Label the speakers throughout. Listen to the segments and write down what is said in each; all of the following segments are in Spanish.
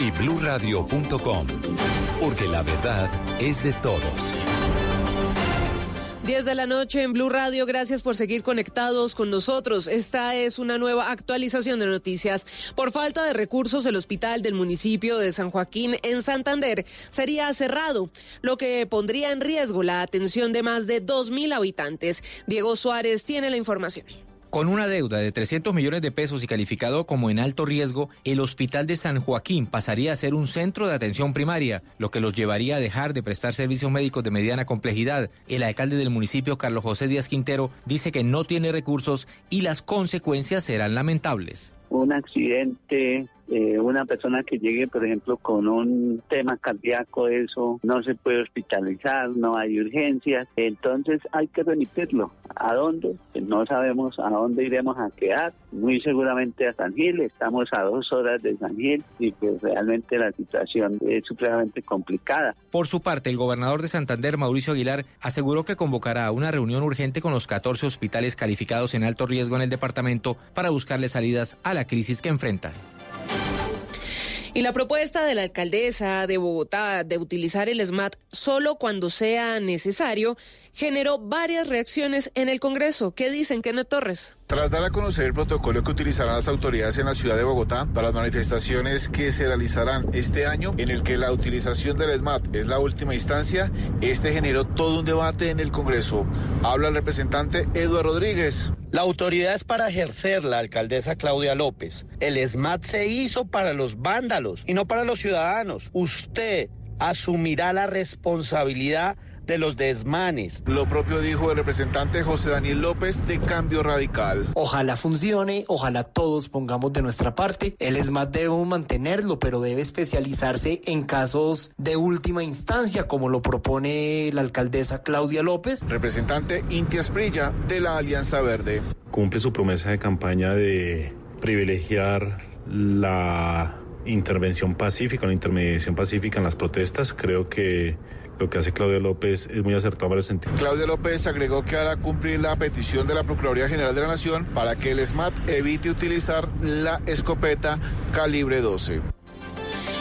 Speaker 1: y bluradio.com, porque la verdad es de todos.
Speaker 2: 10 de la noche en Blue Radio. Gracias por seguir conectados con nosotros. Esta es una nueva actualización de noticias. Por falta de recursos, el hospital del municipio de San Joaquín en Santander sería cerrado, lo que pondría en riesgo la atención de más de 2.000 habitantes. Diego Suárez tiene la información.
Speaker 3: Con una deuda de 300 millones de pesos y calificado como en alto riesgo, el Hospital de San Joaquín pasaría a ser un centro de atención primaria, lo que los llevaría a dejar de prestar servicios médicos de mediana complejidad. El alcalde del municipio, Carlos José Díaz Quintero, dice que no tiene recursos y las consecuencias serán lamentables.
Speaker 4: Un accidente eh, una persona que llegue, por ejemplo, con un tema cardíaco, eso no se puede hospitalizar, no hay urgencias, entonces hay que remitirlo. ¿A dónde? Pues no sabemos a dónde iremos a quedar, muy seguramente a San Gil, estamos a dos horas de San Gil y pues realmente la situación es supremamente complicada.
Speaker 3: Por su parte, el gobernador de Santander, Mauricio Aguilar, aseguró que convocará una reunión urgente con los 14 hospitales calificados en alto riesgo en el departamento para buscarle salidas a la crisis que enfrentan.
Speaker 2: Y la propuesta de la alcaldesa de Bogotá de utilizar el SMAT solo cuando sea necesario generó varias reacciones en el Congreso. ¿Qué dicen, Kenneth Torres?
Speaker 5: Tras dar a conocer el protocolo que utilizarán las autoridades en la ciudad de Bogotá para las manifestaciones que se realizarán este año, en el que la utilización del SMAT es la última instancia, este generó todo un debate en el Congreso. Habla el representante Eduardo Rodríguez.
Speaker 6: La autoridad es para ejercer la alcaldesa Claudia López. El SMAT se hizo para los vándalos y no para los ciudadanos. Usted asumirá la responsabilidad de los desmanes.
Speaker 5: Lo propio dijo el representante José Daniel López de Cambio Radical.
Speaker 7: Ojalá funcione, ojalá todos pongamos de nuestra parte. El SMAT debe mantenerlo, pero debe especializarse en casos de última instancia, como lo propone la alcaldesa Claudia López.
Speaker 5: Representante Inti Esprilla de la Alianza Verde.
Speaker 8: Cumple su promesa de campaña de privilegiar la intervención pacífica, la intermediación pacífica en las protestas. Creo que lo que hace Claudia López es muy acertado en el sentido.
Speaker 5: Claudia López agregó que hará cumplir la petición de la Procuraduría General de la Nación para que el SMAT evite utilizar la escopeta calibre 12.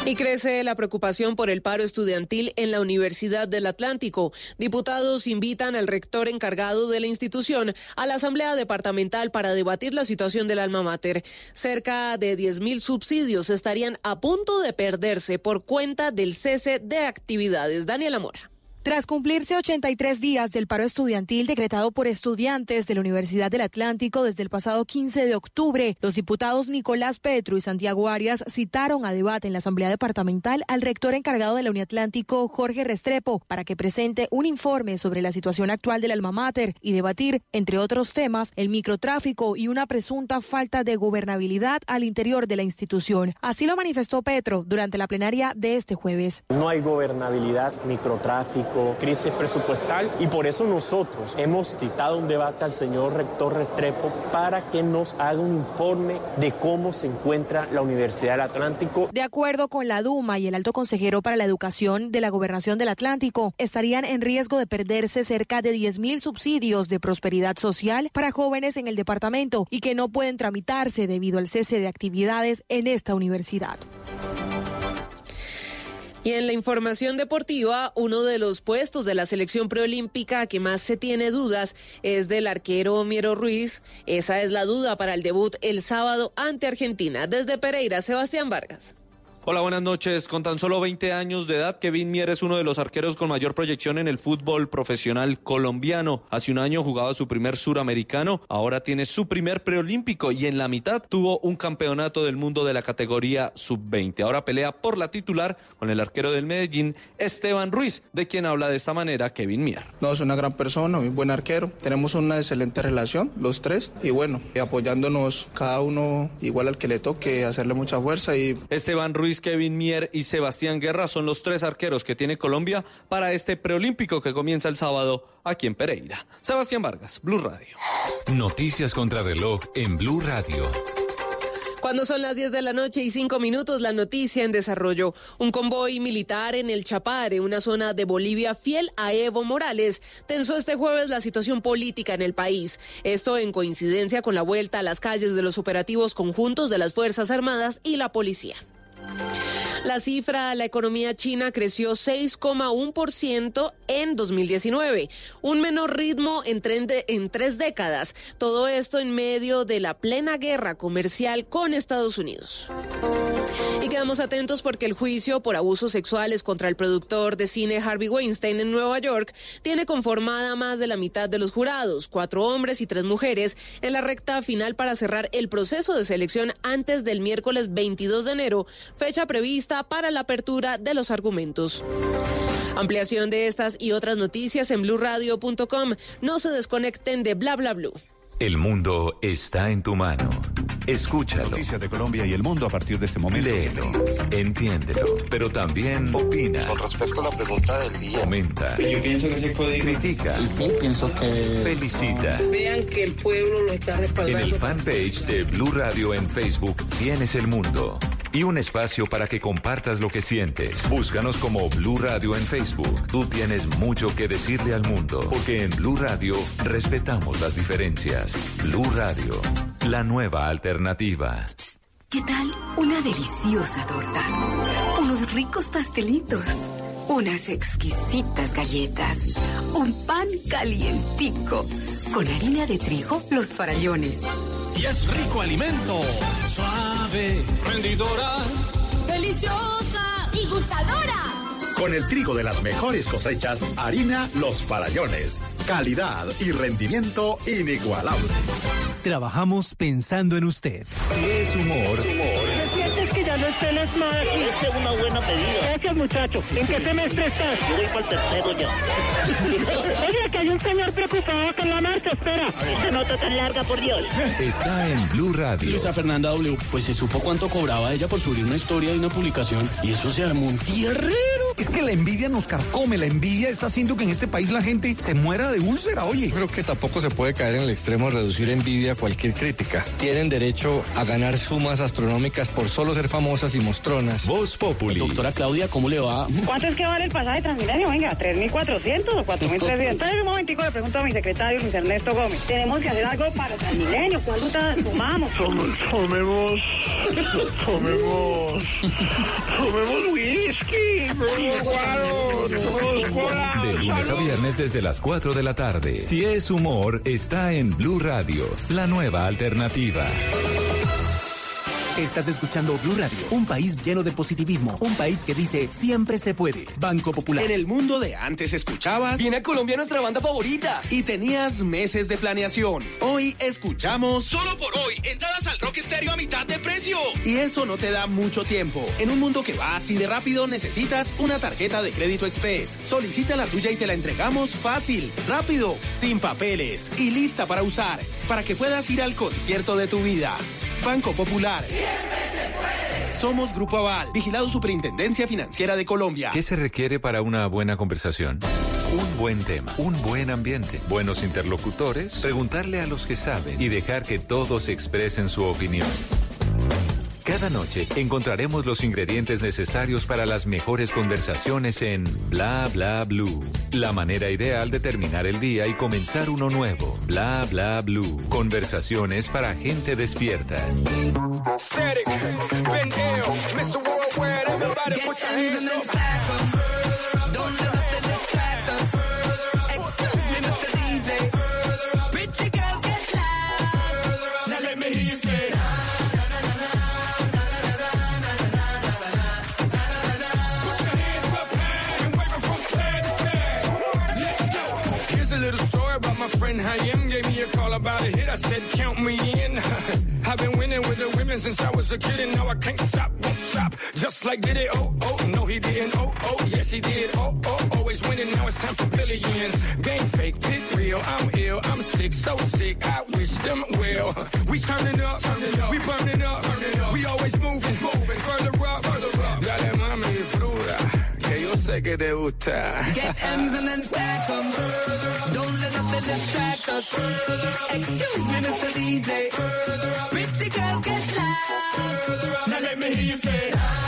Speaker 2: Y crece la preocupación por el paro estudiantil en la Universidad del Atlántico. Diputados invitan al rector encargado de la institución a la Asamblea Departamental para debatir la situación del alma mater. Cerca de 10.000 subsidios estarían a punto de perderse por cuenta del cese de actividades. Daniela Mora.
Speaker 9: Tras cumplirse 83 días del paro estudiantil decretado por estudiantes de la Universidad del Atlántico desde el pasado 15 de octubre, los diputados Nicolás Petro y Santiago Arias citaron a debate en la Asamblea Departamental al rector encargado de la Uniatlántico, Jorge Restrepo, para que presente un informe sobre la situación actual del alma mater y debatir, entre otros temas, el microtráfico y una presunta falta de gobernabilidad al interior de la institución. Así lo manifestó Petro durante la plenaria de este jueves.
Speaker 10: No hay gobernabilidad, microtráfico crisis presupuestal y por eso nosotros hemos citado un debate al señor rector Restrepo para que nos haga un informe de cómo se encuentra la Universidad del Atlántico.
Speaker 9: De acuerdo con la Duma y el alto consejero para la educación de la Gobernación del Atlántico, estarían en riesgo de perderse cerca de 10 mil subsidios de prosperidad social para jóvenes en el departamento y que no pueden tramitarse debido al cese de actividades en esta universidad.
Speaker 2: Y en la información deportiva, uno de los puestos de la selección preolímpica que más se tiene dudas es del arquero Miero Ruiz. Esa es la duda para el debut el sábado ante Argentina. Desde Pereira, Sebastián Vargas.
Speaker 11: Hola, buenas noches. Con tan solo 20 años de edad, Kevin Mier es uno de los arqueros con mayor proyección en el fútbol profesional colombiano. Hace un año jugaba su primer suramericano, ahora tiene su primer preolímpico y en la mitad tuvo un campeonato del mundo de la categoría sub-20. Ahora pelea por la titular con el arquero del Medellín, Esteban Ruiz, de quien habla de esta manera Kevin Mier.
Speaker 12: No, es una gran persona, muy buen arquero. Tenemos una excelente relación, los tres, y bueno, apoyándonos cada uno igual al que le toque, hacerle mucha fuerza y...
Speaker 11: Esteban Ruiz Kevin Mier y Sebastián Guerra son los tres arqueros que tiene Colombia para este preolímpico que comienza el sábado aquí en Pereira. Sebastián Vargas, Blue Radio.
Speaker 1: Noticias contra reloj en Blue Radio.
Speaker 2: Cuando son las 10 de la noche y 5 minutos, la noticia en desarrollo. Un convoy militar en el Chapare, una zona de Bolivia fiel a Evo Morales, tensó este jueves la situación política en el país. Esto en coincidencia con la vuelta a las calles de los operativos conjuntos de las Fuerzas Armadas y la policía. La cifra, la economía china creció 6,1% en 2019, un menor ritmo en, en tres décadas. Todo esto en medio de la plena guerra comercial con Estados Unidos. Y quedamos atentos porque el juicio por abusos sexuales contra el productor de cine Harvey Weinstein en Nueva York tiene conformada más de la mitad de los jurados, cuatro hombres y tres mujeres, en la recta final para cerrar el proceso de selección antes del miércoles 22 de enero, fecha prevista para la apertura de los argumentos. Ampliación de estas y otras noticias en blurradio.com. No se desconecten de bla bla.
Speaker 1: El mundo está en tu mano. Escúchalo.
Speaker 13: Noticias de Colombia y el mundo a partir de este momento.
Speaker 1: Léelo, entiéndelo, pero también opina.
Speaker 14: Con respecto a la pregunta del día.
Speaker 1: Comenta.
Speaker 15: Yo pienso que ese código.
Speaker 1: Critica.
Speaker 15: Y sí, pienso que.
Speaker 1: Felicita.
Speaker 16: Vean que el pueblo lo está respaldando.
Speaker 1: En el fanpage de Blue Radio en Facebook tienes el mundo. Y un espacio para que compartas lo que sientes. Búscanos como Blue Radio en Facebook. Tú tienes mucho que decirle al mundo. Porque en Blue Radio respetamos las diferencias. Blue Radio, la nueva alternativa.
Speaker 4: ¿Qué tal una deliciosa torta? Unos ricos pastelitos. Unas exquisitas galletas. Un pan calientico. Con harina de trigo, los farallones.
Speaker 17: Y es rico alimento. Suave, rendidora.
Speaker 18: Deliciosa y gustadora.
Speaker 19: Con el trigo de las mejores cosechas, harina Los Farallones. Calidad y rendimiento inigualable.
Speaker 6: Trabajamos pensando en usted.
Speaker 1: Si es humor.
Speaker 20: ¿Qué sientes que ya no ESMAD aquí?
Speaker 21: Esta es una buena medida.
Speaker 20: Gracias, muchacho. ¿En qué semestre estás?
Speaker 21: Yo voy para el tercero ya.
Speaker 20: Oye, que hay un señor preocupado con la marcha, espera.
Speaker 21: Esta nota tan larga, por Dios.
Speaker 1: Está en Blue Radio.
Speaker 22: Luisa Fernanda W. Pues se supo cuánto cobraba ella por subir una historia y una publicación y eso se armó un tierrero.
Speaker 6: Es que la envidia nos carcome, la envidia está haciendo que en este país la gente se muera de úlcera, oye.
Speaker 23: Creo que tampoco se puede caer en el extremo de reducir envidia a cualquier crítica. Tienen derecho a ganar sumas astronómicas por solo ser famosas y mostronas.
Speaker 1: Voz Populi.
Speaker 22: Doctora Claudia, ¿cómo le va?
Speaker 20: ¿Cuánto es que vale el pasaje de Transmilenio? Venga, ¿3.400 o 4.300? Entonces, un momentico le pregunto a mi secretario, Luis Ernesto Gómez. Tenemos que hacer algo para Transmilenio. ¿Cuál ruta tomamos?
Speaker 21: Tomemos... Tomemos... Tomemos whisky.
Speaker 1: De lunes a viernes desde las 4 de la tarde. Si es humor, está en Blue Radio, la nueva alternativa.
Speaker 6: Estás escuchando Blue Radio, un país lleno de positivismo, un país que dice siempre se puede. Banco Popular.
Speaker 24: En el mundo de antes escuchabas, viene a Colombia nuestra banda favorita y tenías meses de planeación. Hoy escuchamos
Speaker 25: Solo por hoy, entradas al Rock Stereo a mitad de precio.
Speaker 24: Y eso no te da mucho tiempo. En un mundo que va así de rápido necesitas una tarjeta de crédito express. Solicita la tuya y te la entregamos fácil, rápido, sin papeles y lista para usar, para que puedas ir al concierto de tu vida. Banco Popular. Somos Grupo Aval, vigilado Superintendencia Financiera de Colombia.
Speaker 1: ¿Qué se requiere para una buena conversación? Un buen tema, un buen ambiente, buenos interlocutores, preguntarle a los que saben y dejar que todos expresen su opinión. Cada noche encontraremos los ingredientes necesarios para las mejores conversaciones en Bla Bla Blue. La manera ideal de terminar el día y comenzar uno nuevo. Bla Bla Blue. Conversaciones para gente despierta.
Speaker 26: Static, been ill, Mr. Worldwide, everybody put your hands up. About a hit. I said, count me in. I've been winning with the women since I was a kid, and now I can't stop, won't stop. Just like did it. Oh, oh, no, he didn't. Oh, oh, yes, he did. Oh, oh, always winning. Now it's time for billions. Game fake, pit real. I'm ill. I'm sick, so sick. I wish them well. We turning up, turning up. We burning up, burning up. We always moving, sé que te gusta. Get M's and then stack 'em. Don't let nothing distract us. Excuse me, Mr. DJ. Pretty girls get loud. Now let me hear you say.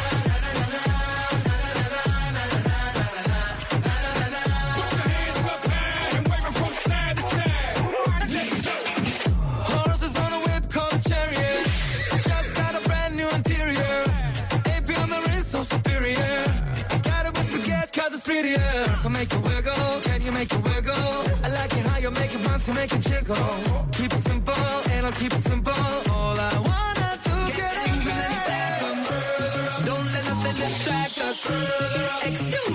Speaker 26: Cause. So make it wiggle, can you make it wiggle? I like it how you make it bounce, you make it jiggle. Keep it simple, and I'll keep it simple. All I wanna do is get it Don't let nothing distract us. Excuse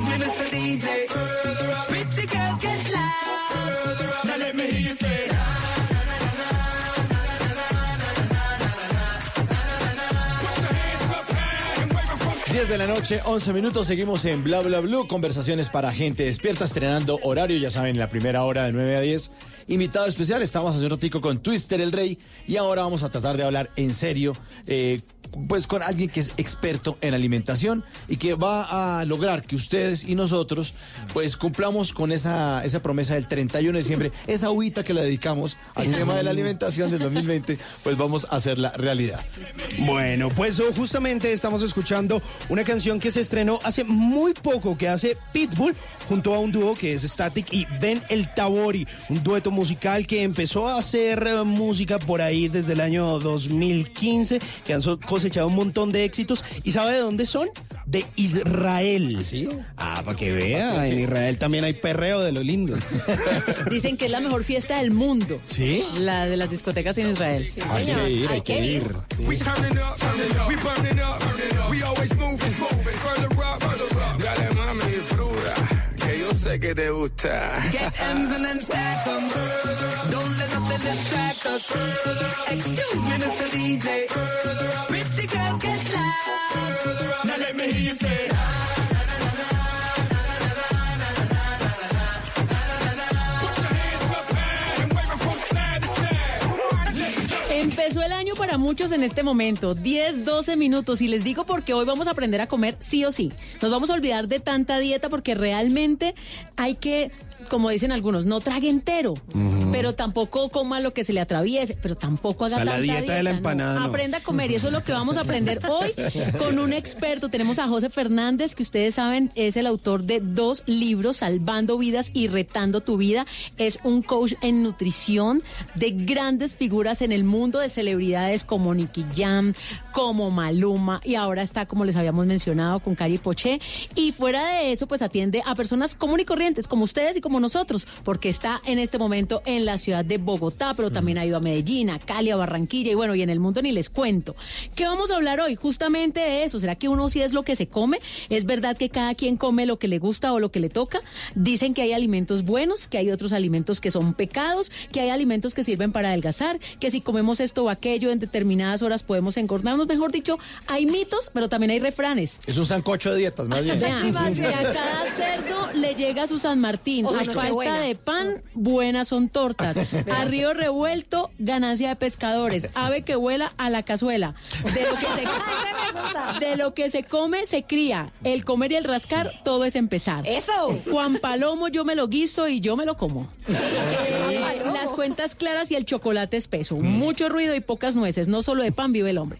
Speaker 27: 10 de la noche, 11 minutos, seguimos en Bla Bla Blue, conversaciones para gente despierta, estrenando horario, ya saben, en la primera hora de 9 a 10. Invitado especial, estamos hace un ratico con Twister el Rey y ahora vamos a tratar de hablar en serio, eh, pues con alguien que es experto en alimentación y que va a lograr que ustedes y nosotros pues cumplamos con esa, esa promesa del 31 de diciembre, esa uvita que le dedicamos al tema de la alimentación del 2020, pues vamos a hacerla realidad.
Speaker 28: Bueno, pues oh, justamente estamos escuchando una canción que se estrenó hace muy poco, que hace Pitbull junto a un dúo que es Static y Ben El Tabori, un dueto musical que empezó a hacer eh, música por ahí desde el año 2015, que han cosechado un montón de éxitos. ¿Y sabe de dónde son? De Israel. ¿Sí? Ah, para que vea, en Israel también hay perreo de lo lindo.
Speaker 29: Dicen que es la mejor fiesta del mundo.
Speaker 28: ¿Sí?
Speaker 29: La de las discotecas en Israel.
Speaker 28: Hay que ir, hay que ir.
Speaker 26: Sé que te gusta. Get M's and then stack 'em. Don't let nothing distract us. Excuse me, Mr. DJ. Pretty girls get loud. Now let me hear you say.
Speaker 29: Empezó el año para muchos en este momento, 10, 12 minutos, y les digo porque hoy vamos a aprender a comer sí o sí. Nos vamos a olvidar de tanta dieta porque realmente hay que, como dicen algunos, no trague entero, pero tampoco coma lo que se le atraviese, pero tampoco haga
Speaker 28: O sea, la dieta de la
Speaker 29: ¿no?
Speaker 28: empanada, no.
Speaker 29: Aprenda a comer y eso es lo que vamos a aprender hoy con un experto. Tenemos a José Fernández, que ustedes saben es el autor de dos libros, Salvando Vidas y Retando tu Vida. Es un coach en nutrición de grandes figuras en el mundo, de celebridades como Nicky Jam, como Maluma, y ahora está, como les habíamos mencionado, con Cari Poché. Y fuera de eso, pues atiende a personas común y corrientes, como ustedes y como nosotros, porque está en este momento en la ciudad de Bogotá, pero también ha ido a Medellín, a Cali, a Barranquilla, y bueno, y en el mundo ni les cuento. ¿Qué vamos a hablar hoy? Justamente de eso. ¿Será que uno sí es lo que se come? ¿Es verdad que cada quien come lo que le gusta o lo que le toca? Dicen que hay alimentos buenos, que hay otros alimentos que son pecados, que hay alimentos que sirven para adelgazar, que si comemos esto o aquello en determinadas horas podemos engordarnos. Mejor dicho, hay mitos, pero también hay refranes.
Speaker 27: Es un sancocho de dietas, más bien.
Speaker 29: Vean, que a cada cerdo le llega su San Martín. O A falta de pan, buenas son tortas. A río revuelto, ganancia de pescadores. Ave que vuela a la cazuela. De lo que se, de lo que se come, se cría. El comer y el rascar, todo es empezar.
Speaker 30: Eso.
Speaker 29: Juan Palomo, yo me lo guiso y yo me lo como. Eh, las cuentas claras y el chocolate espeso. Mucho ruido y pocas nueces. No solo de pan vive el hombre.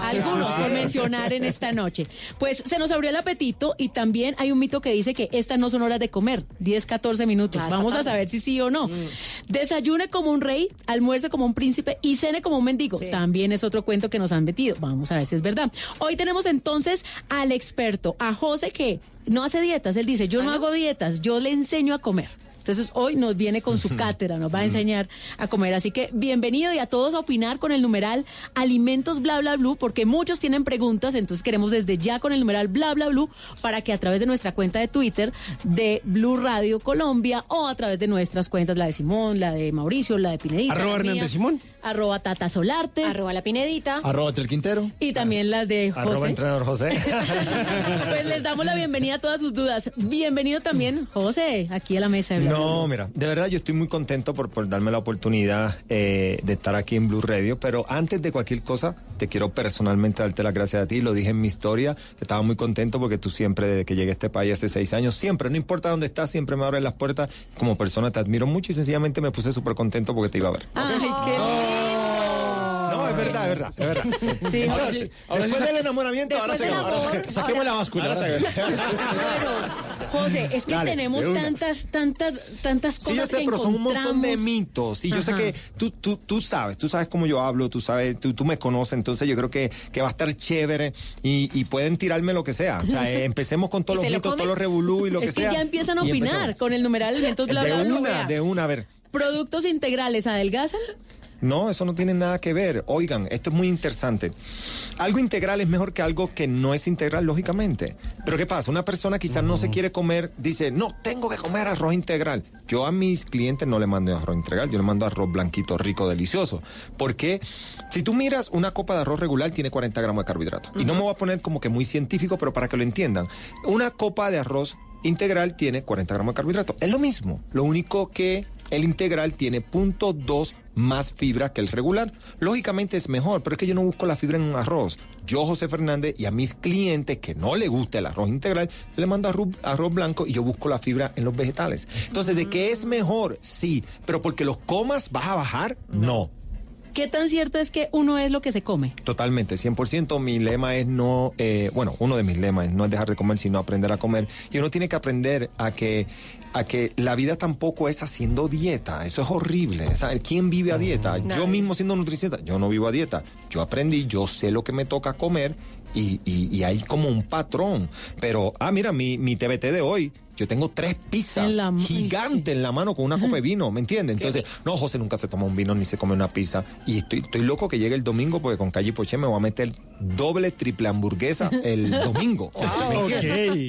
Speaker 29: Algunos por mencionar en esta noche. Pues se nos abrió el apetito y también hay un mito que dice que estas no son horas de comer, 10, 14 minutos. Vamos a saber si sí o no. Desayune como un rey, almuerce como un príncipe y cene como un mendigo. También es otro cuento que nos han metido. Vamos a ver si es verdad. Hoy tenemos entonces al experto, a José que no hace dietas. Él dice, yo no hago dietas, yo le enseño a comer. Entonces hoy nos viene con su cátedra, nos va a enseñar a comer. Así que bienvenido y a todos a opinar con el numeral alimentos bla bla blue, porque muchos tienen preguntas, entonces queremos desde ya con el numeral bla bla blue para que a través de nuestra cuenta de Twitter de Blue Radio Colombia o a través de nuestras cuentas, la de Simón, la de Mauricio, la de Pinedita.
Speaker 28: Arroba
Speaker 29: mía,
Speaker 28: Hernández Simón.
Speaker 29: Arroba Tata Solarte.
Speaker 31: Arroba la Pinedita.
Speaker 27: Arroba Tel Quintero.
Speaker 29: Y también las de José.
Speaker 27: Arroba entrenador José.
Speaker 29: Pues les damos la bienvenida a todas sus dudas. Bienvenido también, José, aquí a la mesa de Bla,
Speaker 32: No, mira, de verdad yo estoy muy contento por, por darme la oportunidad eh, de estar aquí en Blue Radio, pero antes de cualquier cosa, te quiero personalmente darte las gracias a ti, lo dije en mi historia, que estaba muy contento porque tú siempre, desde que llegué a este país hace seis años, siempre, no importa dónde estás, siempre me abres las puertas, como persona te admiro mucho y sencillamente me puse súper contento porque te iba a ver.
Speaker 29: Ay, qué
Speaker 32: es verdad, es verdad, es verdad.
Speaker 29: Sí,
Speaker 32: ahora
Speaker 29: sí.
Speaker 27: Ahora
Speaker 32: después
Speaker 27: sí
Speaker 32: del enamoramiento, ahora se ahora
Speaker 27: Saquemos la báscula.
Speaker 32: Ahora
Speaker 27: ahora
Speaker 32: se-
Speaker 29: Bueno, José, es que
Speaker 32: Dale,
Speaker 29: tenemos tantas, tantas, tantas cosas
Speaker 32: Sí, yo sé,
Speaker 29: que
Speaker 32: pero son un montón de mitos. Y yo sé que tú, tú, tú sabes, tú sabes cómo yo hablo, tú sabes, tú, tú me conoces, entonces yo creo que, que va a estar chévere y, y pueden tirarme lo que sea. O sea, eh, empecemos con todos
Speaker 29: ¿Y
Speaker 32: los
Speaker 29: lo
Speaker 32: mitos, todos los revolú y lo que
Speaker 29: es que
Speaker 32: sea.
Speaker 29: ya empiezan a opinar con el numeral
Speaker 32: De
Speaker 29: bla.
Speaker 32: una, de una, a ver.
Speaker 29: Productos integrales adelgazan.
Speaker 32: No, eso no tiene nada que ver. Oigan, esto es muy interesante. Algo integral es mejor que algo que no es integral, lógicamente. Pero ¿qué pasa? Una persona quizás no se quiere comer, dice, no, tengo que comer arroz integral. Yo a mis clientes no le mando arroz integral, yo le mando arroz blanquito, rico, delicioso. Porque si tú miras una copa de arroz regular, tiene 40 gramos de carbohidratos. Y no me voy a poner como que muy científico, pero para que lo entiendan. Una copa de arroz integral tiene 40 gramos de carbohidratos. Es lo mismo. Lo único que el integral tiene 0.2 más fibra que el regular. Lógicamente es mejor, pero es que yo no busco la fibra en un arroz. Yo, José Fernández, y a mis clientes que no le gusta el arroz integral, yo le mando arroz, arroz blanco y yo busco la fibra en los vegetales. Entonces, ¿de qué es mejor? Sí, pero porque los comas vas a bajar, no.
Speaker 29: ¿Qué tan cierto es que uno es lo que se come?
Speaker 32: Totalmente, 100%. Mi lema es no, eh, bueno, uno de mis lemas no es dejar de comer, sino aprender a comer. Y uno tiene que aprender a que, a que la vida tampoco es haciendo dieta. Eso es horrible. ¿sabes? ¿Quién vive a dieta? Yo
Speaker 31: Nadie.
Speaker 32: mismo siendo nutricionista, yo no vivo a dieta. Yo aprendí, yo sé lo que me toca comer y, y- y hay como un patrón. Pero, ah, mira, mi, mi TBT de hoy. Yo tengo tres pizzas
Speaker 29: En la
Speaker 32: gigantes en la mano con una copa de vino, ¿me entiendes? Entonces, no, José nunca se toma un vino ni se come una pizza. Y estoy, estoy loco que llegue el domingo porque con Calle Poché me voy a meter doble, triple hamburguesa el domingo.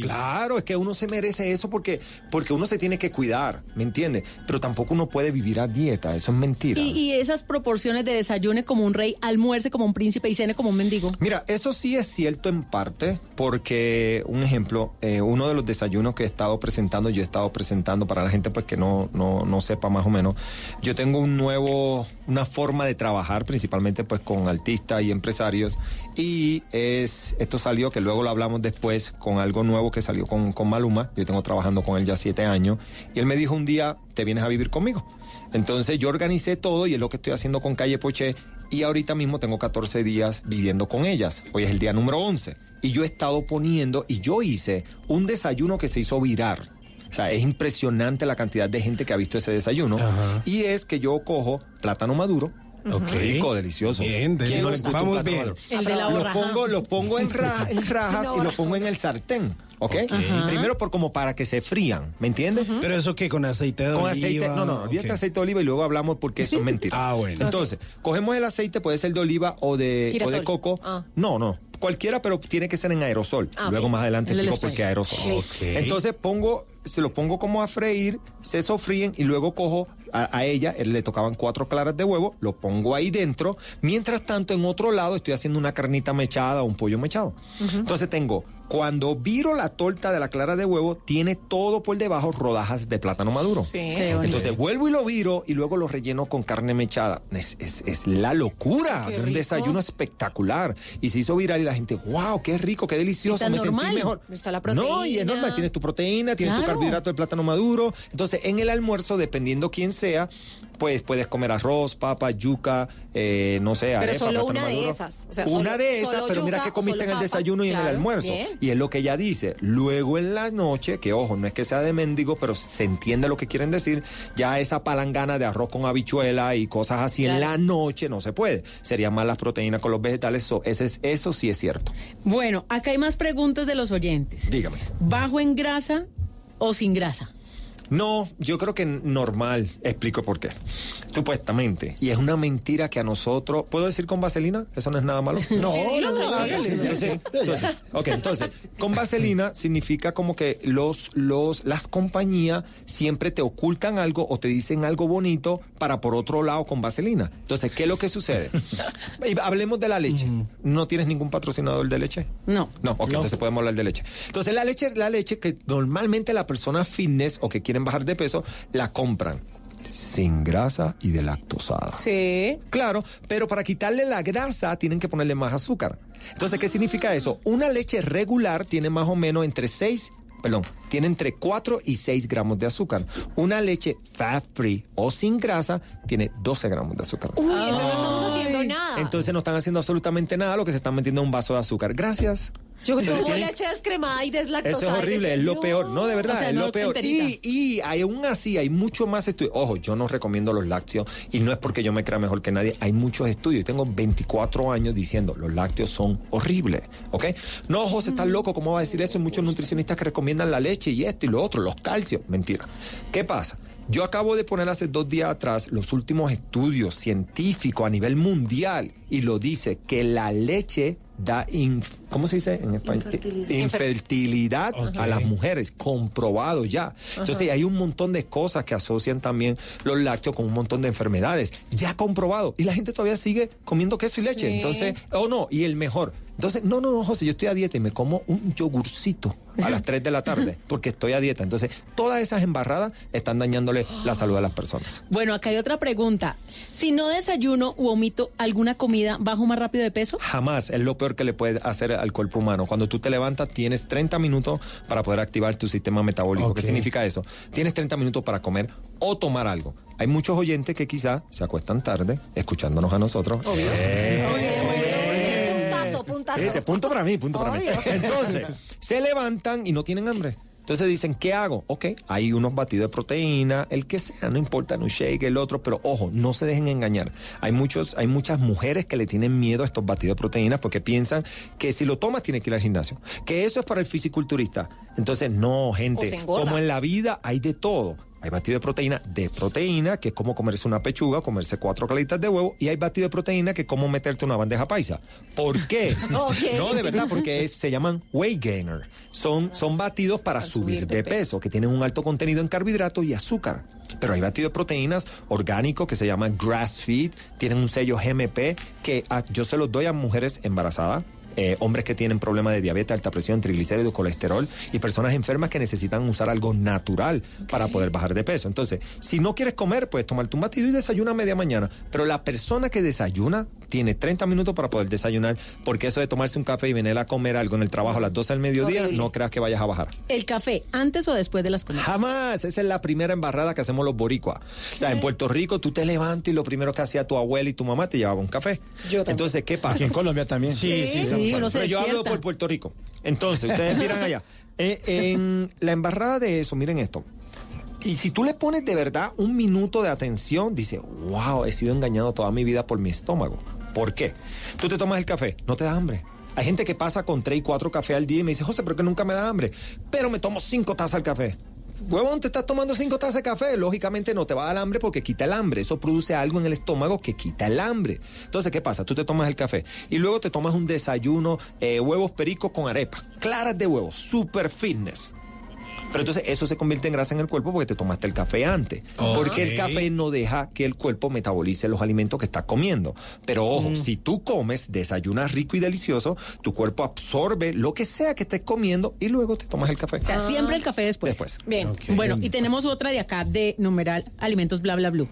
Speaker 32: Claro, es que uno se merece eso porque, porque uno se tiene que cuidar, ¿me entiendes? Pero tampoco uno puede vivir a dieta, eso es mentira.
Speaker 29: Y, y esas proporciones de desayune como un rey, almuerce como un príncipe y cene como un mendigo.
Speaker 32: Mira, eso sí es cierto en parte, porque, un ejemplo, eh, uno de los desayunos que he estado presentando, yo he estado presentando para la gente pues que no, no, no sepa más o menos, yo tengo un nuevo, una forma de trabajar, principalmente pues con artistas y empresarios, y es, esto salió, que luego lo hablamos después, con algo nuevo que salió con, con Maluma, yo tengo trabajando con él ya siete años, y él me dijo un día, te vienes a vivir conmigo. Entonces yo organicé todo y es lo que estoy haciendo con Calle Poché y ahorita mismo tengo 14 días viviendo con ellas. Hoy es el día número 11 y yo he estado poniendo y yo hice un desayuno que se hizo virar. O sea, es impresionante la cantidad de gente que ha visto ese desayuno. Y es que yo cojo plátano maduro. Rico, delicioso.
Speaker 28: Bien,
Speaker 32: ¿Quién no le
Speaker 28: delicioso.
Speaker 32: un
Speaker 28: Vamos
Speaker 32: plátano
Speaker 28: bien.
Speaker 32: maduro?
Speaker 29: El de la
Speaker 32: Lo pongo, lo pongo en, ra- en rajas y lo pongo en el sartén. ¿Ok? Primero por como para que se frían, ¿me entiendes?
Speaker 28: Pero eso que con aceite de
Speaker 32: Con
Speaker 28: oliva.
Speaker 32: aceite, no, no, olvídate
Speaker 28: ok.
Speaker 32: aceite de oliva y luego hablamos porque eso es mentira.
Speaker 28: Ah, bueno.
Speaker 32: Entonces, cogemos el aceite, puede ser de oliva o de, o de coco.
Speaker 31: Ah.
Speaker 32: No, no, cualquiera, pero tiene que ser en aerosol.
Speaker 31: Ah.
Speaker 32: Luego más adelante
Speaker 29: El del
Speaker 32: explico por qué aerosol.
Speaker 28: Ok.
Speaker 32: Entonces pongo, se lo pongo como a freír, se sofríen y luego cojo a, a ella, él le tocaban cuatro claras de huevo, lo pongo ahí dentro. Mientras tanto, en otro lado estoy haciendo una carnita mechada o un pollo mechado. Entonces tengo, cuando viro la torta de la clara de huevo, tiene todo por debajo rodajas de plátano maduro.
Speaker 31: Sí.
Speaker 32: Entonces vuelvo y lo viro y luego lo relleno con carne mechada. Es, es- es la locura de un
Speaker 31: rico.
Speaker 32: desayuno espectacular. Y se hizo viral y la gente, wow, qué rico, qué delicioso,
Speaker 29: Está
Speaker 32: me
Speaker 29: normal.
Speaker 32: sentí mejor.
Speaker 31: Está la
Speaker 32: No, y es
Speaker 31: proteína.
Speaker 32: normal, tienes tu proteína, tienes tu carbohidrato de plátano maduro. Entonces, en el almuerzo, dependiendo quién sea, pues puedes comer arroz, papa, yuca, eh, no sé,
Speaker 31: Pero
Speaker 32: arepa,
Speaker 31: solo
Speaker 32: plátano
Speaker 31: una de esas, o sea,
Speaker 32: una
Speaker 31: solo-
Speaker 32: de esas,
Speaker 31: solo
Speaker 32: pero mira
Speaker 31: yuca
Speaker 32: que comiste
Speaker 31: solo
Speaker 32: en el
Speaker 31: papa,
Speaker 32: desayuno y en el almuerzo.
Speaker 31: bien.
Speaker 32: Y es lo que ella dice. Luego en la noche, que ojo, no es que sea de mendigo, pero se entiende lo que quieren decir, ya esa palangana de arroz con habichuela y cosas así en la noche no se puede. Serían más las proteínas con los vegetales, so, ese es, eso sí es cierto.
Speaker 29: Bueno, acá hay más preguntas de los oyentes.
Speaker 32: Dígame.
Speaker 29: ¿Bajo en grasa o sin grasa?
Speaker 32: No, yo creo que normal. Explico por qué. Supuestamente. Y es una mentira que a nosotros. ¿Puedo decir con vaselina? ¿Eso no es nada malo? No,
Speaker 29: Sí,
Speaker 32: no, no. Entonces, entonces, ok, entonces, con vaselina significa como que los, los, las compañías siempre te ocultan algo o te dicen algo bonito para por otro lado con vaselina. Entonces, ¿qué es lo que sucede? Y Hablemos de la leche. ¿No tienes ningún patrocinador de leche?
Speaker 29: No.
Speaker 32: No, ok, entonces podemos hablar de leche. Entonces la leche, la leche que normalmente la persona fitness o que quieren bajar de peso, la compran sin grasa y de lactosada.
Speaker 29: Sí.
Speaker 32: Claro, pero para quitarle la grasa tienen que ponerle más azúcar. Entonces, ¿qué significa eso? Una leche regular tiene más o menos entre 6, perdón, tiene entre 4 y 6 gramos de azúcar. Una leche fat free o sin grasa tiene 12 gramos de azúcar.
Speaker 31: Uy, entonces no estamos haciendo nada.
Speaker 32: Entonces no están haciendo absolutamente nada, lo que se están metiendo es un vaso de azúcar. Gracias.
Speaker 31: Yo
Speaker 32: Tienen-
Speaker 31: leche descremada y deslactosada.
Speaker 32: Eso es horrible, es lo peor. No, de verdad,
Speaker 31: O sea,
Speaker 32: es
Speaker 31: no
Speaker 32: lo peor. Y, y aún así hay mucho más estudios. Ojo, yo no recomiendo los lácteos y no es porque yo me crea mejor que nadie. Hay muchos estudios. Tengo 24 años diciendo los lácteos son horribles. ¿Ok? No, José, estás loco. ¿Cómo va a decir eso? Hay muchos nutricionistas que recomiendan la leche y esto y lo otro, los calcios. Mentira. ¿Qué pasa? Yo acabo de poner hace dos días atrás los últimos estudios científicos a nivel mundial y lo dice que la leche da, ¿cómo se dice en español? Infertilidad a las mujeres, comprobado ya. Entonces hay un montón de cosas que asocian también los lácteos con un montón de enfermedades, ya comprobado. Y la gente todavía sigue comiendo queso y leche.
Speaker 31: Sí.
Speaker 32: Entonces, oh no, y el mejor. Entonces, no, no, no, José, yo estoy a dieta y me como un yogurcito a las 3 de la tarde porque estoy a dieta. Entonces, todas esas embarradas están dañándole la salud a las personas.
Speaker 29: Bueno, acá hay otra pregunta. Si no desayuno u omito alguna comida, ¿bajo más rápido de peso?
Speaker 32: Jamás es lo peor que le puede hacer al cuerpo humano. Cuando tú te levantas, tienes 30 minutos para poder activar tu sistema metabólico. ¿Qué significa eso? Tienes 30 minutos para comer o tomar algo. Hay muchos oyentes que quizás se acuestan tarde escuchándonos a nosotros. Eh,
Speaker 31: Puntazo, puntazo.
Speaker 32: Fíjate, punto para mí, punto para mí. Entonces, se levantan y no tienen hambre. Entonces dicen, ¿qué hago? Ok, hay unos batidos de proteína, el que sea, no importa, un shake, el otro, pero ojo, no se dejen engañar. Hay muchos, hay muchas mujeres que le tienen miedo a estos batidos de proteína porque piensan que si lo tomas tienes que ir al gimnasio, que eso es para el fisiculturista. Entonces, no, gente, como en la vida hay de todo. Hay batido de proteína de proteína, que es como comerse una pechuga, comerse cuatro calitas de huevo, y hay batido de proteína, que es como meterte una bandeja paisa. ¿Por qué?
Speaker 31: Ok.
Speaker 32: No, de verdad, porque es- se llaman weight gainer. Son, son batidos para subir de peso, que tienen un alto contenido en carbohidratos y azúcar. Pero hay batidos de proteínas orgánicos que se llaman grass feed, tienen un sello GMP, que ah, yo se los doy a mujeres embarazadas, eh, hombres que tienen problemas de diabetes, alta presión, triglicéridos, colesterol y personas enfermas que necesitan usar algo natural para poder bajar de peso. Entonces, si no quieres comer, puedes tomarte un batido y desayuna a media mañana. Pero la persona que desayuna tiene 30 minutos para poder desayunar, porque eso de tomarse un café y venir a comer algo en el trabajo a las 12 del mediodía,
Speaker 29: Horrible.
Speaker 32: no creas que vayas a bajar.
Speaker 29: ¿El café antes o después de las comidas?
Speaker 32: Jamás, esa es la primera embarrada que hacemos los boricuas. O sea, en Puerto Rico tú te levantas y lo primero que hacía tu abuela y tu mamá te llevaba un café.
Speaker 31: Yo también.
Speaker 32: Entonces, ¿qué pasa?
Speaker 27: Aquí en Colombia también.
Speaker 32: Sí, sí,
Speaker 29: Sí,
Speaker 32: Pero yo hablo por Puerto Rico. Entonces, ustedes miran allá. Eh, en la embarrada de eso, miren esto. Y si tú le pones de verdad un minuto de atención, dice, wow, he sido engañado toda mi vida por mi estómago. ¿Por qué? Tú te tomas el café, no te da hambre. Hay gente que pasa con tres y cuatro cafés al día y me dice, José, pero que nunca me da hambre. Pero me tomo cinco tazas al café. Huevón, te estás tomando cinco tazas de café. Lógicamente no te va a dar hambre porque quita el hambre. Eso produce algo en el estómago que quita el hambre. Entonces, ¿qué pasa? Tú te tomas el café y luego te tomas un desayuno, eh, huevos pericos con arepa. Claras de huevos, super fitness. Pero entonces eso se convierte en grasa en el cuerpo porque te tomaste el café antes. Porque el café no deja que el cuerpo metabolice los alimentos que está comiendo. Pero ojo, si tú comes, desayunas rico y delicioso, tu cuerpo absorbe lo que sea que estés comiendo y luego te tomas el café.
Speaker 29: O sea, siempre el café después.
Speaker 32: Después.
Speaker 31: Bien.
Speaker 29: Bueno, y tenemos otra de acá de numeral alimentos bla bla bla.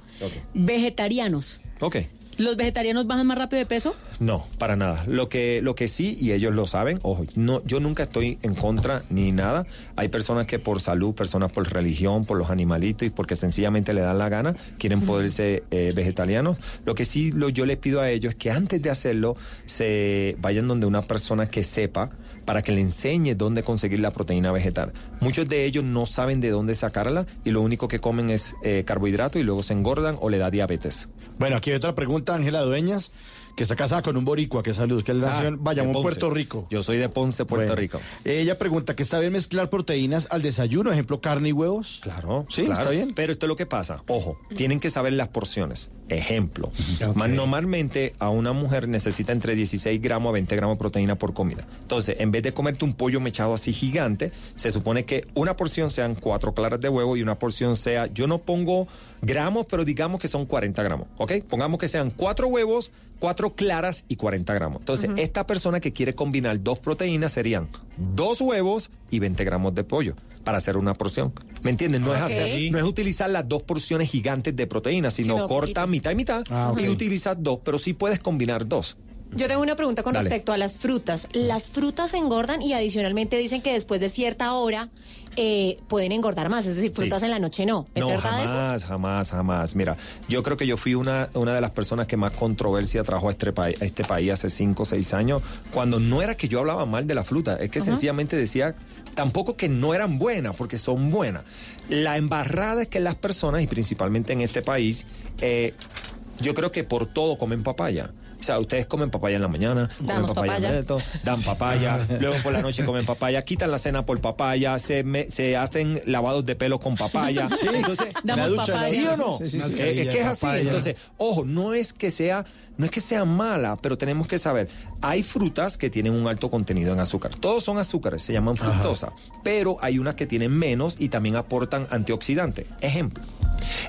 Speaker 29: Vegetarianos.
Speaker 32: Ok.
Speaker 29: ¿Los vegetarianos bajan más rápido de peso?
Speaker 32: No, para nada. Lo que, lo que sí, y ellos lo saben, ojo, no, yo nunca estoy en contra ni nada. Hay personas que por salud, personas por religión, por los animalitos y porque sencillamente le dan la gana, quieren poderse eh, vegetarianos. Lo que sí lo, yo les pido a ellos es que antes de hacerlo se vayan donde una persona que sepa para que le enseñe dónde conseguir la proteína vegetal. Muchos de ellos no saben de dónde sacarla y lo único que comen es eh, carbohidrato y luego se engordan o le da diabetes.
Speaker 27: Bueno, aquí hay otra pregunta, Ángela Dueñas, que está casada con un boricua, que salud, que él nació en Bayamón. Puerto Rico.
Speaker 32: Yo soy de Ponce, Puerto
Speaker 27: Bueno,
Speaker 32: Rico.
Speaker 27: Ella pregunta que está bien mezclar proteínas al desayuno, ejemplo, carne y huevos.
Speaker 32: Claro,
Speaker 27: Sí,
Speaker 32: claro.
Speaker 27: está bien.
Speaker 32: Pero esto es lo que pasa. Ojo, tienen que saber las porciones. Ejemplo, más normalmente a una mujer necesita entre 16 gramos a 20 gramos de proteína por comida. Entonces, en vez de comerte un pollo mechado así gigante, se supone que una porción sean cuatro claras de huevo y una porción sea, yo no pongo gramos, pero digamos que son 40 gramos, ¿ok? Pongamos que sean cuatro huevos, cuatro claras y 40 gramos. Entonces, esta persona que quiere combinar dos proteínas serían dos huevos y 20 gramos de pollo para hacer una porción. ¿Me entienden? No, es hacer, no es utilizar las dos porciones gigantes de proteína, sino,
Speaker 31: Sino
Speaker 32: corta
Speaker 31: poquito.
Speaker 32: mitad y mitad
Speaker 27: Ah,
Speaker 32: y utilizas dos, pero sí puedes combinar dos.
Speaker 31: Yo tengo una pregunta con
Speaker 32: Dale.
Speaker 31: respecto a las frutas. Las frutas engordan y adicionalmente dicen que después de cierta hora eh, pueden engordar más, es decir, frutas
Speaker 32: Sí.
Speaker 31: en la noche no. ¿Es
Speaker 32: no,
Speaker 31: verdad eso?
Speaker 32: jamás, jamás, jamás. Mira, yo creo que yo fui una, una de las personas que más controversia trajo a este, país, a este país hace cinco o seis años, cuando no era que yo hablaba mal de la fruta, es que sencillamente decía tampoco que no eran buenas, porque son buenas. La embarrada es que las personas, y principalmente en este país, eh, yo creo que por todo comen papaya. O sea, ustedes comen papaya en la mañana, comen papaya,
Speaker 31: papaya.
Speaker 32: dan papaya, luego por la noche comen papaya, quitan la cena por papaya, se, me- se hacen lavados de pelo con papaya.
Speaker 27: Sí.
Speaker 32: Entonces,
Speaker 29: Damos
Speaker 32: ¿la ducha,
Speaker 29: papaya.
Speaker 32: ¿sí o no?
Speaker 27: Sí, sí, sí.
Speaker 32: Eh, Es, que es así.
Speaker 27: Papaya.
Speaker 32: Entonces, ojo, no es que sea, no es que sea mala, pero tenemos que saber, hay frutas que tienen un alto contenido en azúcar. Todos son azúcares, se llaman fructosa, pero hay unas que tienen menos y también aportan antioxidantes. Ejemplo,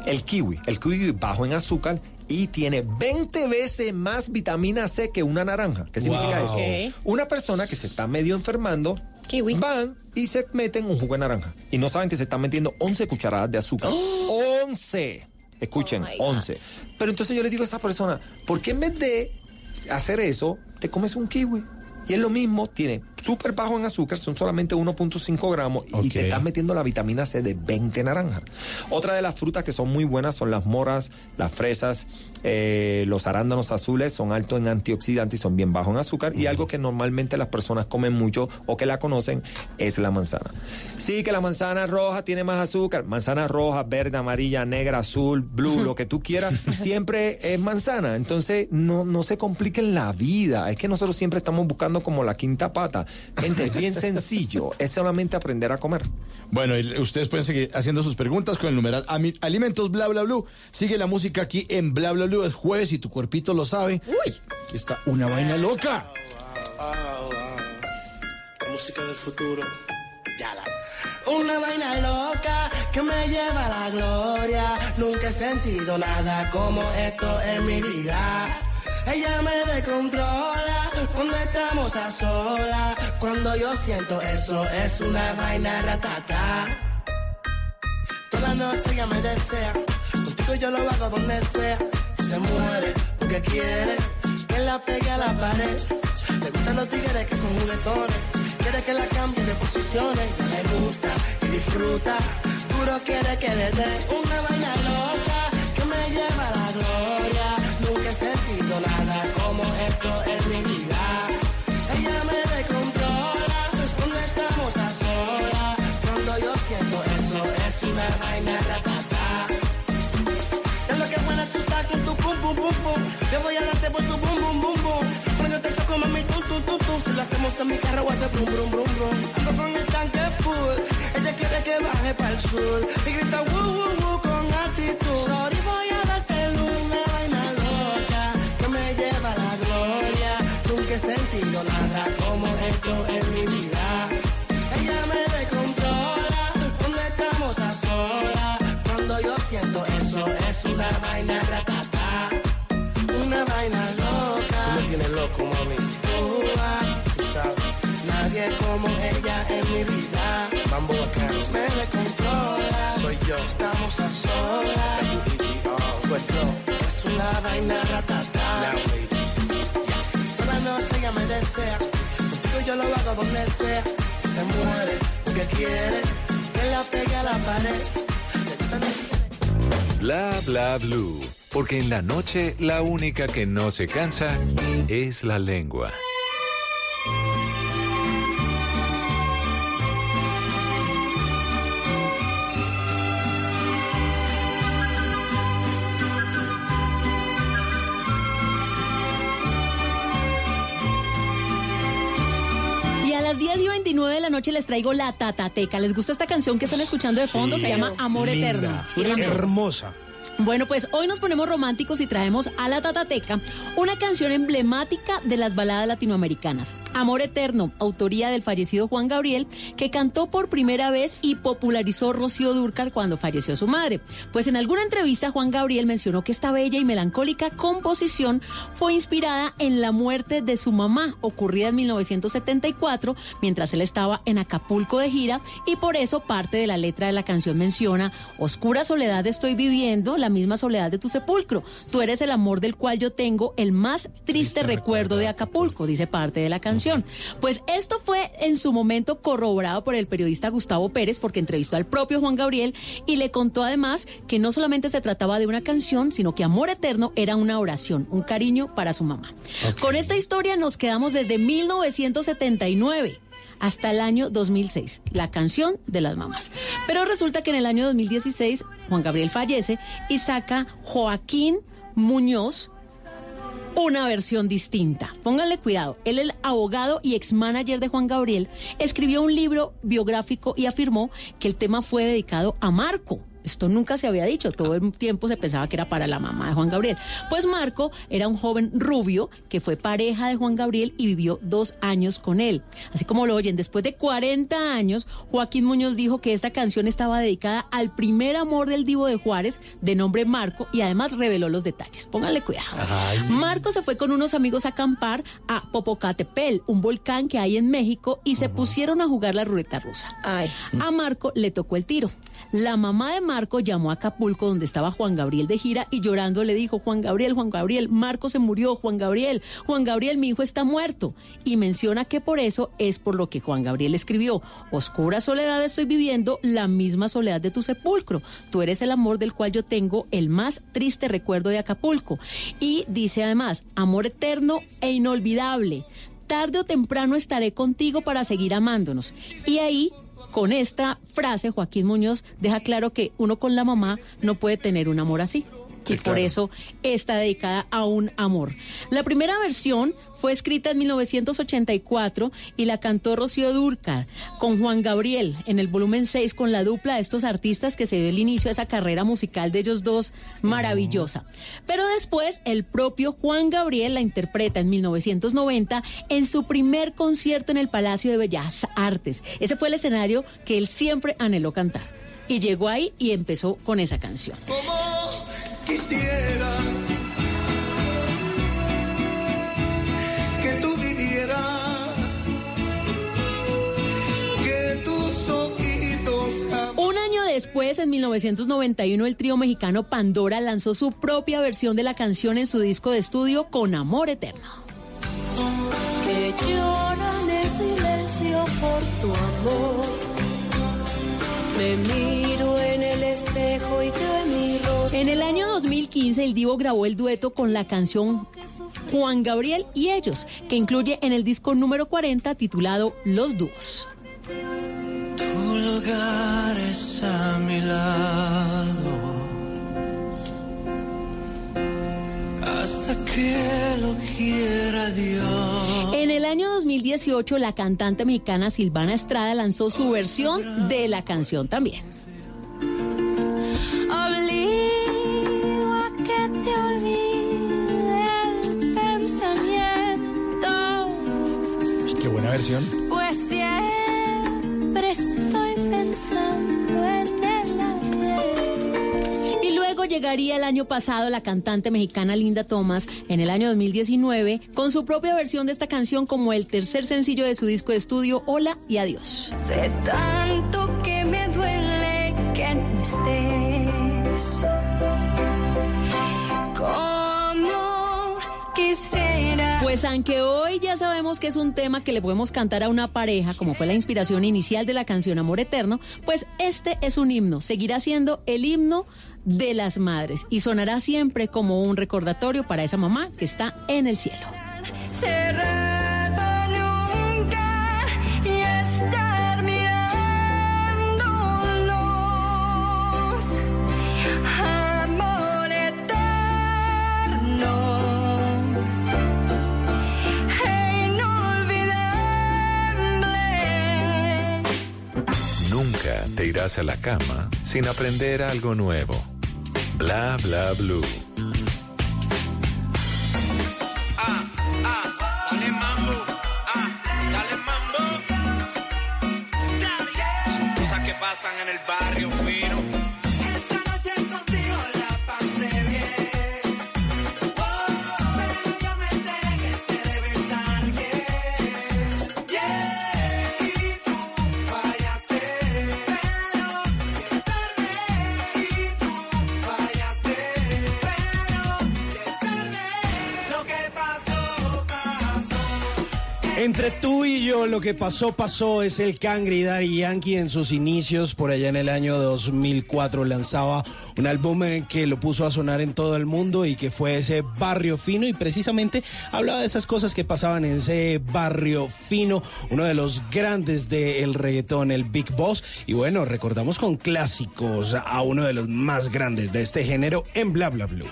Speaker 32: el kiwi. El kiwi bajo en azúcar y tiene 20 veces más vitamina C que una naranja. ¿Qué significa
Speaker 29: Wow.
Speaker 32: eso? Una persona que se está medio enfermando,
Speaker 31: Kiwi.
Speaker 32: van y se meten un jugo de naranja. Y no saben que se están metiendo 11 cucharadas de azúcar. 11. Escuchen,
Speaker 31: Oh my God.
Speaker 32: 11. Pero entonces yo le digo a esa persona, ¿por qué en vez de hacer eso, te comes un kiwi? Y es lo mismo, tiene súper bajo en azúcar, son solamente 1.5 gramos y te estás metiendo la vitamina C de 20 naranjas. Otra de las frutas que son muy buenas son las moras, las fresas, eh, los arándanos azules, son altos en antioxidantes y son bien bajos en azúcar. Y algo que normalmente las personas comen mucho o que la conocen es la manzana. Sí, que la manzana roja tiene más azúcar. Manzana roja, verde, amarilla, negra, azul, blue, lo que tú quieras, siempre es manzana. Entonces, no, no se compliquen la vida. Es que nosotros siempre estamos buscando como la quinta pata. Gente, es bien sencillo. Es solamente aprender a comer.
Speaker 27: Bueno, y ustedes pueden seguir haciendo sus preguntas con el numeral alimentos bla bla bla. Sigue la música aquí en bla bla bla. Es jueves y tu cuerpito lo sabe. Uy, aquí está una vaina loca.
Speaker 33: La música del futuro. Ya la. Una vaina loca que me lleva a la gloria. Nunca he sentido nada como esto en mi vida. Ella me descontrola cuando estamos a solas. Cuando yo siento eso es una vaina ratata. Toda la noche ella me desea. Contigo yo lo hago donde sea. Se muere porque quiere que la pegue a la pared. Le gustan los tigres que son juguetones. Quiere que la cambie de posiciones. Le gusta y disfruta. Puro quiere que le dé una vaina loca que me lleva a la gloria. Nunca he nada como esto en mi vida. Ella me descontrola cuando estamos a solas. Cuando yo siento eso es una vaina ratata. Es lo que buena tú estás con tu pum pum pum pum. Yo voy a darte por tu bum bum bum bum. Cuando te choco mami tum tum tum tum. Si lo hacemos en mi carro hace brum brum brum brum. Ando con el tanque full. Ella quiere que baje para el sur. Y grita woo woo woo con actitud. Una vaina ratata. Una vaina loca. Tú me tienes loco, mami. Tú, ah, tú sabes. Nadie como ella en mi vida. Mambo bacano. Me descontrola. Soy yo. Estamos a solas. Es una vaina ratata. Toda noche ella me desea. Contigo yo lo hago donde sea. Se muere porque quiere que la pegue a la pared.
Speaker 1: Bla bla blue. Porque en la noche la única que no se cansa es la lengua.
Speaker 29: Las 10 y 29 de la noche les traigo la Tatateca. ¿Les gusta esta canción que están escuchando de fondo? Se llama Amor
Speaker 34: Linda,
Speaker 29: Eterno. La-
Speaker 34: hermosa.
Speaker 29: Bueno, pues hoy nos ponemos románticos y traemos a la Tatateca una canción emblemática de las baladas latinoamericanas. Amor Eterno, autoría del fallecido Juan Gabriel, que cantó por primera vez y popularizó Rocío Dúrcal cuando falleció su madre. Pues en alguna entrevista Juan Gabriel mencionó que esta bella y melancólica composición fue inspirada en la muerte de su mamá, ocurrida en 1974, mientras él estaba en Acapulco de gira, y por eso parte de la letra de la canción menciona, Oscura soledad estoy viviendo, la misma soledad de tu sepulcro. Tú eres el amor del cual yo tengo el más triste, recuerdo de Acapulco, dice parte de la canción. Pues esto fue en su momento corroborado por el periodista Gustavo Pérez, porque entrevistó al propio Juan Gabriel y le contó además que no solamente se trataba de una canción, sino que Amor Eterno era una oración, un cariño para su mamá. Con esta historia nos quedamos desde 1979 hasta el año 2006, la canción de las mamás. Pero resulta que en el año 2016 Juan Gabriel fallece y saca Joaquín Muñoz una versión distinta. Pónganle cuidado. Él, el abogado y ex manager de Juan Gabriel, escribió un libro biográfico y afirmó que el tema fue dedicado a Marco. Esto nunca se había dicho, todo el tiempo se pensaba que era para la mamá de Juan Gabriel. Pues Marco era un joven rubio que fue pareja de Juan Gabriel y vivió dos años con él. Así como lo oyen, después de 40 años, Joaquín Muñoz dijo que esta canción estaba dedicada al primer amor del divo de Juárez, de nombre Marco, y además reveló los detalles. Pónganle cuidado. Marco se fue con unos amigos a acampar a Popocatépetl, un volcán que hay en México, y se pusieron a jugar la ruleta rusa. A Marco le tocó el tiro. La mamá de Marco llamó a Acapulco donde estaba Juan Gabriel de gira y llorando le dijo, Juan Gabriel, Juan Gabriel, Marco se murió, Juan Gabriel, Juan Gabriel, mi hijo está muerto. Y menciona que por eso es por lo que Juan Gabriel escribió, Oscura soledad estoy viviendo, la misma soledad de tu sepulcro. Tú eres el amor del cual yo tengo el más triste recuerdo de Acapulco. Y dice además, amor eterno e inolvidable. Tarde o temprano estaré contigo para seguir amándonos. Y ahí con esta frase, Joaquín Muñoz deja claro que uno con la mamá no puede tener un amor así. Y por eso está dedicada a un amor. La primera versión fue escrita en 1984 y la cantó Rocío Durcal con Juan Gabriel en el volumen 6 con la dupla de estos artistas que se dio el inicio de esa carrera musical de ellos dos maravillosa. Pero después el propio Juan Gabriel la interpreta en 1990 en su primer concierto en el Palacio de Bellas Artes. Ese fue el escenario que él siempre anheló cantar. Y llegó ahí y empezó con esa canción.
Speaker 18: Quisiera que tú vivieras, que tus ojitos jamás
Speaker 29: Un año después, en 1991, el trío mexicano Pandora lanzó su propia versión de la canción en su disco de estudio Con Amor Eterno.
Speaker 18: que lloran en silencio por tu amor. Me miro en el espejo y yo en mi.
Speaker 29: En el año 2015, el Divo grabó el dueto con la canción Juan Gabriel y ellos, que incluye en el disco número 40 titulado Los Dúos.
Speaker 18: Tu lugar es a mi lado. Hasta que lo quiera Dios.
Speaker 29: En el año 2018, la cantante mexicana Silvana Estrada lanzó su versión de la canción también.
Speaker 18: Obligo a que te olvide el pensamiento.
Speaker 27: Qué buena versión.
Speaker 18: Pues siempre estoy pensando en el.
Speaker 29: Y luego llegaría el año pasado la cantante mexicana Linda Thomas en el año 2019 con su propia versión de esta canción como el tercer sencillo de su disco de estudio Hola y Adiós.
Speaker 18: De tanto que me duele que no estés.
Speaker 29: Aunque hoy ya sabemos que es un tema que le podemos cantar a una pareja, como fue la inspiración inicial de la canción Amor Eterno, pues este es un himno, seguirá siendo el himno de las madres y sonará siempre como un recordatorio para esa mamá que está en el cielo.
Speaker 18: cerrado
Speaker 1: irás a la cama sin aprender algo nuevo. Bla bla blue.
Speaker 35: Ah, ah, dale mambo, ah, dale mambo. Son cosas que pasan en el barrio
Speaker 34: Entre tú y yo, lo que pasó, pasó es el Cangri Daddy Yankee en sus inicios, por allá en el año 2004, lanzaba un álbum eh, que lo puso a sonar en todo el mundo y que fue ese barrio fino y precisamente hablaba de esas cosas que pasaban en ese barrio fino, uno de los grandes del reggaetón, el Big Boss. Y bueno, recordamos con clásicos a uno de los más grandes de este género en Bla Bla Blue.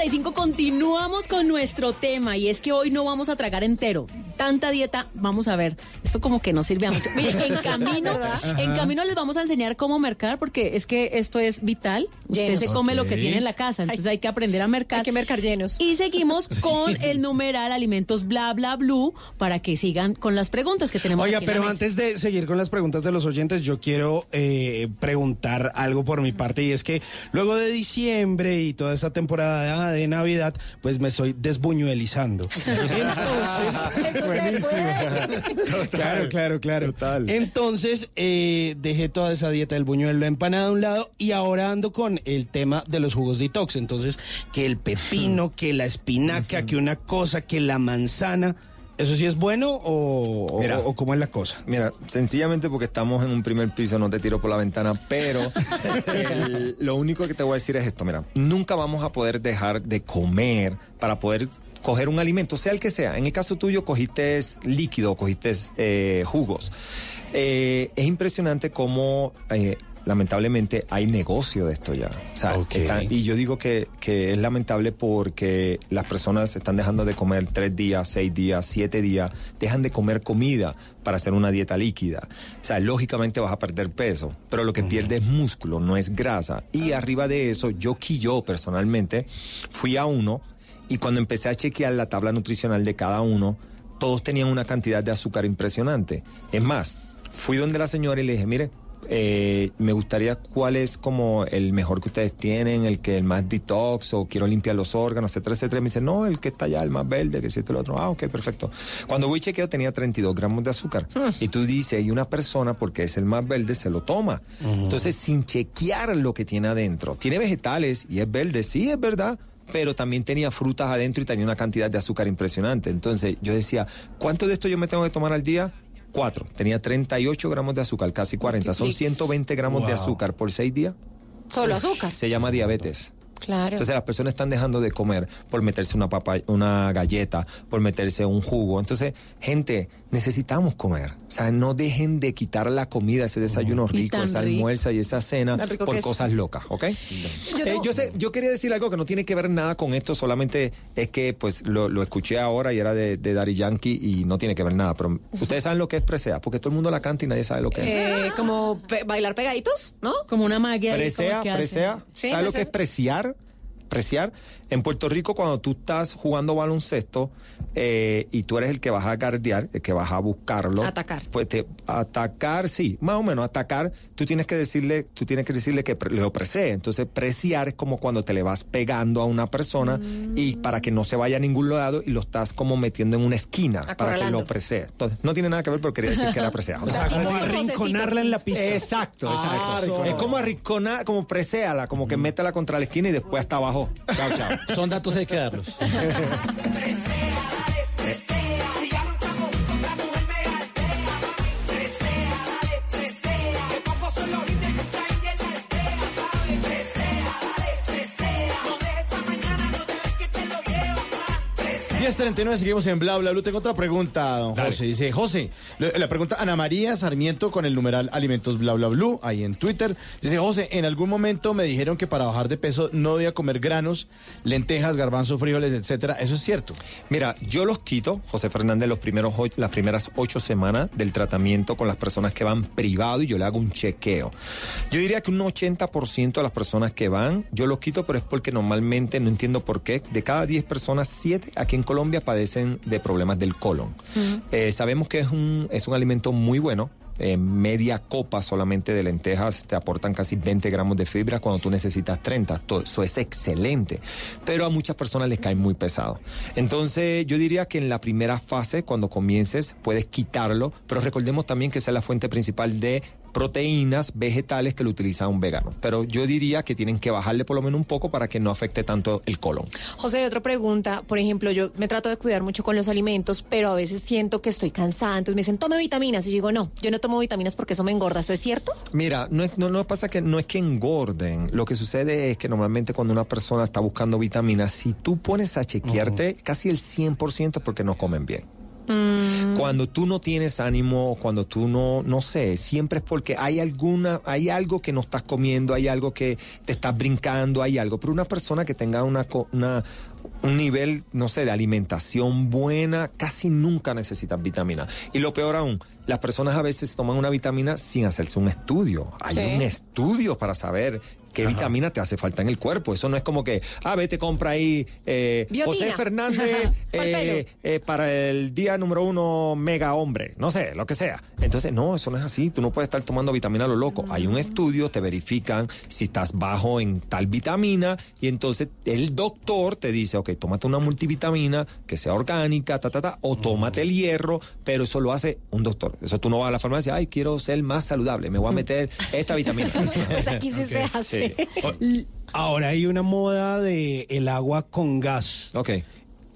Speaker 29: 45 continuamos con nuestro tema y es que hoy no vamos a tragar entero. Tanta dieta, vamos a ver, esto como que no sirve a mucho. Mire, en camino, en camino les vamos a enseñar cómo mercar porque es que esto es vital. Usted
Speaker 36: Llenos.
Speaker 29: se come lo que tiene en la casa, entonces hay que aprender a mercar.
Speaker 36: Hay que mercar llenos.
Speaker 29: Y seguimos con el numeral alimentos bla bla blue para que sigan con las preguntas que tenemos.
Speaker 34: Oiga,
Speaker 29: aquí
Speaker 34: pero antes de seguir con las preguntas de los oyentes, yo quiero eh, preguntar algo por mi parte y es que luego de diciembre y toda esta temporada de Navidad, pues me estoy desbuñuelizando. Entonces,
Speaker 27: Buenísimo.
Speaker 34: claro, claro, claro.
Speaker 27: Total.
Speaker 34: Entonces eh, dejé toda esa dieta del buñuelo empanada a un lado y ahora ando con el tema de los jugos detox. Entonces, que el pepino, que la espinaca, que una cosa, que la manzana. ¿Eso sí es bueno o, o-
Speaker 32: Mira.
Speaker 34: o cómo es la cosa?
Speaker 32: Mira, sencillamente porque estamos en un primer piso, no te tiro por la ventana, pero el- lo único que te voy a decir es esto, mira, nunca vamos a poder dejar de comer para poder coger un alimento, sea el que sea. En el caso tuyo cogiste líquido, cogiste eh, jugos. Eh, es impresionante cómo... eh, Lamentablemente hay negocio de esto ya. O sea, y yo digo que, que es lamentable porque las personas están dejando de comer tres días, seis días, siete días, dejan de comer comida para hacer una dieta líquida. O sea, lógicamente vas a perder peso, pero lo que pierdes es músculo, no es grasa. Y arriba de eso, yo que yo personalmente fui a uno y cuando empecé a chequear la tabla nutricional de cada uno, todos tenían una cantidad de azúcar impresionante. Es más, fui donde la señora y le dije, mire, eh, me gustaría cuál es como el mejor que ustedes tienen, el que el más detox o quiero limpiar los órganos, etcétera, etcétera. Me dice, no, el que está allá, el más verde, que si lo otro. Ah, ok, perfecto. Cuando voy chequeo tenía 32 gramos de azúcar. Y tú dices, y una persona, porque es el más verde, se lo toma. Entonces, sin chequear lo que tiene adentro. Tiene vegetales y es verde, sí, es verdad pero también tenía frutas adentro y tenía una cantidad de azúcar impresionante. Entonces yo decía, ¿cuánto de esto yo me tengo que tomar al día? Cuatro. Tenía 38 gramos de azúcar, casi 40. Son 120 gramos de azúcar por seis días.
Speaker 36: Solo azúcar.
Speaker 32: Se llama diabetes.
Speaker 36: Claro.
Speaker 32: Entonces las personas están dejando de comer por meterse una papa, una galleta, por meterse un jugo. Entonces, gente, necesitamos comer. O sea, no dejen de quitar la comida, ese desayuno
Speaker 29: Y
Speaker 32: rico, esa
Speaker 29: rico.
Speaker 32: almuerza y esa cena por
Speaker 36: es.
Speaker 32: cosas locas, ¿ok?
Speaker 36: Yo
Speaker 32: Eh, yo sé, yo quería decir algo que no tiene que ver nada con esto, solamente es que pues lo, lo escuché ahora y era de, de Daddy Yankee y no tiene que ver nada. Pero ustedes saben lo que es presea, porque todo el mundo la canta y nadie sabe lo que es.
Speaker 36: Eh, como pe- bailar pegaditos, ¿no?
Speaker 29: Como una magia.
Speaker 32: Presea,
Speaker 29: como
Speaker 32: presea.
Speaker 36: Sí,
Speaker 32: ¿Sabes lo que
Speaker 36: es-
Speaker 32: es preciar? Preciar. En Puerto Rico, cuando tú estás jugando baloncesto eh, y tú eres el que vas a guardiar, el que vas a buscarlo.
Speaker 36: Atacar.
Speaker 32: Pues te, atacar, sí, más o menos atacar, tú tienes que decirle, tú tienes que decirle que pre- lo presee. Entonces, preciar es como cuando te le vas pegando a una persona y para que no se vaya a ningún lado y lo estás como metiendo en una esquina para que lo presee. Entonces, no tiene nada que ver, pero quería decir que era presear.
Speaker 34: O sea, como arrinconarla en la pista.
Speaker 32: Exacto, exacto.
Speaker 27: Ah,
Speaker 32: es como arrinconar, como preséala, como que métela contra la esquina y después hasta abajo. Chao, chao.
Speaker 27: Son datos hay que. 10.39, seguimos en Bla Bla Blue. Tengo otra pregunta, don José. Dice, José, la pregunta Ana María Sarmiento con el numeral Alimentos Bla Bla Blue, ahí en Twitter. Dice, José, en algún momento me dijeron que para bajar de peso no debía comer granos, lentejas, garbanzos, frijoles, etcétera. ¿Eso es cierto?
Speaker 32: Mira, yo los quito, José Fernández, los primeros ocho- las primeras ocho semanas del tratamiento con las personas que van privado y yo le hago un chequeo. Yo diría que un 80% de las personas que van, yo los quito, pero es porque normalmente, no entiendo por qué, de cada 10 personas, 7 aquí en Colombia padecen de problemas del colon. Eh, sabemos que es un, es un alimento muy bueno. eh, media copa solamente de lentejas te aportan casi 20 gramos de fibra cuando tú necesitas 30. To- Eso es excelente. Pero a muchas personas les cae muy pesado. Entonces yo diría que en la primera fase, cuando comiences, puedes quitarlo. Pero recordemos también que esa es la fuente principal de proteínas vegetales que lo utiliza un vegano. Pero yo diría que tienen que bajarle por lo menos un poco para que no afecte tanto el colon.
Speaker 31: José, otra pregunta. Por ejemplo, yo me trato de cuidar mucho con los alimentos, pero a veces siento que estoy cansada. Entonces me dicen, tome vitaminas. Y yo digo, no, yo no tomo vitaminas porque eso me engorda. ¿Eso es cierto?
Speaker 32: Mira, no, es, no, no pasa que no es que engorden. Lo que sucede es que normalmente cuando una persona está buscando vitaminas, si tú pones a chequearte, casi el 100% es porque no comen bien. Cuando tú no tienes ánimo, cuando tú no, no sé, siempre es porque hay alguna, hay algo que no estás comiendo, hay algo que te estás brincando, hay algo. Pero una persona que tenga una, una un nivel, no sé, de alimentación buena, casi nunca necesitan vitamina. Y lo peor aún, las personas a veces toman una vitamina sin hacerse un estudio. Hay
Speaker 37: Sí.
Speaker 32: un estudio para saber qué vitamina te hace falta en el cuerpo. Eso no es como que, ah, vete, compra ahí eh. José Fernández eh, eh, para el día número uno mega hombre, no sé, lo que sea. Entonces, no, eso no es así. Tú no puedes estar tomando vitamina a lo loco. Hay un estudio, te verifican si estás bajo en tal vitamina y entonces el doctor te dice, ok, tómate una multivitamina que sea orgánica, ta, ta, ta, o tómate el hierro, pero eso lo hace un doctor. Eso tú no vas a la farmacia, ay, quiero ser más saludable, me voy a meter esta vitamina.
Speaker 31: Pues aquí sí se hace.
Speaker 32: Sí.
Speaker 28: Ahora hay una moda de el agua con gas.
Speaker 32: Ok.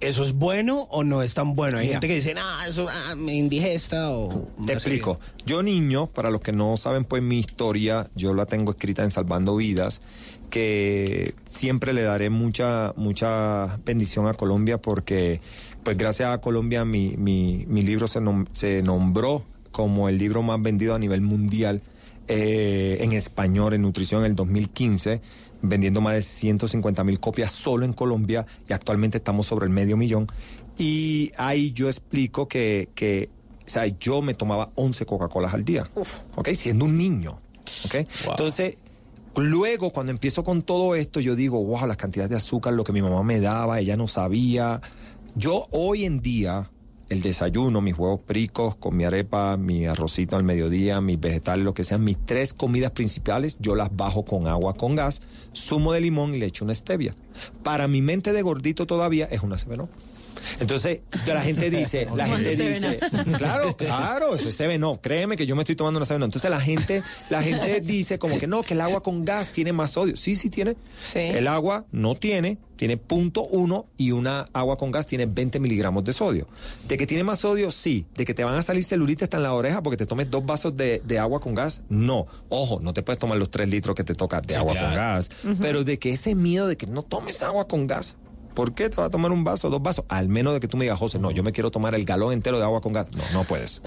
Speaker 28: ¿Eso es bueno o no es tan bueno? Hay gente que dice, ah, eso ah, me indigesta o...
Speaker 32: Te
Speaker 28: sé".
Speaker 32: explico. Yo niño, para los que no saben pues mi historia, yo la tengo escrita en Salvando Vidas, que siempre le daré mucha, mucha bendición a Colombia porque pues gracias a Colombia mi, mi, mi libro se, nom- se nombró como el libro más vendido a nivel mundial eh, en español en nutrición en el 2015 vendiendo más de 150 mil copias solo en Colombia y actualmente estamos sobre el medio millón. Y ahí yo explico que, que o sea, yo me tomaba 11 Coca-Colas al día, ¿ok? Siendo un niño, ¿ok? Entonces, luego cuando empiezo con todo esto, yo digo, wow, las cantidades de azúcar, lo que mi mamá me daba, ella no sabía. Yo hoy en día, el desayuno, mis huevos pricos con mi arepa, mi arrocito al mediodía, mis vegetales, lo que sean, mis tres comidas principales, yo las bajo con agua con gas, zumo de limón y le echo una stevia. Para mi mente de gordito todavía es una CBNO. Entonces, la gente dice, la
Speaker 37: ¿Cómo
Speaker 32: gente dice, claro, claro, eso es CBNO, créeme que yo me estoy tomando una CBNO. Entonces la gente, la gente dice como que no, que el agua con gas tiene más sodio. Sí, sí tiene. El agua no tiene, tiene punto uno y una agua con gas tiene 20 miligramos de sodio. De que tiene más sodio, sí. De que te van a salir celulitis hasta en la oreja porque te tomes dos vasos de, de agua con gas, no. Ojo, no te puedes tomar los tres litros que te toca de
Speaker 37: Sí,
Speaker 32: agua
Speaker 37: claro.
Speaker 32: con gas. Pero de que ese miedo de que no tomes agua con gas. ¿Por qué te vas a tomar un vaso, dos vasos? Al menos de que tú me digas, José, no, yo me quiero tomar el galón entero de agua con gas. No, no puedes.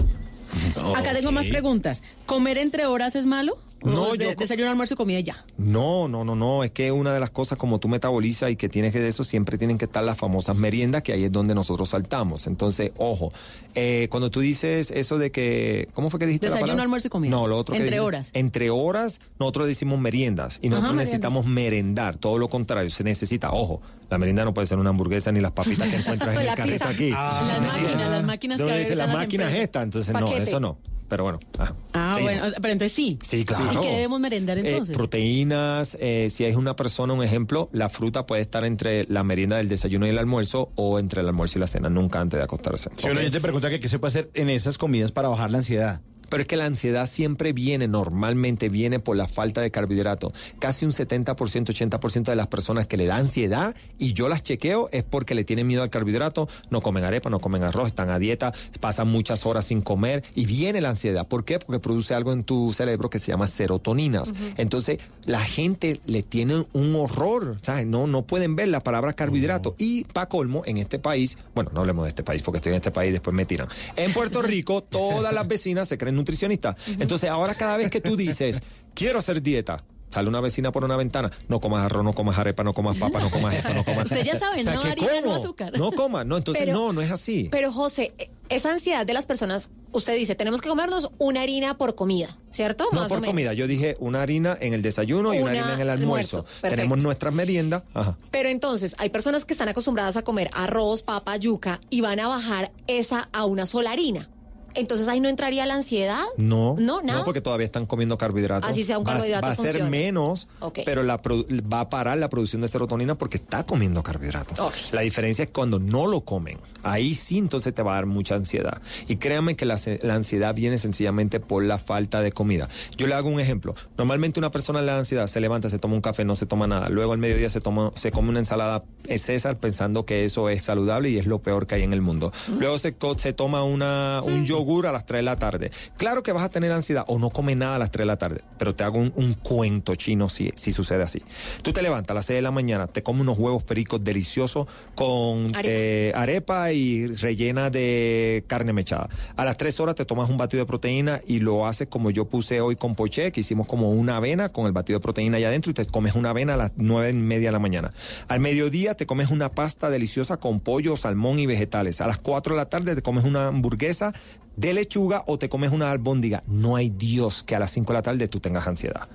Speaker 29: Acá tengo más preguntas. ¿Comer entre horas es malo?
Speaker 32: No,
Speaker 29: ¿O es de-
Speaker 32: yo
Speaker 29: Desayuno, almuerzo y comida ya.
Speaker 32: No, no, no, no. Es que una de las cosas como tú metabolizas y que tienes que de eso, siempre tienen que estar las famosas meriendas, que ahí es donde nosotros saltamos. Entonces, ojo, eh, cuando tú dices eso de que, ¿cómo fue que dijiste la
Speaker 29: Desayuno,
Speaker 32: palabra?
Speaker 29: almuerzo y comida.
Speaker 32: No, lo otro que
Speaker 29: Entre
Speaker 32: dijiste-
Speaker 29: horas.
Speaker 32: Entre horas, nosotros decimos meriendas y nosotros
Speaker 29: Ajá,
Speaker 32: necesitamos merendar. Todo lo contrario, se necesita, ojo, la merienda no puede ser una hamburguesa ni las papitas que encuentras en
Speaker 29: La
Speaker 32: el carrito aquí.
Speaker 29: Ah. Las máquinas, las máquinas que
Speaker 32: Donde
Speaker 29: a
Speaker 32: dice la
Speaker 29: las
Speaker 32: máquina es
Speaker 29: empresas.
Speaker 32: esta, entonces no, eso no. Pero bueno.
Speaker 29: Ah,
Speaker 32: Seguimos.
Speaker 29: bueno, pero entonces sí.
Speaker 32: Sí, claro.
Speaker 29: ¿Y qué debemos merendar
Speaker 32: Eh,
Speaker 29: entonces?
Speaker 32: proteínas, eh, si es una persona, un ejemplo, la fruta puede estar entre la merienda del desayuno y el almuerzo o entre el almuerzo y la cena, nunca antes de acostarse.
Speaker 27: Si
Speaker 32: ¿ok?
Speaker 27: uno te pregunta que qué se puede hacer en esas comidas para bajar la ansiedad.
Speaker 32: Pero es que la ansiedad siempre viene, normalmente viene por la falta de carbohidrato. Casi un 70%, 80% de las personas que le da ansiedad, y yo las chequeo, es porque le tienen miedo al carbohidrato, no comen arepa, no comen arroz, están a dieta, pasan muchas horas sin comer, y viene la ansiedad. ¿Por qué? Porque produce algo en tu cerebro que se llama serotoninas. Entonces, la gente le tiene un horror, ¿sabes? No, no pueden ver la palabra carbohidrato. Y para colmo, en este país, bueno, no hablemos de este país porque estoy en este país y después me tiran. En Puerto Rico, todas las vecinas se creen nutricionistas. Entonces, ahora cada vez que tú dices, quiero hacer dieta, sale una vecina por una ventana, no comas arroz, no comas arepa, no comas papa, no comas esto, no comas...
Speaker 29: Usted ya sabe,
Speaker 32: O sea,
Speaker 29: no harina, azúcar.
Speaker 32: No comas, no, entonces
Speaker 31: Pero-
Speaker 32: no, no es así.
Speaker 31: Pero José, esa ansiedad de las personas, usted dice, tenemos que comernos una harina por comida, ¿cierto?
Speaker 32: No
Speaker 31: Más
Speaker 32: por comida, yo dije una harina en el desayuno y una,
Speaker 31: Una
Speaker 32: harina en el almuerzo.
Speaker 31: almuerzo.
Speaker 32: Tenemos nuestras meriendas, ajá.
Speaker 31: Pero entonces, hay personas que están acostumbradas a comer arroz, papa, yuca y van a bajar esa a una sola harina. Entonces ahí no entraría la ansiedad.
Speaker 32: No,
Speaker 31: No, nada.
Speaker 32: porque todavía están comiendo carbohidratos.
Speaker 31: Así sea un carbohidrato
Speaker 32: Va, a ser menos, pero la va a parar la producción de serotonina porque está comiendo carbohidratos. La diferencia es cuando no lo comen. Ahí sí entonces te va a dar mucha ansiedad. Y créanme que la, ansiedad viene sencillamente por la falta de comida. Yo le hago un ejemplo. Normalmente una persona le da ansiedad, se levanta, se toma un café, no se toma nada. Luego al mediodía se, toma, se come una ensalada eh, César pensando que eso es saludable y es lo peor que hay en el mundo. Luego se, se toma una, un yogur a las 3 de la tarde. Claro que vas a tener ansiedad o no come nada a las 3 de la tarde, pero te hago un, un cuento chino si, si sucede así. Tú te levantas a las 6 de la mañana, te comes unos huevos pericos deliciosos con
Speaker 31: Arepa.
Speaker 32: eh, arepa y rellena de carne mechada. A las 3 horas te tomas un batido de proteína y lo haces como yo puse hoy con poché, que hicimos como una avena con el batido de proteína allá adentro y te comes una avena a las 9 y media de la mañana. Al mediodía te comes una pasta deliciosa con pollo, salmón y vegetales. A las 4 de la tarde te comes una hamburguesa de lechuga o te comes una albóndiga. No hay Dios que a las 5 de la tarde tú tengas ansiedad.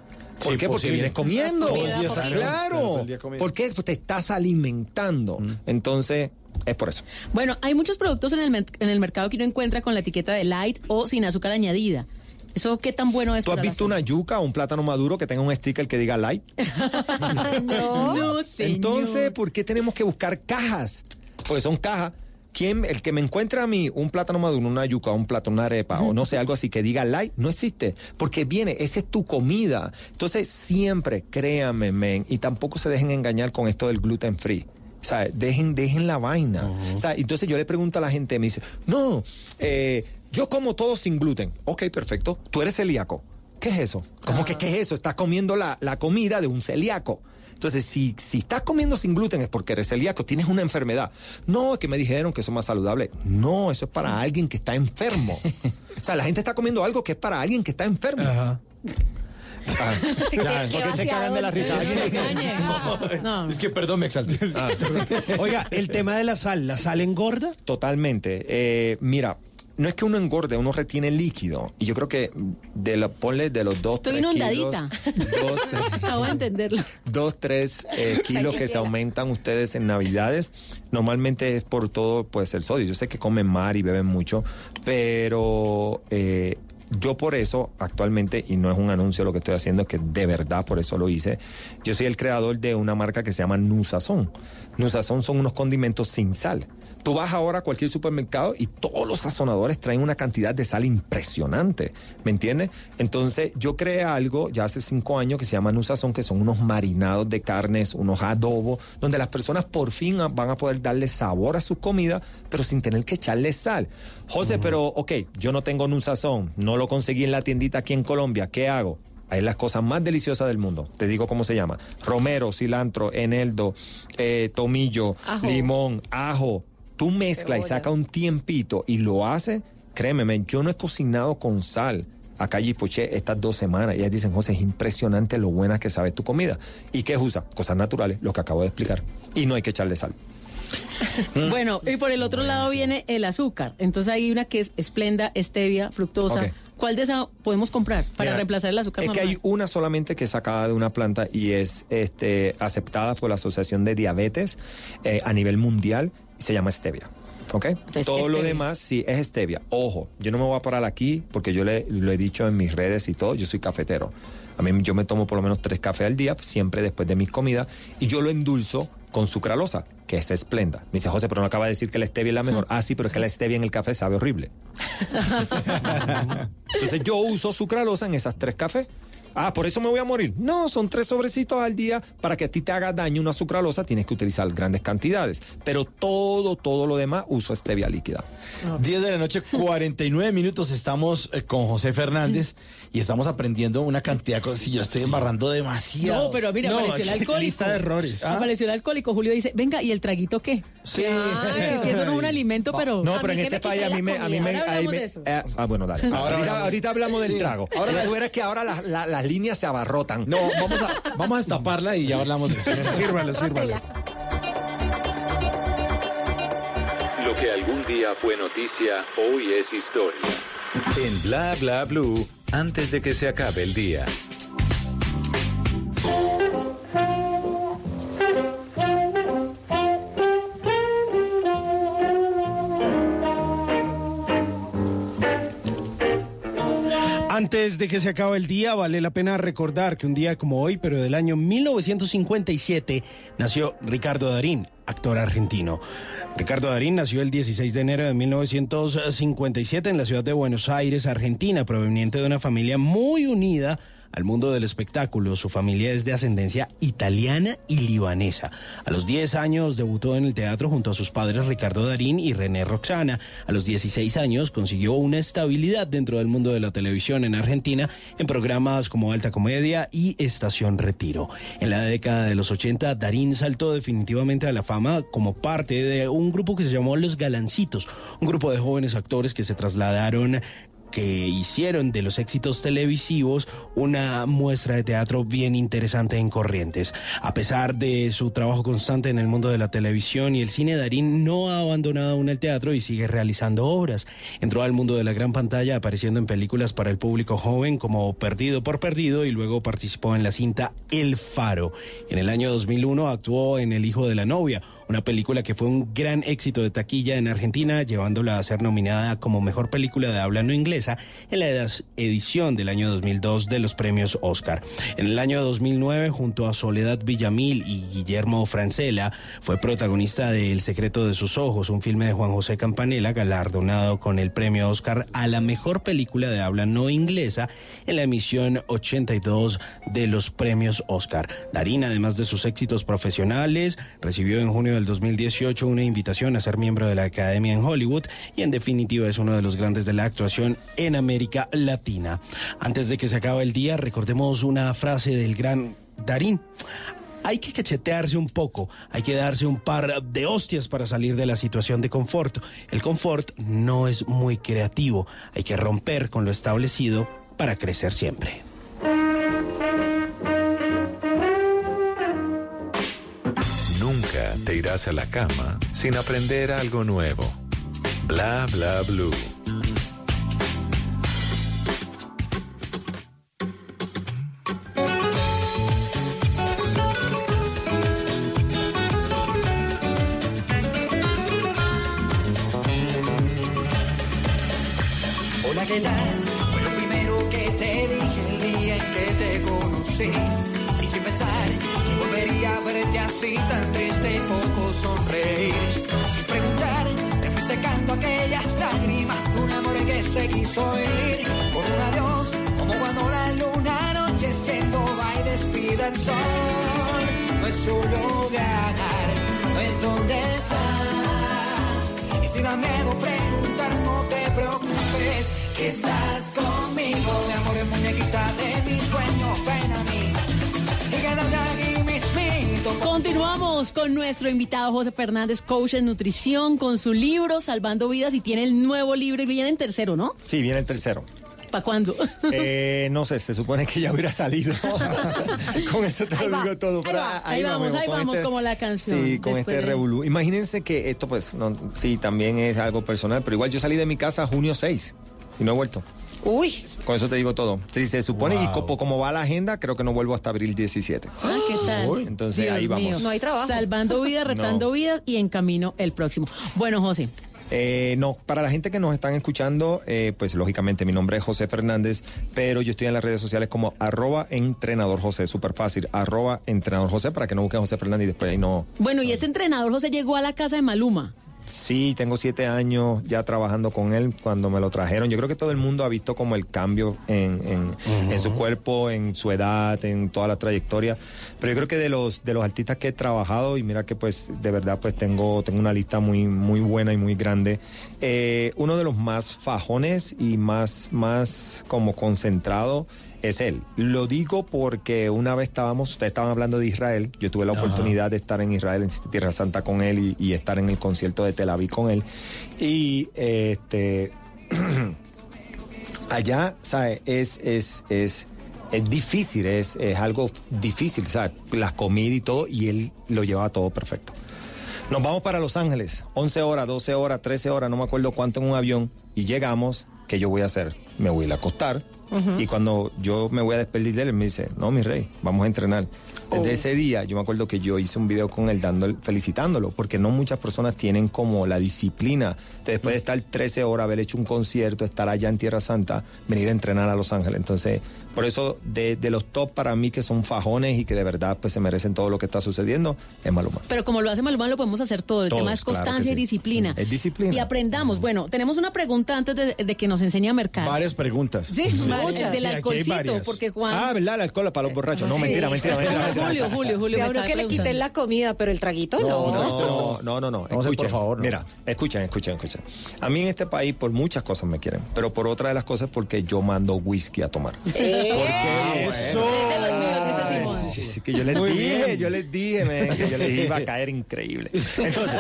Speaker 32: ¿Por
Speaker 27: Sí,
Speaker 32: qué? Porque vienes comiendo.
Speaker 27: Todo
Speaker 32: Claro.
Speaker 27: el día comiendo.
Speaker 32: ¿Por qué? Pues te estás alimentando. Entonces, es por eso.
Speaker 29: Bueno, hay muchos productos en el, en el mercado que uno encuentra con la etiqueta de light o sin azúcar añadida. ¿Eso qué tan bueno es
Speaker 32: ¿Tú has visto una yuca o un plátano maduro que tenga un sticker que diga light?
Speaker 29: No, no señor.
Speaker 32: Entonces, ¿por qué tenemos que buscar cajas? Pues son cajas. ¿Quién, el que me encuentra a mí un plátano maduro, una yuca, un plátano, una arepa o no sé, algo así que diga light, no existe. Porque viene, esa es tu comida. Entonces, siempre, créanme, men, y tampoco se dejen engañar con esto del gluten free. O sea, dejen, dejen la vaina. O sea, entonces yo le pregunto a la gente, me dice, no, eh, yo como todo sin gluten. Ok, perfecto. Tú eres celíaco. ¿Qué es eso? ¿Cómo que qué es eso? Estás comiendo la, la comida de un celíaco. Entonces, si, si estás comiendo sin gluten es porque eres celíaco, tienes una enfermedad. No, es que me dijeron que eso es más saludable. No, eso es para alguien que está enfermo. O sea, la gente está comiendo algo que es para alguien que está enfermo. Ah,
Speaker 27: Claro, porque se cagan de la risa.
Speaker 29: No.
Speaker 27: Es que perdón, me exalté.
Speaker 32: Ah.
Speaker 28: Oiga, el tema de la sal, ¿la sal engorda?
Speaker 32: Totalmente. Eh, mira, no es que uno engorde, uno retiene líquido. Y yo creo que de lo, ponle de los dos,
Speaker 29: Estoy
Speaker 32: tres
Speaker 29: inundadita.
Speaker 32: kilos, dos, tres,
Speaker 29: Acabo de entenderlo.
Speaker 32: dos, tres eh, kilos que se aumentan ustedes en Navidades, normalmente es por todo, pues el sodio. Yo sé que comen mar y beben mucho, pero eh, yo por eso actualmente, y no es un anuncio lo que estoy haciendo, es que de verdad por eso lo hice, yo soy el creador de una marca que se llama Nusazón. Nusazón son unos condimentos sin sal. Tú vas ahora a cualquier supermercado y todos los sazonadores traen una cantidad de sal impresionante, ¿me entiendes? Entonces yo creé algo ya hace cinco años que se llama Nusazón, que son unos marinados de carnes, unos adobos, donde las personas por fin van a poder darle sabor a sus comidas, pero sin tener que echarle sal. José, pero ok, yo no tengo Nusazón, no lo conseguí en la tiendita aquí en Colombia, ¿qué hago? Hay las cosas más deliciosas del mundo. Te digo cómo se llama. Romero, cilantro, eneldo, eh, tomillo,
Speaker 31: Ajo.
Speaker 32: limón, ajo. Tú mezclas y saca un tiempito y lo haces. Créeme, yo no he cocinado con sal. Acá allí poché estas dos semanas y ellas dicen, José, es impresionante lo buena que sabe tu comida. ¿Y qué usa? Cosas naturales, lo que acabo de explicar. Y no hay que echarle sal.
Speaker 29: Bueno, y por el otro lado viene el azúcar. Entonces hay una que es esplenda, stevia, fructosa. ¿Cuál de esas podemos comprar para
Speaker 32: Mira,
Speaker 29: reemplazar el azúcar
Speaker 32: Es que hay una solamente que es sacada de una planta y es este, aceptada por la Asociación de Diabetes eh, a nivel mundial se llama stevia. ¿Ok? Todo lo demás sí es stevia. Ojo, yo no me voy a parar aquí porque yo le, lo he dicho en mis redes y todo, yo soy cafetero. A mí yo me tomo por lo menos tres cafés al día, siempre después de mis comidas, y yo lo endulzo con sucralosa, que que es esplenda. Me dice, José, pero no acaba de decir que la stevia es la mejor. Ah, sí, pero es que la stevia en el café sabe horrible. Entonces yo uso sucralosa en esas tres cafés. Ah, por eso me voy a morir. No, son tres sobrecitos al día. Para que a ti te haga daño una sucralosa, tienes que utilizar grandes cantidades. Pero todo, todo lo demás uso stevia líquida.
Speaker 27: 10 de la noche, 49 minutos. Estamos eh, con José Fernández y estamos aprendiendo una cantidad de cosas. Y yo estoy embarrando demasiado.
Speaker 29: No, pero mira,
Speaker 27: No,
Speaker 29: apareció el alcohólico.
Speaker 27: lista de errores. ¿Ah?
Speaker 29: Apareció el alcohólico. Julio dice, venga, ¿y el traguito qué?
Speaker 27: Sí.
Speaker 29: Es que eso no es un alimento, pero...
Speaker 32: No, pero en este país a mí me... A mí me,
Speaker 29: Ahora
Speaker 32: ahí
Speaker 29: hablamos
Speaker 32: me-
Speaker 29: de eso.
Speaker 32: eh, ah, bueno, dale.
Speaker 27: Ahora
Speaker 32: ahorita,
Speaker 27: hablamos.
Speaker 32: ahorita hablamos del
Speaker 27: Sí.
Speaker 32: trago.
Speaker 27: Ahora
Speaker 32: verás que ahora las, la- las líneas se abarrotan.
Speaker 27: No, vamos a, vamos a destaparla y ya hablamos de eso.
Speaker 34: Sírvalo, sírvalo.
Speaker 1: Lo que algún día fue noticia, hoy es historia. En Bla Bla Blue, antes de que se acabe el día.
Speaker 34: Antes de que se acabe el día, vale la pena recordar que un día como hoy, pero del año 1957, nació Ricardo Darín, actor argentino. Ricardo Darín nació el 16 de enero de 1957 en la ciudad de Buenos Aires, Argentina, proveniente de una familia muy unida al mundo del espectáculo. Su familia es de ascendencia italiana y libanesa. A los 10 años debutó en el teatro junto a sus padres Ricardo Darín y René Roxana. A los 16 años consiguió una estabilidad dentro del mundo de la televisión en Argentina en programas como Alta Comedia y Estación Retiro. En la década de los 80, Darín saltó definitivamente a la fama como parte de un grupo que se llamó Los Galancitos, un grupo de jóvenes actores que se trasladaron que hicieron de los éxitos televisivos una muestra de teatro bien interesante en Corrientes. A pesar de su trabajo constante en el mundo de la televisión y el cine, Darín no ha abandonado aún el teatro y sigue realizando obras. Entró al mundo de la gran pantalla apareciendo en películas para el público joven como Perdido por Perdido y luego participó en la cinta El Faro. En el año 2001 actuó en El Hijo de la Novia, una película que fue un gran éxito de taquilla en Argentina, llevándola a ser nominada como mejor película de habla no inglesa en la edición del año 2002 de los premios Oscar. En el año 2009, junto a Soledad Villamil y Guillermo Francella, fue protagonista de El secreto de sus ojos, un filme de Juan José Campanella, galardonado con el premio Oscar a la mejor película de habla no inglesa en la emisión 82 de los premios Oscar. Darín, además de sus éxitos profesionales, recibió en junio del 2018 una invitación a ser miembro de la Academia en Hollywood y en definitiva es uno de los grandes de la actuación en América Latina. Antes de que se acabe el día, recordemos una frase del gran Darín. Hay que cachetearse un poco, hay que darse un par de hostias para salir de la situación de confort. El confort no es muy creativo, hay que romper con lo establecido para crecer siempre.
Speaker 1: Te irás a la cama sin aprender algo nuevo. Bla Bla Blue.
Speaker 35: Hola, ¿qué tal? Fue lo primero que te dije el día en que te conocí. Verte así tan triste y poco sonreír. Sin preguntar, te fui secando aquellas lágrimas. Un amor que se quiso ir. Por un adiós, como cuando la luna anocheciendo va y despide el sol. No es su lugar, no es donde estás. Y si da miedo preguntar, no te preocupes, que estás conmigo. Mi amor es muñequita de mis sueños, ven a mí.
Speaker 29: Continuamos con nuestro invitado José Fernández, coach en nutrición, con su libro Salvando Vidas y tiene el nuevo libro y viene en tercero, ¿no?
Speaker 32: Sí, viene el tercero.
Speaker 29: ¿Para cuándo?
Speaker 32: Eh, no sé, se supone que ya hubiera salido. con eso te
Speaker 29: Ahí
Speaker 32: lo digo todo.
Speaker 29: ahí va,
Speaker 32: ah,
Speaker 29: ahí vamos,
Speaker 32: con
Speaker 29: ahí vamos, como la canción,
Speaker 32: Sí, con este
Speaker 29: de-
Speaker 32: revolú. Imagínense que esto, pues, no, sí, también es algo personal, pero igual yo salí de mi casa junio 6 y no he vuelto.
Speaker 36: Uy.
Speaker 32: Con eso te digo todo. Si se supone y como, como va la agenda, creo que no vuelvo hasta abril 17.
Speaker 29: Ah, ¿qué tal?
Speaker 32: Entonces
Speaker 29: Dios
Speaker 32: ahí vamos.
Speaker 29: mío.
Speaker 36: No hay trabajo.
Speaker 29: Salvando vidas, retando
Speaker 32: No.
Speaker 29: vidas y en camino el próximo. Bueno, José.
Speaker 32: Eh, no, para la gente que nos están escuchando, eh, pues lógicamente mi nombre es José Fernández, pero yo estoy en las redes sociales como arroba entrenador José, súper fácil, arroba entrenador José, para que no busquen José Fernández y después ahí no...
Speaker 29: Bueno, y ese entrenador José llegó a la casa de Maluma.
Speaker 32: Sí, tengo siete años ya trabajando con él cuando me lo trajeron. Yo creo que todo el mundo ha visto como el cambio en, en- en su cuerpo, en su edad, en toda la trayectoria. Pero yo creo que de los de los artistas que he trabajado y mira que pues de verdad pues tengo tengo una lista muy muy buena y muy grande. eh, uno de los más fajones y más más como concentrado es él. Lo digo porque una vez estábamos, ustedes estaban hablando de Israel, yo tuve la
Speaker 37: Ajá.
Speaker 32: oportunidad de estar en Israel, en Tierra Santa con él y, y estar en el concierto de Tel Aviv con él. Y este allá, ¿sabes? Es, es, es, es difícil, es, es algo difícil, ¿sabes? La comida y todo, y él lo llevaba todo perfecto. Nos vamos para Los Ángeles, 11 horas, 12 horas, 13 horas, no me acuerdo cuánto en un avión, y llegamos, ¿qué yo voy a hacer? Me voy a ir a acostar, Y cuando yo me voy a despedir de él, él me dice, no, mi rey, vamos a entrenar. Desde ese día, yo me acuerdo que yo hice un video con él dándole, felicitándolo, porque no muchas personas tienen como la disciplina de después de estar 13 horas, haber hecho un concierto, estar allá en Tierra Santa, venir a entrenar a Los Ángeles. Entonces, por eso, de, de los top para mí que son fajones y que de verdad pues se merecen todo lo que está sucediendo, es Maluma.
Speaker 29: Pero como lo hace Maluma, lo podemos hacer todo. El
Speaker 32: Todos,
Speaker 29: tema es
Speaker 32: claro
Speaker 29: constancia y
Speaker 32: sí.
Speaker 29: disciplina.
Speaker 32: Es disciplina.
Speaker 29: Y aprendamos. Bueno, tenemos una pregunta antes de, de que nos enseñe a mercar.
Speaker 27: Varias preguntas.
Speaker 29: Sí, varias. Del alcoholcito, porque Juan...
Speaker 32: Ah, ¿verdad? El alcohol para los borrachos. No, mentira, mentira, mentira. mentira.
Speaker 29: Julio, Julio, Julio.
Speaker 31: Se
Speaker 29: me
Speaker 31: habló
Speaker 29: estaba
Speaker 31: que le quiten la comida, pero el traguito no.
Speaker 32: No, no, no, no. Escuchen,
Speaker 27: por favor, no.
Speaker 32: Mira, escuchen, escuchen, escuchen. A mí en este país por muchas cosas me quieren, pero por otra de las cosas porque yo mando whisky a tomar.
Speaker 29: Eh,
Speaker 32: Eso. Sí, sí, que yo les
Speaker 37: Muy
Speaker 32: dije,
Speaker 37: bien.
Speaker 32: yo les dije, men, que yo les iba a caer increíble. Entonces,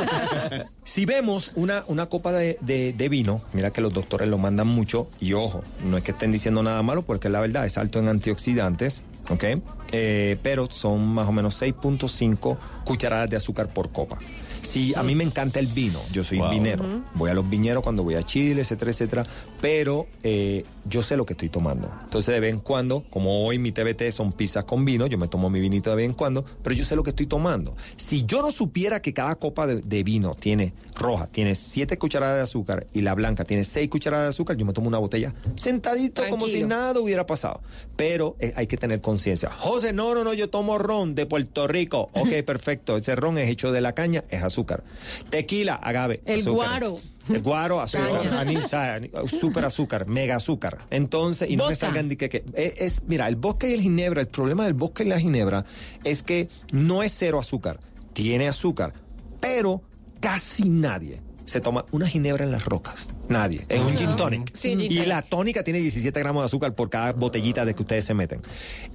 Speaker 32: si vemos una, una copa de, de- de vino, mira que los doctores lo mandan mucho, y ojo, no es que estén diciendo nada malo, porque la verdad es alto en antioxidantes, ¿ok? Eh, pero son más o menos 6.5 cucharadas de azúcar por copa. Si a mí me encanta el vino, yo soy
Speaker 37: Wow.
Speaker 32: vinero, voy a los viñeros cuando voy a Chile, etcétera, etcétera, pero eh, yo sé lo que estoy tomando. Entonces de vez en cuando, como hoy mi TBT son pizzas con vino, yo me tomo mi vinito de vez en cuando, pero yo sé lo que estoy tomando. Si yo no supiera que cada copa de, de vino tiene roja, tiene 7 cucharadas de azúcar y la blanca tiene 6 cucharadas de azúcar, yo me tomo una botella sentadito como si nada hubiera pasado. Pero eh, hay que tener conciencia. José, no, no, no, yo tomo ron de Puerto Rico. Ok, perfecto. Ese ron es hecho de la caña, es azúcar. Tequila, agave.
Speaker 29: El
Speaker 32: azúcar.
Speaker 29: guaro.
Speaker 32: El guaro, azúcar, anís, ah, super azúcar, mega azúcar. Entonces, y no me salgan de que, que- es, es- mira, el vodka y el ginebra, el problema del vodka y la ginebra es que no es cero azúcar, tiene azúcar, pero casi nadie se toma una ginebra en las rocas. Nadie. Es un gin tonic.
Speaker 31: Sí,
Speaker 32: y la tónica tiene 17 gramos de azúcar por cada botellita de que ustedes se meten.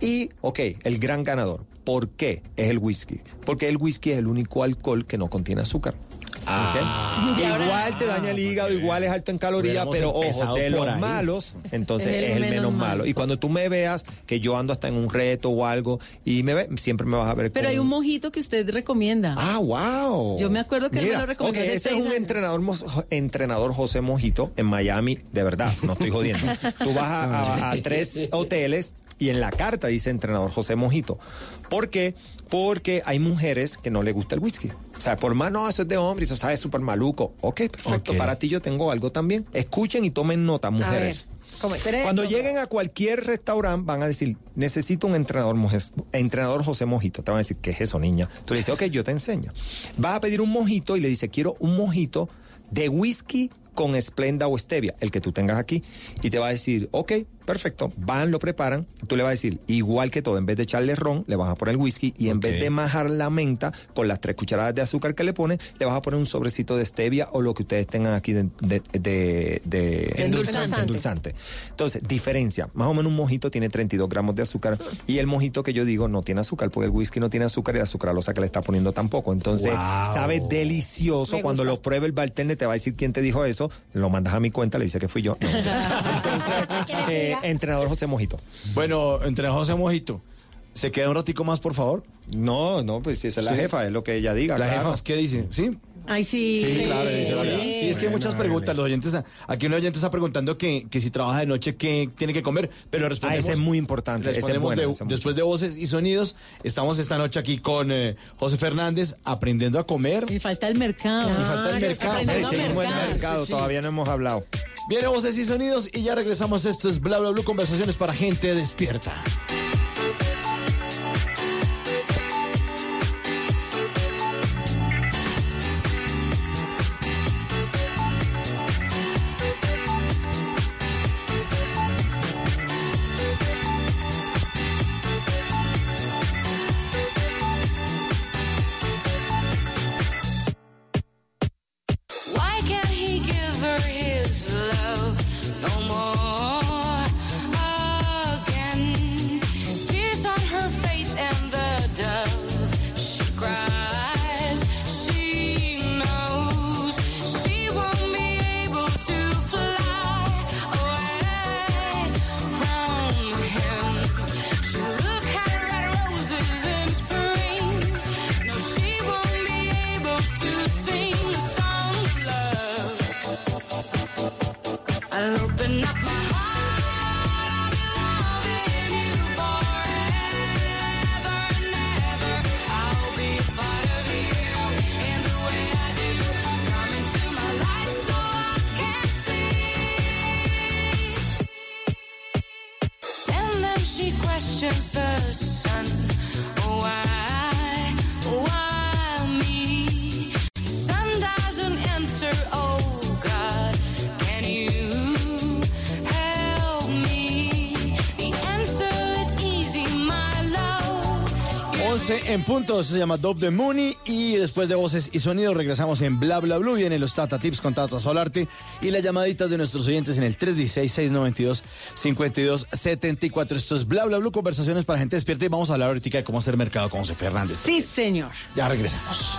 Speaker 32: Y, ok, el gran ganador. ¿Por qué? Es el whisky. Porque el whisky es el único alcohol que no contiene azúcar.
Speaker 27: Ah.
Speaker 32: Igual te daña el hígado, igual es alto en calorías,
Speaker 27: Hubiéramos
Speaker 32: pero ojo,
Speaker 27: empezado
Speaker 32: de los
Speaker 27: ahí.
Speaker 32: malos, entonces
Speaker 29: Es el
Speaker 32: es el,
Speaker 29: menos
Speaker 32: menos
Speaker 29: malo.
Speaker 32: malo. Y cuando tú me veas que yo ando hasta en un reto o algo y me ve, siempre me vas a ver
Speaker 29: Pero
Speaker 32: con-
Speaker 29: hay un mojito que usted recomienda.
Speaker 32: Ah, wow.
Speaker 29: Yo me acuerdo que él me
Speaker 32: Mira,
Speaker 29: lo recomendó
Speaker 32: ok,
Speaker 29: hace
Speaker 32: ese es un
Speaker 29: años.
Speaker 32: entrenador, entrenador José Mojito en Miami, de verdad, no estoy jodiendo. Tú vas a, a- a tres hoteles y en la carta dice entrenador José Mojito. ¿Por qué? Porque hay mujeres que no le gusta el whisky. O sea, por más, no, eso es de hombre, eso sabe súper maluco. Ok, perfecto, para ti yo tengo algo también. Escuchen y tomen nota,
Speaker 31: A ver,
Speaker 32: mujeres. Cuando lleguen a cualquier restaurante van a decir, necesito un entrenador, entrenador José Mojito. Te van a decir, ¿qué es eso, niña? Tú le dices, ok, yo te enseño. Vas a pedir un mojito y le dices, quiero un mojito de whisky con esplenda o stevia, el que tú tengas aquí. Y te va a decir, ok, perfecto. Van, lo preparan. Tú le vas a decir, igual que todo, en vez de echarle ron, le vas a poner whisky. Y en vez de majar la menta con las tres cucharadas de azúcar que le pones, le vas a poner un sobrecito de stevia o lo que ustedes tengan aquí de, de, de- de-
Speaker 31: Endulzante.
Speaker 32: endulzante. Entonces, diferencia. Más o menos un mojito tiene 32 gramos de azúcar y el mojito que yo digo no tiene azúcar porque el whisky no tiene azúcar y la sucralosa que le está poniendo tampoco. Entonces,
Speaker 38: Wow.
Speaker 32: sabe delicioso.
Speaker 31: Me
Speaker 32: Cuando
Speaker 31: gusta.
Speaker 32: lo pruebe el bartender te va a decir quién te dijo eso. Lo mandas a mi cuenta, le dice que fui yo. No, Entonces, eh, entrenador José Mojito.
Speaker 27: Bueno, entre José Mojito, ¿se queda un ratico más, por favor?
Speaker 32: No, no, pues si esa es la
Speaker 27: Sí.
Speaker 32: jefa, es lo que ella diga.
Speaker 27: La
Speaker 32: claro.
Speaker 27: jefa, ¿qué dice? ¿Sí?
Speaker 29: Ay, sí.
Speaker 18: Sí, claro, dice la verdad. Sí, es que hay muchas preguntas. Los oyentes, aquí un oyente está preguntando que, que si trabaja de noche, ¿qué tiene que comer? Pero respondemos.
Speaker 32: Ah, ese es muy importante, ese es
Speaker 18: respondemos
Speaker 32: bueno,
Speaker 18: de-
Speaker 32: ese es muy-
Speaker 18: después de voces y sonidos. Estamos esta noche aquí con eh, José Fernández aprendiendo a comer.
Speaker 29: Y falta el mercado.
Speaker 18: Y falta el mercado.
Speaker 29: aprendiendo a
Speaker 32: Seguimos en el
Speaker 29: mercar.
Speaker 32: mercado,
Speaker 18: Sí, sí.
Speaker 32: todavía no hemos hablado.
Speaker 18: Viene voces y sonidos y ya regresamos. Esto es Bla Bla Blue, conversaciones para gente despierta. 11 en punto, se llama Dove de Mooney y después de voces y sonidos regresamos en Bla Bla Blue, vienen los Tata Tips con Tata Solarte y las llamaditas de nuestros oyentes en el 316-692-5274. Esto es Bla Bla Blue, conversaciones para gente despierta y vamos a hablar ahorita de cómo hacer mercado con José Fernández.
Speaker 29: Sí, señor.
Speaker 18: Ya regresamos.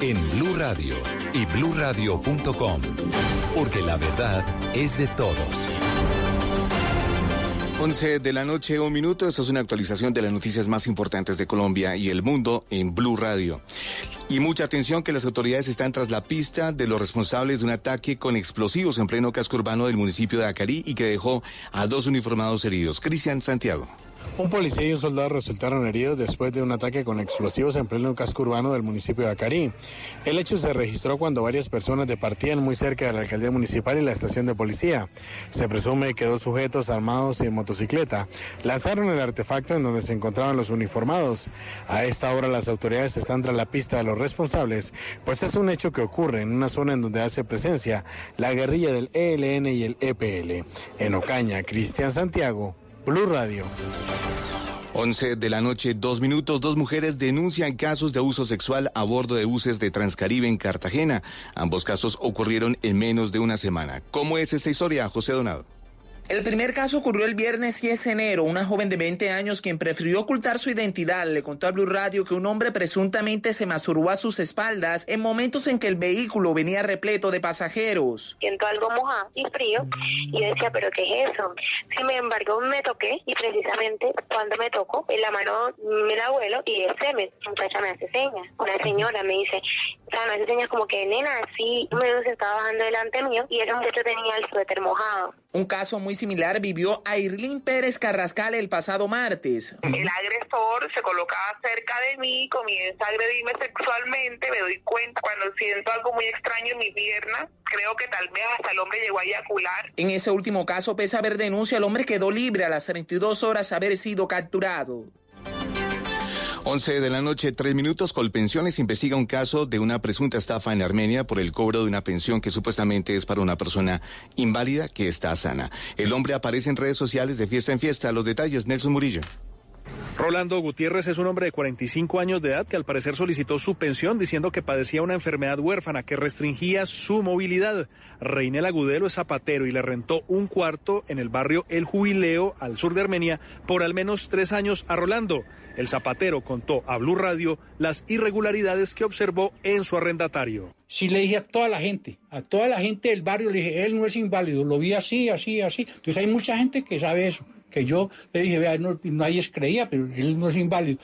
Speaker 1: en Blue Radio y bluradio.com, porque la verdad es de todos.
Speaker 37: 11 de la noche, un minuto. Esta es una actualización de las noticias más importantes de Colombia y el mundo en Blue Radio. Y mucha atención que las autoridades están tras la pista de los responsables de un ataque con explosivos en pleno casco urbano del municipio de Acarí y que dejó a dos uniformados heridos. Cristian Santiago.
Speaker 39: Un policía y un soldado resultaron heridos después de un ataque con explosivos en pleno casco urbano del municipio de Acarí. El hecho se registró cuando varias personas departían muy cerca de la alcaldía municipal y la estación de policía. Se presume que dos sujetos armados y en motocicleta lanzaron el artefacto en donde se encontraban los uniformados. A esta hora las autoridades están tras la pista de los responsables, pues es un hecho que ocurre en una zona en donde hace presencia la guerrilla del ELN y el EPL. En Ocaña, Cristian Santiago, Blue Radio.
Speaker 37: 11 de la noche, dos minutos. Dos mujeres denuncian casos de abuso sexual a bordo de buses de Transcaribe en Cartagena. Ambos casos ocurrieron en menos de una semana. ¿Cómo es esta historia, José Donado?
Speaker 40: El primer caso ocurrió el viernes 10 de enero. Una joven de 20 años quien prefirió ocultar su identidad le contó a Blue Radio que un hombre presuntamente se masturbó a sus espaldas en momentos en que el vehículo venía repleto de pasajeros.
Speaker 41: siento algo mojado y frío y yo decía, pero ¿qué es eso? Sin embargo, me toqué y precisamente cuando me tocó en la mano mi abuelo y el semen, la muchacha me hace señas. Una señora me dice,
Speaker 42: O sea, no hace señas como que, nena, sí, un medio se estaba bajando delante mío y ese muchacho tenía el suéter mojado.
Speaker 43: Un caso muy similar vivió a Irlín Pérez Carrascal el pasado martes.
Speaker 41: El agresor se colocaba cerca de mí, comienza a agredirme sexualmente, me doy cuenta cuando siento algo muy extraño en mi pierna. Creo que tal vez hasta el hombre llegó a eyacular.
Speaker 43: En ese último caso, pese a haber denuncia, el hombre quedó libre a las 32 horas de haber sido capturado.
Speaker 37: 11 de la noche, tres minutos. Colpensiones investiga un caso de una presunta estafa en Armenia por el cobro de una pensión que supuestamente es para una persona inválida que está sana. El hombre aparece en redes sociales de fiesta en fiesta. Los detalles, Nelson Murillo.
Speaker 40: Rolando Gutiérrez es un hombre de 45 años de edad que al parecer solicitó su pensión diciendo que padecía una enfermedad huérfana que restringía su movilidad. Reinel Agudelo es zapatero y le rentó un cuarto en el barrio El Jubileo, al sur de Armenia, por al menos tres años a Rolando. El zapatero contó a Blue Radio las irregularidades que observó en su arrendatario.
Speaker 44: Sí le dije a toda la gente, a toda la gente del barrio, le dije, él no es inválido, lo vi así, así, así. Entonces hay mucha gente que sabe eso, que yo le dije, vea, no, nadie creía, pero él no es inválido.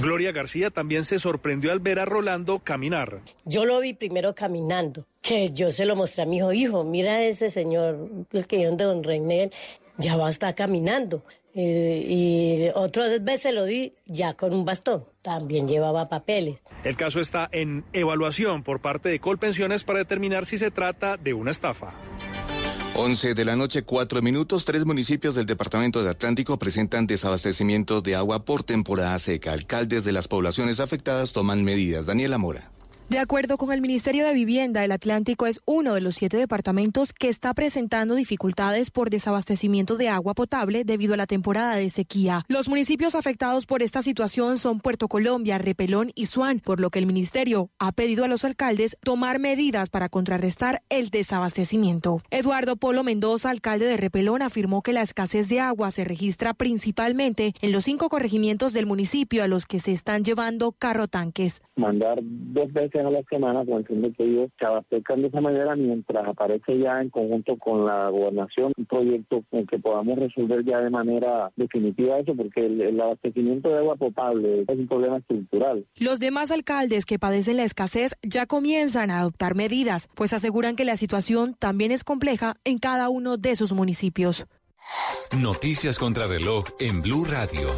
Speaker 40: Gloria García también se sorprendió al ver a Rolando caminar.
Speaker 45: Yo lo vi primero caminando, que yo se lo mostré a mi hijo, hijo, mira ese señor, el que de don Reinel, ya va a estar caminando. Eh, y otras veces lo vi ya con un bastón, también llevaba papeles.
Speaker 40: El caso está en evaluación por parte de Colpensiones para determinar si se trata de una estafa.
Speaker 37: 11 de la noche, cuatro minutos. Tres municipios del departamento de Atlántico presentan desabastecimiento de agua por temporada seca. Alcaldes de las poblaciones afectadas toman medidas. Daniela Mora.
Speaker 9: De acuerdo con el Ministerio de Vivienda, el Atlántico es uno de los siete departamentos que está presentando dificultades por desabastecimiento de agua potable debido a la temporada de sequía. Los municipios afectados por esta situación son Puerto Colombia, Repelón y Suán, por lo que el Ministerio ha pedido a los alcaldes tomar medidas para contrarrestar el desabastecimiento. Eduardo Polo Mendoza, alcalde de Repelón, afirmó que la escasez de agua se registra principalmente en los cinco corregimientos del municipio a los que se están llevando carro tanques.
Speaker 46: Mandar dos veces a la semana con el fin de que ellos se abastezcan de esa manera mientras aparece ya en conjunto con la gobernación un proyecto con que podamos resolver ya de manera definitiva eso porque el, el abastecimiento de agua potable es un problema estructural.
Speaker 9: Los demás alcaldes que padecen la escasez ya comienzan a adoptar medidas, pues aseguran que la situación también es compleja en cada uno de sus municipios.
Speaker 1: Noticias contra reloj en Blue Radio.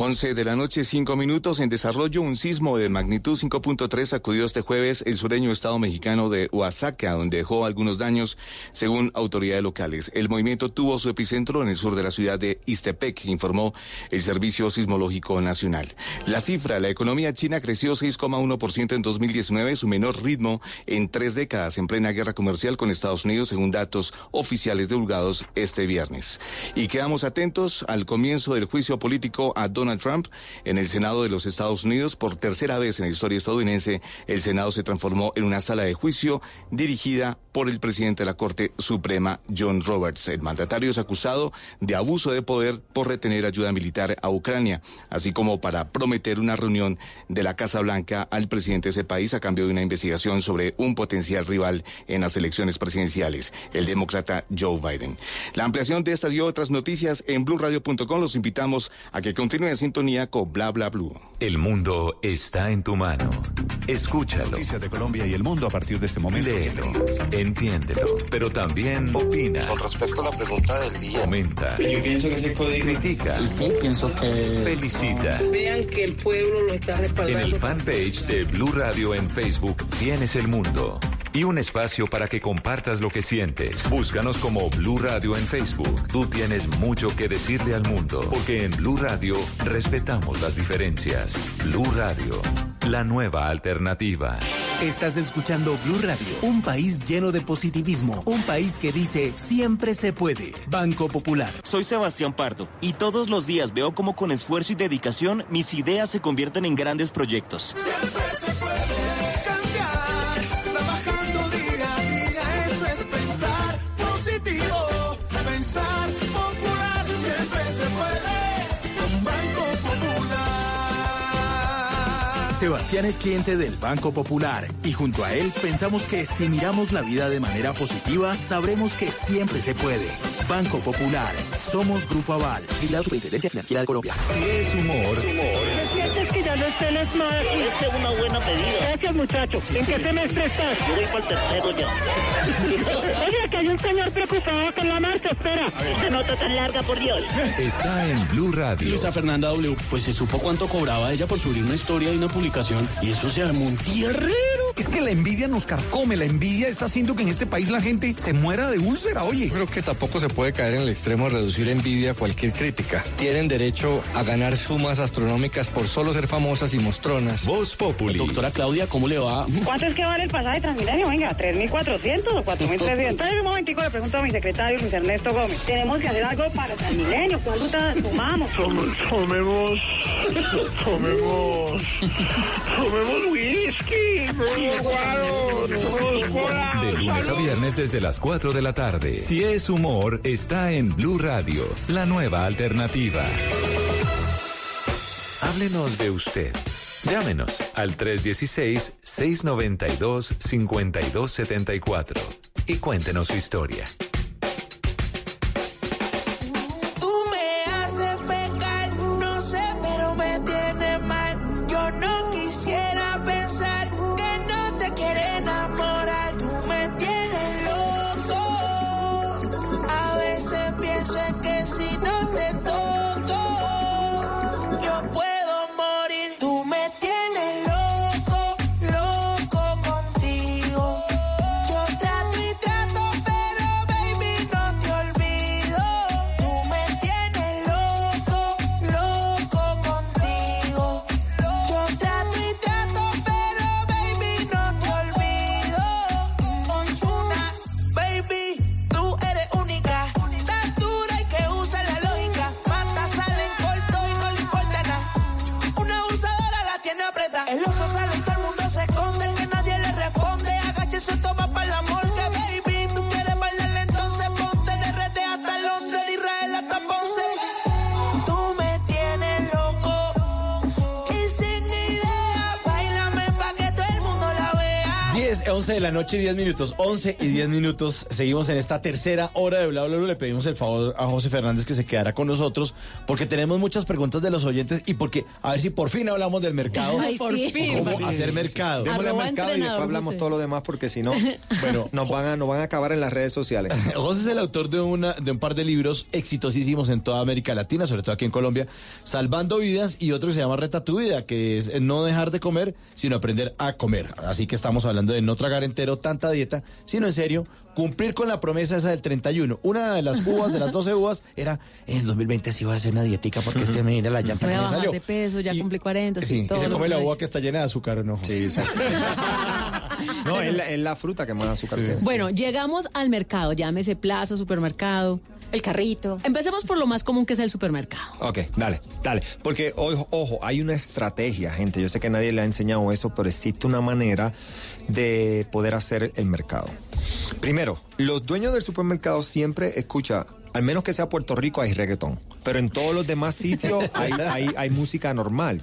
Speaker 37: 11 de la noche, 5 minutos. En desarrollo, un sismo de magnitud 5.3 sacudió este jueves el sureño estado mexicano de Oaxaca, donde dejó algunos daños, según autoridades locales. El movimiento tuvo su epicentro en el sur de la ciudad de Istepec, informó el Servicio Sismológico Nacional. La cifra, la economía china creció 6,1% en 2019, su menor ritmo en tres décadas, en plena guerra comercial con Estados Unidos, según datos oficiales divulgados este viernes. Y quedamos atentos al comienzo del juicio político a Donald Trump en el Senado de los Estados Unidos. Por tercera vez en la historia estadounidense, el Senado se transformó en una sala de juicio dirigida por el presidente de la Corte Suprema, John Roberts. El mandatario es acusado de abuso de poder por retener ayuda militar a Ucrania, así como para prometer una reunión de la Casa Blanca al presidente de ese país a cambio de una investigación sobre un potencial rival en las elecciones presidenciales, el demócrata Joe Biden. La ampliación de estas y otras noticias en blueradio.com los invitamos a que continúen en sintonía con Bla Bla Blue.
Speaker 1: El mundo está en tu mano. Escúchalo.
Speaker 47: Noticias de Colombia y el mundo a partir de este momento.
Speaker 1: Léelo, entiéndelo, pero también opina.
Speaker 16: Con respecto a la pregunta del día.
Speaker 1: Comenta.
Speaker 16: Yo pienso que ese código.
Speaker 1: Critica.
Speaker 16: Sí, pienso que.
Speaker 1: Felicita.
Speaker 16: Vean que el pueblo lo está
Speaker 1: En
Speaker 16: respaldando.
Speaker 1: el fanpage de Blue Radio en Facebook tienes el mundo y un espacio para que compartas lo que sientes. Búscanos como Blue Radio en Facebook. Tú tienes mucho que decirle al mundo, porque en Blue Radio respetamos las diferencias. Blue Radio, la nueva alternativa.
Speaker 48: Estás escuchando Blue Radio, un país lleno de positivismo, un país que dice siempre se puede. Banco Popular.
Speaker 49: Soy Sebastián Pardo y todos los días veo cómo con esfuerzo y dedicación mis ideas se convierten en grandes proyectos.
Speaker 50: Trabajando
Speaker 48: Sebastián es cliente del Banco Popular y junto a él pensamos que si miramos la vida de manera positiva, sabremos que siempre se puede.
Speaker 51: Banco Popular. Somos Grupo Aval y la Superintendencia Financiera de Colombia.
Speaker 1: Si es humor,
Speaker 20: sientes que ya no esté el Smart? Esta es una buena medida. Gracias, muchacho. ¿En qué semestre estás? Yo voy para el tercero ya. Oye, que hay un señor preocupado con la marcha. Espera. Qué nota tan larga, por Dios.
Speaker 1: está en Blue Radio.
Speaker 16: Luisa Fernanda W. Pues se supo cuánto cobraba ella por subir una historia y una publicación y eso se armó un tierrero.
Speaker 52: Es que la envidia nos carcome, la envidia está haciendo que en este país la gente se muera de úlcera, oye.
Speaker 23: Creo que tampoco se puede caer en el extremo de reducir envidia a cualquier crítica. Tienen derecho a ganar sumas astronómicas por solo ser famosas y mostronas.
Speaker 1: Voz Populi.
Speaker 16: Doctora Claudia, ¿cómo le va?
Speaker 20: ¿Cuánto es que vale el pasaje de Transmilenio? Venga, ¿3.400 o 4.300? Entonces, un momentico le pregunto a mi secretario, Luis Ernesto Gómez. Tenemos que hacer algo para Transmilenio. ¿Cuál ruta tomamos?
Speaker 16: Tomemos. Tomemos.
Speaker 20: Tomemos whisky.
Speaker 50: De lunes a viernes desde las 4 de la tarde. Si es humor, está en Blue Radio, la nueva alternativa. Háblenos de usted. Llámenos al 316-692-5274 y cuéntenos su historia.
Speaker 27: 11 de la noche y 10 minutos. 11 y 10 minutos. Seguimos en esta tercera hora de Bla Bla Bla. Le pedimos el favor a José Fernández que se quedara con nosotros porque tenemos muchas preguntas de los oyentes y porque a ver si por fin hablamos del mercado.
Speaker 29: Ay, Por sí. fin.
Speaker 27: ¿Cómo
Speaker 29: Sí,
Speaker 27: hacer
Speaker 29: sí.
Speaker 27: mercado?
Speaker 32: Démosle
Speaker 29: Arroba
Speaker 32: mercado y después hablamos
Speaker 29: José.
Speaker 32: todo lo demás porque si no,
Speaker 27: Bueno,
Speaker 32: nos van, a, nos van a acabar en las redes sociales.
Speaker 27: José es el autor de, una, de un par de libros exitosísimos en toda América Latina, sobre todo aquí en Colombia, Salvando Vidas y otro que se llama Reta tu Vida, que es no dejar de comer, sino aprender a comer. Así que estamos hablando de no tragar entero tanta dieta, sino en serio, cumplir con la promesa esa del 31. Una de las uvas, de las 12 uvas, era en el 2020 sí voy a hacer una dietica porque este me viene la llanta
Speaker 29: Voy
Speaker 27: que
Speaker 29: a
Speaker 27: me salió.
Speaker 29: de peso, ya cumplí 40.
Speaker 27: Sí, y
Speaker 29: todo
Speaker 27: se come la uva que está llena de azúcar, ¿o ¿no?
Speaker 32: Sí, exacto. No, es la, es la fruta que más azúcar tiene.
Speaker 29: Bueno, llegamos al mercado, llámese plaza, supermercado.
Speaker 36: El carrito.
Speaker 29: Empecemos por lo más común que es el supermercado.
Speaker 32: Ok, dale, dale. Porque, ojo, ojo, hay una estrategia, gente. Yo sé que nadie le ha enseñado eso, pero existe una manera de poder hacer el mercado. Primero, los dueños del supermercado siempre escucha, al menos que sea Puerto Rico, hay reggaetón. Pero en todos los demás sitios hay, hay, hay música normal,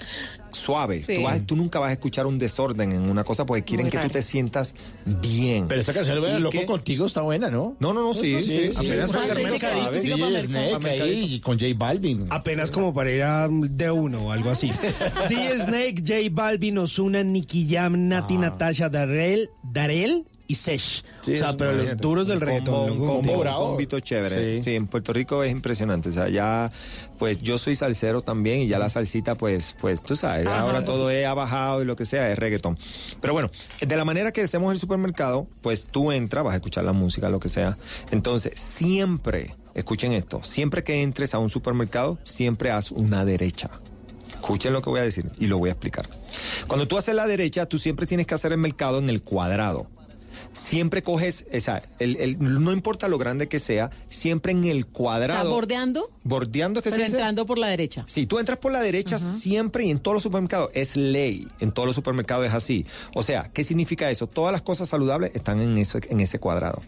Speaker 32: suave.
Speaker 29: Sí.
Speaker 32: Tú, vas- tú nunca vas a escuchar un desorden en una cosa porque quieren
Speaker 29: Muy
Speaker 32: que
Speaker 29: raro.
Speaker 32: tú te sientas bien.
Speaker 27: Pero esta canción,
Speaker 32: Y
Speaker 27: Loco
Speaker 32: que-
Speaker 27: Contigo, está buena, ¿no?
Speaker 32: No, no, no, sí, sí. sí.
Speaker 27: Apenas
Speaker 32: Para
Speaker 27: Snake con J Balvin.
Speaker 34: Apenas como para ir a de uno o algo así. D Snake, J Balvin, Ozuna, Nicky Jam, Nati, Natasha, Darrell, Darel y Sesh.
Speaker 32: Sí,
Speaker 34: o sea, pero los duros del reggaetón.
Speaker 32: Un combo,
Speaker 34: bravo.
Speaker 32: combito chévere.
Speaker 34: Sí.
Speaker 32: Sí. en Puerto Rico es impresionante. O sea, ya, pues yo soy salsero también y ya la salsita, pues, pues tú sabes,
Speaker 34: Ajá.
Speaker 32: ahora todo es, ha bajado y lo que sea, es reggaetón. Pero bueno, de la manera que hacemos el supermercado, pues tú entras, vas a escuchar la música, lo que sea. Entonces, siempre, escuchen esto, siempre que entres a un supermercado, siempre haz una derecha. Escuchen lo que voy a decir y lo voy a explicar. Cuando tú haces la derecha, tú siempre tienes que hacer el mercado en el cuadrado. Siempre coges, o sea, el- el- no importa lo grande que sea, siempre en el cuadrado.
Speaker 29: bordeando,
Speaker 32: bordeando que
Speaker 29: pero
Speaker 32: se dice.
Speaker 29: entrando por la derecha.
Speaker 32: Si tú entras por la derecha siempre y en todos los supermercados, es ley. En todos los supermercados es así. O sea, ¿qué significa eso? Todas las cosas saludables están en ese, en ese cuadrado.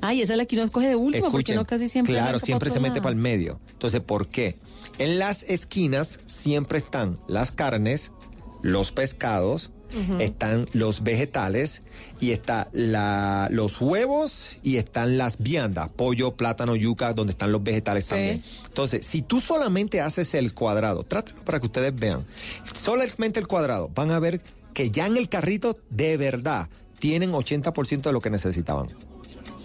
Speaker 29: Ay, esa es la que uno escoge de último, porque no casi siempre.
Speaker 32: Claro, siempre se mete
Speaker 29: lado.
Speaker 32: para el medio. Entonces, ¿por qué? En las esquinas siempre están las carnes, los pescados Están los vegetales y está la, los huevos y están las viandas, pollo, plátano, yuca, donde están los vegetales también. Entonces, si tú solamente haces el cuadrado, trátelo para que ustedes vean, solamente el cuadrado, van a ver que ya en el carrito de verdad tienen 80% de lo que necesitaban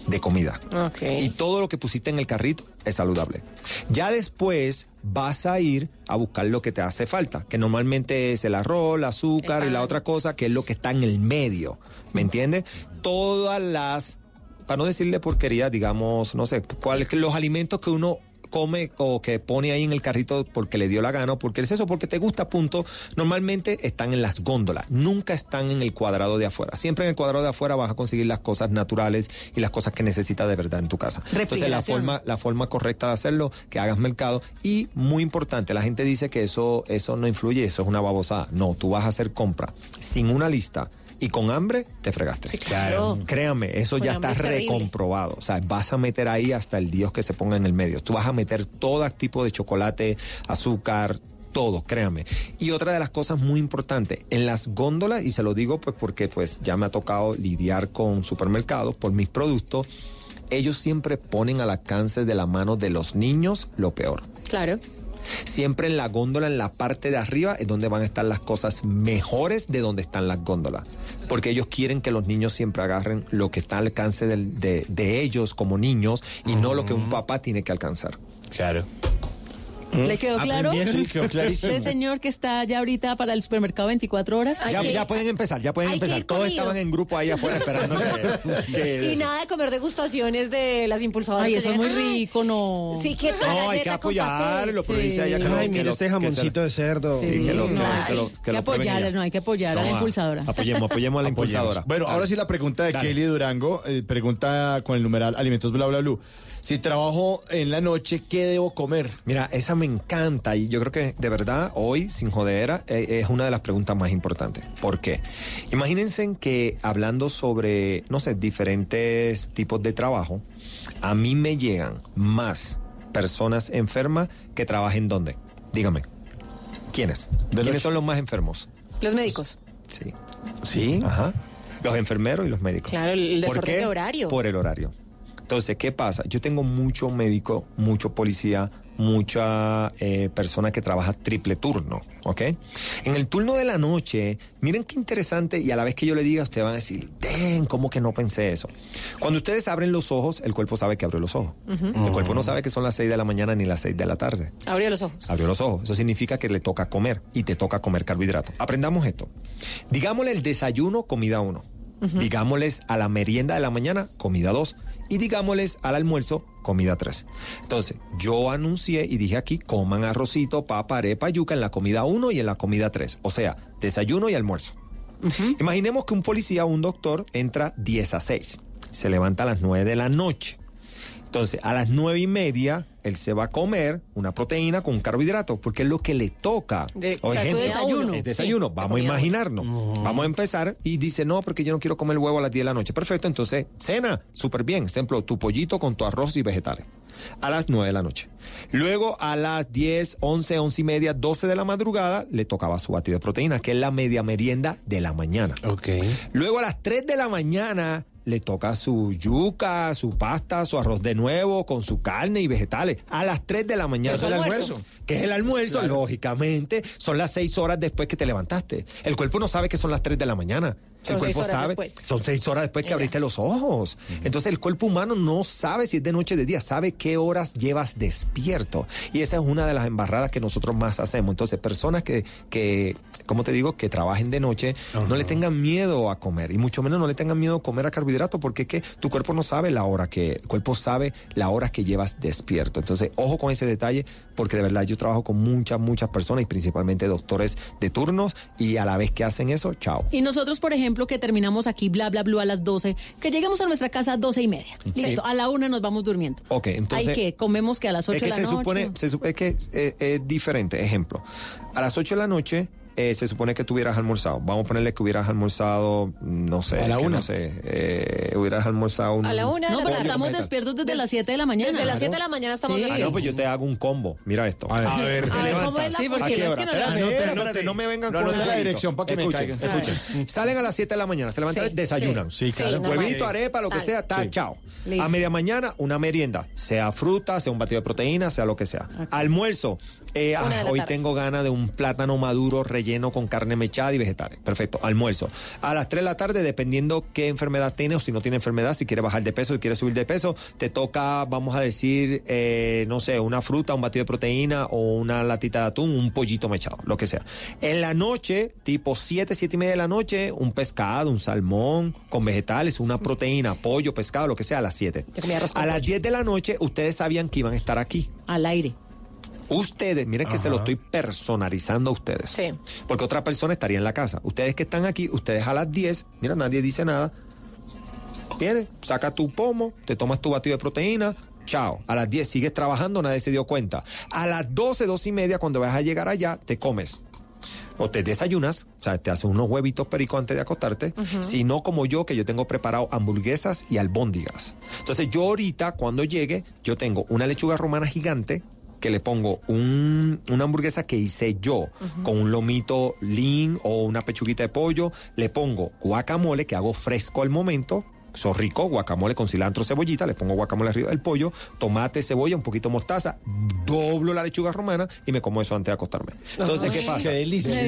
Speaker 32: de comida. Y todo lo que pusiste en el carrito es saludable. Ya después vas a ir a buscar lo que te hace falta, que normalmente es el arroz, el azúcar y la otra cosa, que es lo que está en el medio. ¿Me entiendes? Todas las, para no decirle porquería, digamos, no sé, cuáles los alimentos que uno come o que pone ahí en el carrito porque le dio la gana o porque es eso, porque te gusta, punto, normalmente están en las góndolas, nunca están en el cuadrado de afuera. Siempre en el cuadrado de afuera vas a conseguir las cosas naturales y las cosas que necesitas de verdad en tu casa. Entonces la forma, la forma correcta de hacerlo, que hagas mercado y muy importante, la gente dice que eso, eso no influye, eso es una babosada. No, tú vas a hacer compra sin una lista. Y con hambre te fregaste.
Speaker 18: claro.
Speaker 32: Créame, eso
Speaker 18: Con
Speaker 32: ya está recomprobado. O sea, vas a meter ahí hasta el Dios que se ponga en el medio. Tú vas a meter todo tipo de chocolate, azúcar, todo, créame. Y otra de las cosas muy importantes, en las góndolas, y se lo digo pues porque pues ya me ha tocado lidiar con supermercados por mis productos, ellos siempre ponen al alcance de la mano de los niños lo peor.
Speaker 36: Claro.
Speaker 32: Siempre en la góndola, en la parte de arriba, es donde van a estar las cosas mejores de donde están las góndolas. Porque ellos quieren que los niños siempre agarren lo que está al alcance de, de ellos como niños y no lo que un papá tiene que alcanzar.
Speaker 27: Claro.
Speaker 29: ¿Le quedó claro?
Speaker 32: Sí, quedó clarísimo.
Speaker 29: Ese señor que está ya ahorita para el supermercado 24 horas.
Speaker 32: Ya, ya pueden empezar, ya pueden
Speaker 36: Hay que
Speaker 32: empezar. Todos estaban en grupo ahí afuera esperando que... que-
Speaker 36: Y nada de comer degustaciones de las impulsadoras.
Speaker 29: Ay,
Speaker 36: que
Speaker 29: eso es muy
Speaker 36: "Ay,
Speaker 29: rico, no.
Speaker 36: Sí, ¿qué tal?
Speaker 32: No, hay que
Speaker 36: papel?
Speaker 32: pero dice ella que lo-
Speaker 34: Ay,
Speaker 32: que
Speaker 34: mira
Speaker 32: lo-
Speaker 34: este
Speaker 32: que se-
Speaker 34: jamoncito de cerdo.
Speaker 32: Sí, que lo- que lo- que
Speaker 29: que
Speaker 32: lo
Speaker 29: apoyar, no, hay que apoyar a la impulsadora.
Speaker 32: Apoyemos, apoyemos a la impulsadora.
Speaker 27: Bueno, ahora sí la pregunta de. Kelly Durango, eh, pregunta con el numeral alimentos bla bla bla. Si trabajo en la noche, ¿qué debo comer?
Speaker 32: Mira, esa me encanta y yo creo que de verdad hoy, sin jodera, eh, es una de las preguntas más importantes. ¿Por qué? Imagínense que hablando sobre, no sé, diferentes tipos de trabajo, a mí me llegan más personas enfermas que trabajen donde. Dígame, ¿quiénes? ¿Quiénes son los más enfermos?
Speaker 36: Los médicos.
Speaker 32: Sí.
Speaker 27: ¿Sí?
Speaker 32: Ajá. Los enfermeros y los médicos.
Speaker 36: Claro, el
Speaker 32: ¿Por
Speaker 36: desorden
Speaker 32: qué?
Speaker 36: de horario.
Speaker 32: Por el horario. Entonces, ¿qué pasa? Yo tengo mucho médico, mucho policía, mucha eh, persona que trabaja triple turno, ¿ok? En el turno de la noche, miren qué interesante, y a la vez que yo le diga, ustedes van a decir, den, ¿cómo que no pensé eso? Cuando ustedes abren los ojos, el cuerpo sabe que abrió los ojos. El cuerpo no sabe que son las 6 de la mañana ni las 6 de la tarde.
Speaker 36: Abrió los ojos.
Speaker 32: Abrió los ojos. Eso significa que le toca comer y te toca comer carbohidratos. Aprendamos esto. Digámosle el desayuno, comida 1. Digámosles a la merienda de la mañana, comida 2. Y digámosles al almuerzo, comida 3. Entonces, yo anuncié y dije aquí, coman arrocito, papa, arepa, yuca en la comida 1 y en la comida 3. O sea, desayuno y almuerzo. Imaginemos que un policía o un doctor entra 10 a 6. Se levanta a las 9 de la noche. Entonces, a las nueve y media, él se va a comer una proteína con un carbohidrato, porque es lo que le toca.
Speaker 36: De-
Speaker 32: O
Speaker 36: o sea, su
Speaker 32: ejemplo,
Speaker 36: desayuno.
Speaker 32: Es desayuno.
Speaker 36: Sí,
Speaker 32: Vamos a imaginarnos. Vamos a empezar y dice, no, porque yo no quiero comer huevo a las 10 de la noche. Perfecto, entonces, cena, súper bien. Ejemplo, tu pollito con tu arroz y vegetales. A las 9 de la noche. Luego, a las 10, 11, 11 y media, 12 de la madrugada, le tocaba su batido de proteína, que es la media merienda de la mañana.
Speaker 27: Ok.
Speaker 32: Luego a las 3 de la mañana le toca su yuca, su pasta, su arroz de nuevo con su carne y vegetales. A las 3 de la mañana.
Speaker 18: Es el almuerzo.
Speaker 32: Que es el almuerzo, lógicamente. Son las 6 horas después que te levantaste. El cuerpo no sabe que son las 3 de la mañana.
Speaker 36: Son
Speaker 32: el
Speaker 36: seis
Speaker 32: cuerpo
Speaker 36: horas
Speaker 32: sabe.
Speaker 36: después.
Speaker 32: Son 6 horas después que
Speaker 36: Mira.
Speaker 32: abriste los ojos. Entonces el cuerpo humano no sabe si es de noche o de día, sabe qué horas llevas despierto. Y esa es una de las embarradas que nosotros más hacemos. Entonces, personas que, que como te digo, que trabajen de noche, no le tengan miedo a comer. Y mucho menos no le tengan miedo a comer a carbohidratos, porque es que tu cuerpo no sabe la hora que, el cuerpo sabe la hora que llevas despierto. Entonces, ojo con ese detalle, porque de verdad yo trabajo con muchas, muchas personas y principalmente doctores de turnos, y a la vez que hacen eso, chao.
Speaker 29: Y nosotros, por ejemplo, que terminamos aquí bla bla bla a las 12, que lleguemos a nuestra casa a 12 y media.
Speaker 32: Sí.
Speaker 29: Listo, a la una nos vamos durmiendo.
Speaker 32: Ok, entonces.
Speaker 29: Hay que comemos que a las 8
Speaker 32: es que
Speaker 29: de la
Speaker 32: se
Speaker 29: noche.
Speaker 32: supone, se sup- es que eh, es diferente. Ejemplo, a las 8 de la noche eh, se supone que tú hubieras almorzado. Vamos a ponerle que hubieras almorzado, no sé.
Speaker 27: A la una.
Speaker 32: No sé, eh, hubieras almorzado un...
Speaker 36: A la una
Speaker 29: No, porque estamos despiertos desde las 7 de la mañana.
Speaker 36: Desde las 7 de la mañana estamos
Speaker 29: Sí.
Speaker 32: Ah, no, pues yo te hago un combo. Mira esto.
Speaker 27: A ver.
Speaker 32: A ver,
Speaker 36: A
Speaker 32: te
Speaker 36: ver. ¿cómo es la
Speaker 29: Sí, porque
Speaker 32: ¿A qué
Speaker 29: es
Speaker 32: hora?
Speaker 29: que no
Speaker 32: Espérate,
Speaker 29: la-
Speaker 32: espérate,
Speaker 27: Anote,
Speaker 32: espérate, no me vengan
Speaker 27: No,
Speaker 32: con
Speaker 27: la dirección para que me
Speaker 32: Escuchen,
Speaker 27: caiga.
Speaker 32: escuchen. Salen a las 7 de la mañana, se levantan,
Speaker 36: Sí,
Speaker 32: desayunan.
Speaker 27: sí. Sí, claro.
Speaker 32: Huevito, arepa, lo que sea, ta, chao. A media mañana, una merienda, sea fruta, sea un batido de proteína, sea lo que sea. Almuerzo, eh, ah, hoy
Speaker 36: tarde.
Speaker 32: tengo ganas de un plátano maduro relleno con carne mechada y vegetales. Perfecto, almuerzo. A las 3 de la tarde, dependiendo qué enfermedad tiene o si no tiene enfermedad, si quiere bajar de peso, si quiere subir de peso, te toca, vamos a decir, eh, no sé, una fruta, un batido de proteína o una latita de atún, un pollito mechado, lo que sea. En la noche, tipo 7, 7 y media de la noche, un pescado, un salmón con vegetales, una proteína, pollo, pescado, lo que sea, a las 7.
Speaker 36: Yo comía arroz con
Speaker 32: A las
Speaker 36: pollo.
Speaker 32: 10 de la noche, ustedes sabían que iban a estar aquí.
Speaker 29: Al aire.
Speaker 32: Ustedes, miren que se lo estoy personalizando a ustedes.
Speaker 36: Sí.
Speaker 32: Porque otra persona estaría en la casa. Ustedes que están aquí, ustedes a las 10, mira, nadie dice nada. Vienes, saca tu pomo, te tomas tu batido de proteína, chao. A las 10 sigues trabajando, nadie se dio cuenta. A las 12, 12 y media, cuando vas a llegar allá, te comes. O te desayunas, o sea, te haces unos huevitos perico antes de acostarte, si no como yo, que yo tengo preparado hamburguesas y albóndigas. Entonces yo ahorita, cuando llegue, yo tengo una lechuga romana gigante, que le pongo un- una hamburguesa que hice yo, con un lomito lean o una pechuguita de pollo, le pongo guacamole que hago fresco al momento, eso rico, guacamole con cilantro, cebollita, le pongo guacamole arriba del pollo, tomate, cebolla, un poquito de mostaza, doblo la lechuga romana y me como eso antes de acostarme. Entonces, ¿qué pasa?
Speaker 27: Qué delicioso.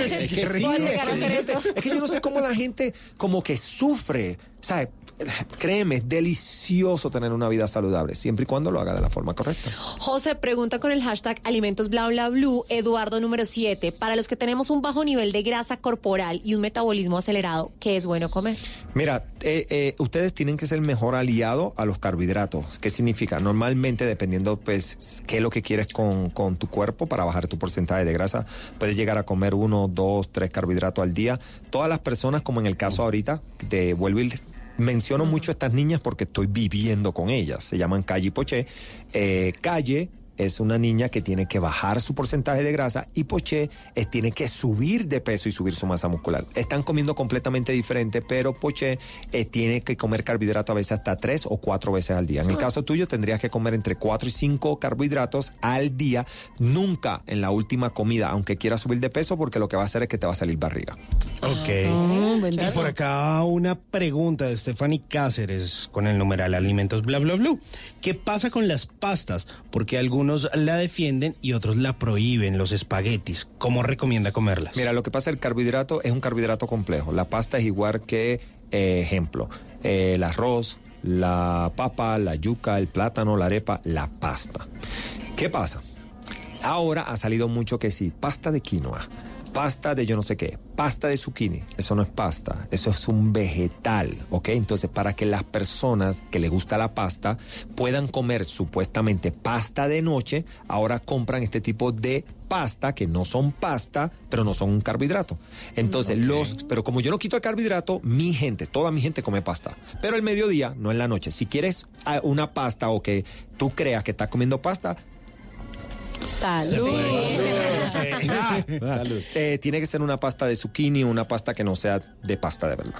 Speaker 32: Es que sí, es que, es que yo no sé cómo la gente como que sufre, ¿sabes? Créeme, es delicioso tener una vida saludable, siempre y cuando lo haga de la forma correcta.
Speaker 36: José pregunta con el hashtag alimentos bla bla blue, Eduardo número 7. Para los que tenemos un bajo nivel de grasa corporal y un metabolismo acelerado, ¿qué es bueno comer?
Speaker 32: Mira, eh, eh, ustedes tienen que ser el mejor aliado a los carbohidratos. ¿Qué significa? Normalmente, dependiendo, pues, qué es lo que quieres con, con tu cuerpo para bajar tu porcentaje de grasa, puedes llegar a comer uno, dos, tres carbohidratos al día. Todas las personas, como en el caso ahorita, te vuelvo y menciono mucho a estas niñas porque estoy viviendo con ellas. Se llaman Calle y Poché. Eh, Calle es una niña que tiene que bajar su porcentaje de grasa y Poché es, tiene que subir de peso y subir su masa muscular. Están comiendo completamente diferente, pero Poché eh, tiene que comer carbohidratos a veces hasta tres o cuatro veces al día. En el caso tuyo tendrías que comer entre cuatro y cinco carbohidratos al día, nunca en la última comida, aunque quieras subir de peso, porque lo que va a hacer es que te va a salir barriga.
Speaker 34: Ok. Y por acá una pregunta de Stephanie Cáceres con el numeral alimentos bla bla bla. ¿Qué pasa con las pastas? Porque algunos la defienden y otros la prohíben, los espaguetis. ¿Cómo recomienda comerlas?
Speaker 32: Mira, lo que pasa, el carbohidrato es un carbohidrato complejo. La pasta es igual que, eh, ejemplo, eh, el arroz, la papa, la yuca, el plátano, la arepa, la pasta. ¿Qué pasa? Ahora ha salido mucho que sí, pasta de quinoa, pasta de yo no sé qué, pasta de zucchini. Eso no es pasta, eso es un vegetal, ¿ok? Entonces, para que las personas que les gusta la pasta puedan comer supuestamente pasta de noche, ahora compran este tipo de pasta que no son pasta, pero no son un carbohidrato. Entonces, los, pero como yo no quito el carbohidrato, mi gente, toda mi gente come pasta. Pero el mediodía, no en la noche. Si quieres ah, una pasta o que tú creas que estás comiendo pasta,
Speaker 29: Salud.
Speaker 32: Salud. Eh, tiene que ser una pasta de zucchini, una pasta que no sea de pasta de verdad.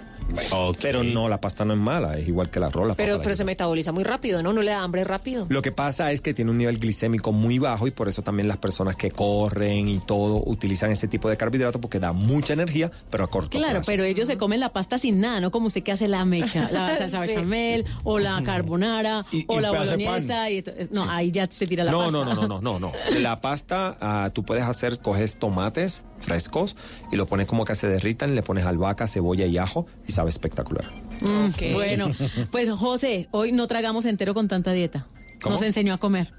Speaker 32: Pero no, la pasta no es mala, es igual que la rola.
Speaker 36: Pero, pero se metaboliza muy rápido, ¿no? No le da hambre rápido.
Speaker 32: Lo que pasa es que tiene un nivel glicémico muy bajo y por eso también las personas que corren y todo utilizan ese tipo de carbohidrato porque da mucha energía, pero a corto
Speaker 29: Claro,
Speaker 32: plazo.
Speaker 29: pero ellos se comen la pasta sin nada, ¿no? Como usted que hace la mecha, la salsa
Speaker 36: Sí.
Speaker 29: bechamel, o la carbonara,
Speaker 32: Y-
Speaker 29: o la boloñesa. Y, no, ahí ya se tira la
Speaker 32: no,
Speaker 29: pasta.
Speaker 32: no, no, no, no, no, no. La pasta, ah, tú puedes hacer, coges tomates frescos y lo pones como que se derritan, le pones albahaca, cebolla y ajo y sabe espectacular.
Speaker 29: Mm, Bueno, pues José, hoy no tragamos entero con tanta dieta.
Speaker 32: ¿Cómo?
Speaker 29: Nos enseñó a comer.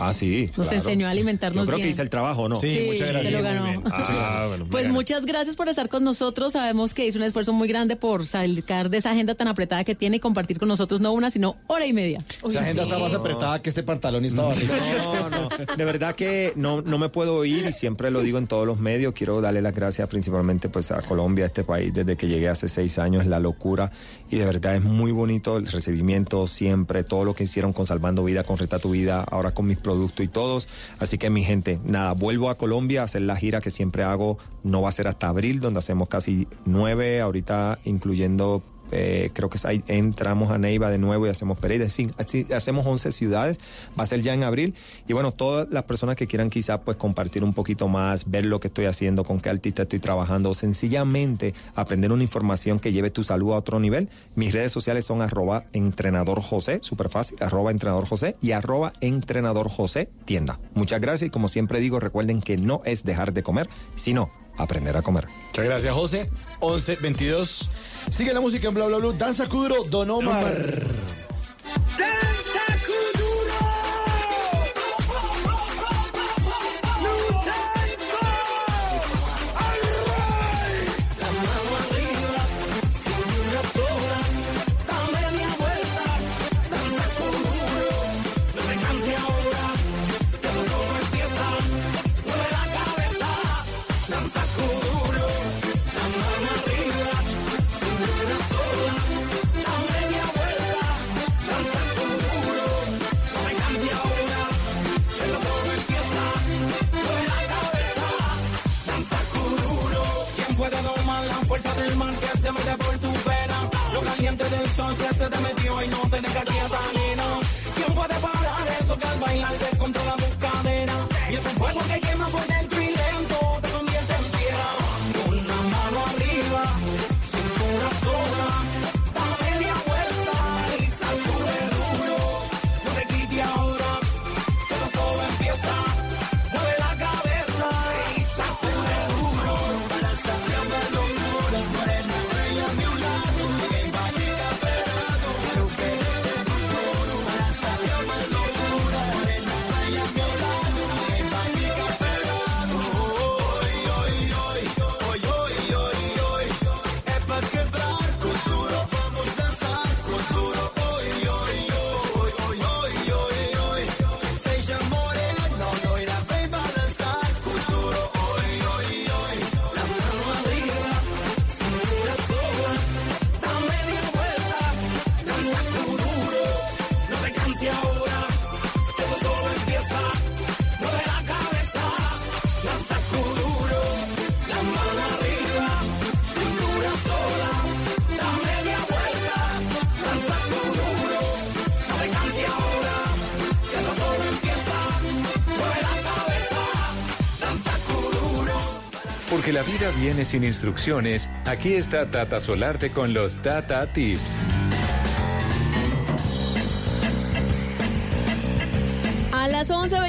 Speaker 32: Ah, sí.
Speaker 29: Nos
Speaker 32: claro.
Speaker 29: enseñó a alimentarnos
Speaker 32: Yo creo
Speaker 29: bien.
Speaker 32: que hice el trabajo, ¿no?
Speaker 29: Sí, muchas gracias. se lo ganó.
Speaker 32: Ah, bueno,
Speaker 29: Pues muchas gracias por estar con nosotros. Sabemos que hizo un esfuerzo muy grande por sacar de esa agenda tan apretada que tiene y compartir con nosotros no una, sino hora y media.
Speaker 27: Esa agenda está más apretada que este pantalón y esta barriga.
Speaker 32: No, no. De verdad que no, no me puedo ir y siempre lo digo en todos los medios. Quiero darle las gracias principalmente pues a Colombia, a este país, desde que llegué hace seis años, la locura. Y de verdad es muy bonito el recibimiento siempre, todo lo que hicieron con Salvando Vida, con Reta Tu Vida, ahora con mis producto y todos. Así que mi gente, nada, vuelvo a Colombia a hacer la gira que siempre hago. No va a ser hasta abril, donde hacemos casi nueve, ahorita incluyendo eh, creo que entramos a Neiva de nuevo y hacemos Pereira. Hacemos 11 ciudades, va a ser ya en abril. Y bueno, todas las personas que quieran quizás pues compartir un poquito más, ver lo que estoy haciendo, con qué artista estoy trabajando, o sencillamente aprender una información que lleve tu salud a otro nivel. Mis redes sociales son arroba entrenador José, súper fácil, arroba entrenador José y arroba entrenador José tienda. Muchas gracias y como siempre digo, recuerden que no es dejar de comer, sino aprender a comer.
Speaker 27: Muchas gracias, José. 11, 22. Sigue la música en bla bla bla. Danza Kuduro, Don Omar.
Speaker 35: La se mete por tu pena? Lo caliente del sol que se te metió y no te deja quieta, nena. ¿Quién puede parar eso que al bailar descontrola tus caderas? Y ese fuego que quema por dentro La
Speaker 1: vida viene sin instrucciones, aquí está Tata Solarte con los Tata Tips.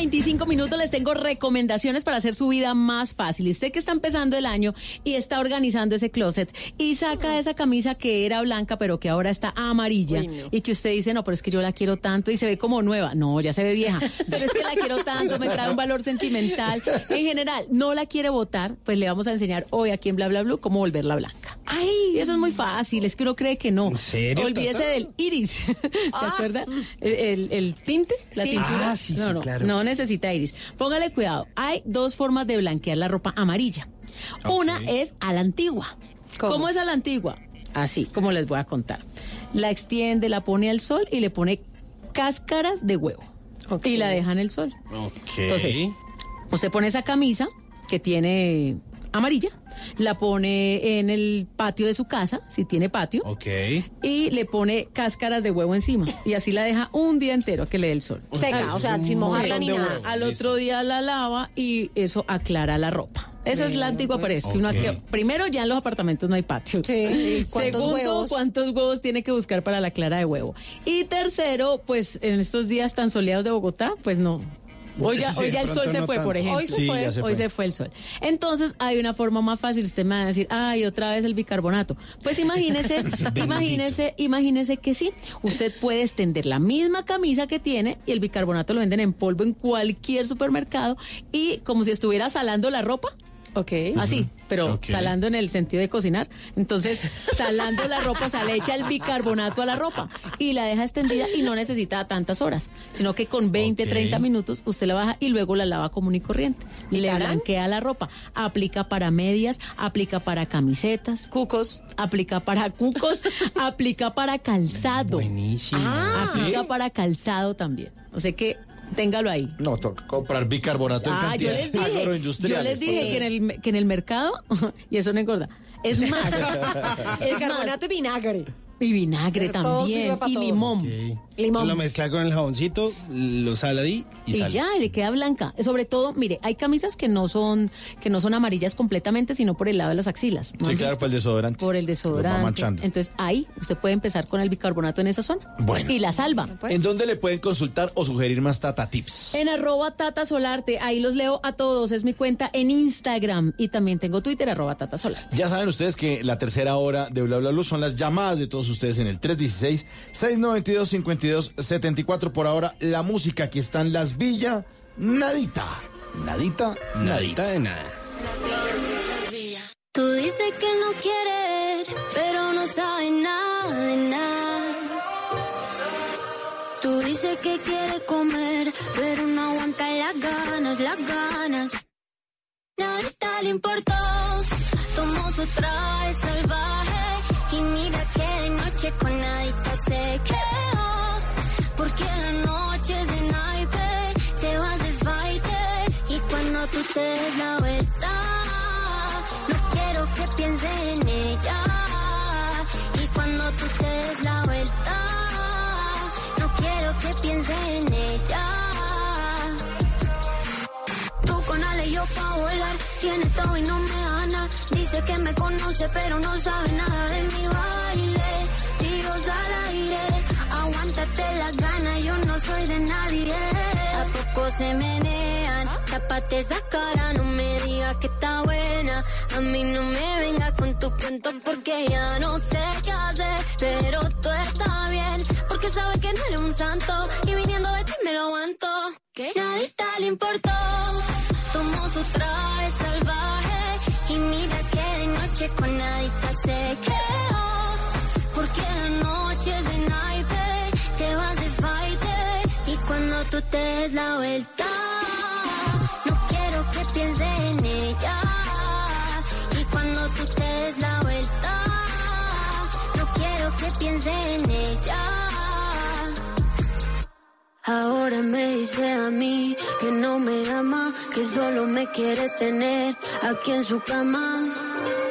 Speaker 29: 25 minutos les tengo recomendaciones para hacer su vida más fácil. Y usted que está empezando el año y está organizando ese closet y saca esa camisa que era blanca pero que ahora está amarilla y que usted dice, no, pero es que yo la quiero tanto y se ve como nueva. No, ya se ve vieja, pero es que la quiero tanto, me trae un valor sentimental. En general, no la quiere votar, pues le vamos a enseñar hoy aquí en Bla Bla Blue cómo volverla blanca. Ay, eso es muy fácil, es que uno cree que no.
Speaker 34: ¿En serio?
Speaker 29: Olvídese del iris. ¿Se ah. acuerda? El, el, tinte, la tintura.
Speaker 34: Ah, sí, claro
Speaker 29: necesita iris. Póngale cuidado. Hay dos formas de blanquear la ropa amarilla. Una es a la antigua. ¿Cómo? es a la antigua? Así, como les voy a contar. La extiende, la pone al sol y le pone cáscaras de huevo. Y la deja en el sol. Entonces, usted pone esa camisa que tiene amarilla, la pone en el patio de su casa, si tiene patio,
Speaker 34: Ok.
Speaker 29: y le pone cáscaras de huevo encima. Y así la deja un día entero a que le dé el sol.
Speaker 36: Seca, o sea, sin mojarla ni nada.
Speaker 29: Al otro día la lava y eso aclara la ropa. Esa es la antigua, pero es que uno
Speaker 34: Ok.
Speaker 29: aquí- primero ya en los apartamentos no hay patio.
Speaker 36: Sí, ¿y cuántos
Speaker 29: Segundo,
Speaker 36: huevos?
Speaker 29: cuántos huevos tiene que buscar para la clara de huevo. Y tercero, pues en estos días tan soleados de Bogotá, pues no. Hoy ya,
Speaker 34: Sí,
Speaker 29: hoy
Speaker 34: de
Speaker 29: ya el sol se
Speaker 34: no
Speaker 29: fue, por ejemplo.
Speaker 36: Hoy se
Speaker 27: Sí,
Speaker 36: fue.
Speaker 27: ya se
Speaker 29: Hoy
Speaker 27: fue.
Speaker 29: se fue el sol. Entonces hay una forma más fácil. Usted me va a decir, ay, otra vez el bicarbonato. Pues imagínese, imagínese, imagínese que sí. Usted puede extender la misma camisa que tiene y el bicarbonato lo venden en polvo en cualquier supermercado y como si estuviera salando la ropa.
Speaker 36: Ok.
Speaker 29: Así, pero salando en el sentido de cocinar. Entonces, salando la ropa, o sea, le echa el bicarbonato a la ropa y la deja extendida y no necesita tantas horas, sino que con 20,
Speaker 34: Ok.
Speaker 29: 30 minutos usted la baja y luego la lava común y corriente. Y le
Speaker 36: ¿Tarán?
Speaker 29: blanquea la ropa. Aplica para medias, aplica para camisetas,
Speaker 36: Cucos.
Speaker 29: aplica para cucos, aplica para calzado.
Speaker 34: Buenísimo.
Speaker 29: aplica para calzado también. O sea que téngalo ahí.
Speaker 27: No, toca comprar bicarbonato en
Speaker 29: Ah, yo
Speaker 27: cantidad.
Speaker 29: les dije, yo les dije que en, el, que en el mercado, y eso no engorda, es más,
Speaker 36: El carbonato y vinagre.
Speaker 29: Y vinagre
Speaker 36: Eso todo sirve
Speaker 29: también,
Speaker 36: pa'
Speaker 29: y
Speaker 36: todo.
Speaker 29: limón.
Speaker 34: Limón. Lo mezcla con el jaboncito, lo sala ahí y,
Speaker 29: Y
Speaker 34: sale.
Speaker 29: ya, y le queda blanca. Sobre todo, mire, hay camisas que no son que no son amarillas completamente, sino por el lado de las axilas. ¿no
Speaker 27: Sí,
Speaker 29: han
Speaker 27: claro,
Speaker 29: visto?
Speaker 27: por el desodorante.
Speaker 29: Por el
Speaker 27: Lo va
Speaker 29: desodorante.
Speaker 27: manchando.
Speaker 29: Entonces, ahí usted puede empezar con el bicarbonato en esa zona.
Speaker 27: Bueno.
Speaker 29: Y la salva.
Speaker 27: ¿En dónde le pueden consultar o sugerir más Tata Tips?
Speaker 29: En arroba Tata Solarte, ahí los leo a todos, es mi cuenta en Instagram y también tengo Twitter, arroba Tata Solarte.
Speaker 27: Ya saben ustedes que la tercera hora de Bla Bla Blue son las llamadas de todos ustedes en el 316-692-5274. Por ahora, la música. Aquí están las Villa Nadita. Nadita, nadita.
Speaker 34: de nada.
Speaker 18: Tú dices que no quieres, pero no sabes nada de nada. Tú dices que quieres comer, pero no aguantas las ganas, las ganas. Nada le importó, tomó su traje salvaje y mira noche con nadita se quedó. Porque la noche es de naipe, te vas de fighter y cuando tú te des la vuelta, no quiero que pienses en ella. Y cuando tú te des la vuelta, no quiero que pienses en ella. Tú con Ale yo pa' volar, tiene todo y no me gana. Dice que me conoce pero no sabe nada de mi baile. Aguántate las ganas, yo no soy de nadie. A poco se menean, tápate esa cara, no me digas que está buena. A mí no me venga con tu cuento porque ya no sé qué hacer. Pero todo está bien, porque sabes que no eres un santo. Y viniendo de ti me lo aguanto. Que nadita le importó, tomó su traje salvaje. Y mira que de noche con nadita se quedó. Te des la vuelta, no quiero que pienses en ella. Y cuando tú te des la vuelta, no quiero que pienses en ella. Ahora me dice a mí que no me ama, que solo me quiere tener aquí en su cama.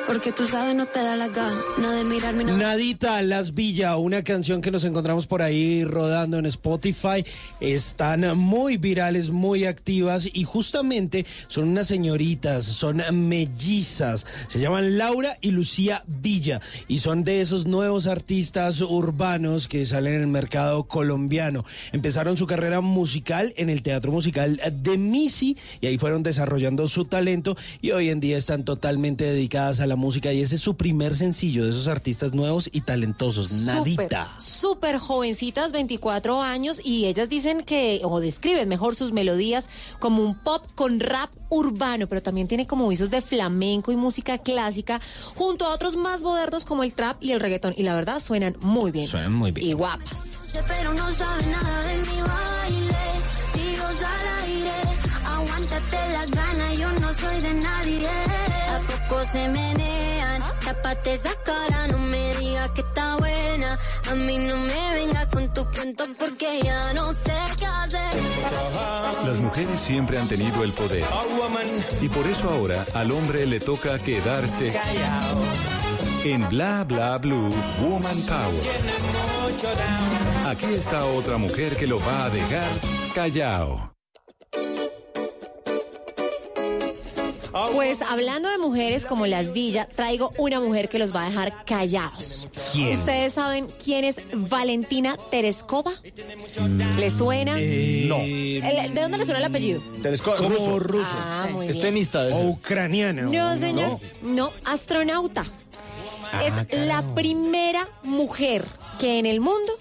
Speaker 18: Porque tú sabes, no te da la gana de mirarme.
Speaker 34: Nadita Las Villa, una canción que nos encontramos por ahí rodando en Spotify. Están muy virales, muy activas y justamente son unas señoritas, son mellizas. Se llaman Laura y Lucía Villa y son de esos nuevos artistas urbanos que salen en el mercado colombiano. Empezaron su carrera musical en el Teatro Musical de Misi y ahí fueron desarrollando su talento y hoy en día están totalmente dedicadas a la música y ese es su primer sencillo de esos artistas nuevos y talentosos, Nadita.
Speaker 36: Súper, súper jovencitas, 24 años, y ellas dicen que, o describen mejor sus melodías como un pop con rap urbano, pero también tiene como visos de flamenco y música clásica, junto a otros más modernos como el trap y el reggaetón. Y la verdad suenan muy bien.
Speaker 34: Suenan muy bien.
Speaker 36: Y guapas.
Speaker 18: Pero no sabe nada de mi baile. Tiros al aire, aguántate las ganas, yo no soy de nadie. A poco se menean, tápate esa cara, no me digas que está buena. A mí no me venga con tu cuento porque ya no sé qué hacer.
Speaker 1: Las mujeres siempre han tenido el poder. Y por eso ahora al hombre le toca quedarse en Bla Bla Blue Woman Power. Aquí está otra mujer que lo va a dejar callado.
Speaker 36: Pues hablando de mujeres como las Villa, traigo una mujer que los va a dejar callados.
Speaker 34: ¿Quién?
Speaker 36: ¿Ustedes saben quién es Valentina Tereskova? ¿Le suena?
Speaker 34: Eh, no.
Speaker 36: ¿De dónde le suena el apellido?
Speaker 34: Como
Speaker 27: ruso.
Speaker 34: ruso.
Speaker 36: Ah, muy
Speaker 27: Es
Speaker 36: bien.
Speaker 27: tenista.
Speaker 34: O ucraniana.
Speaker 36: No, señor. No, astronauta.
Speaker 34: Ah,
Speaker 36: es
Speaker 34: carajo.
Speaker 36: la primera mujer que en el mundo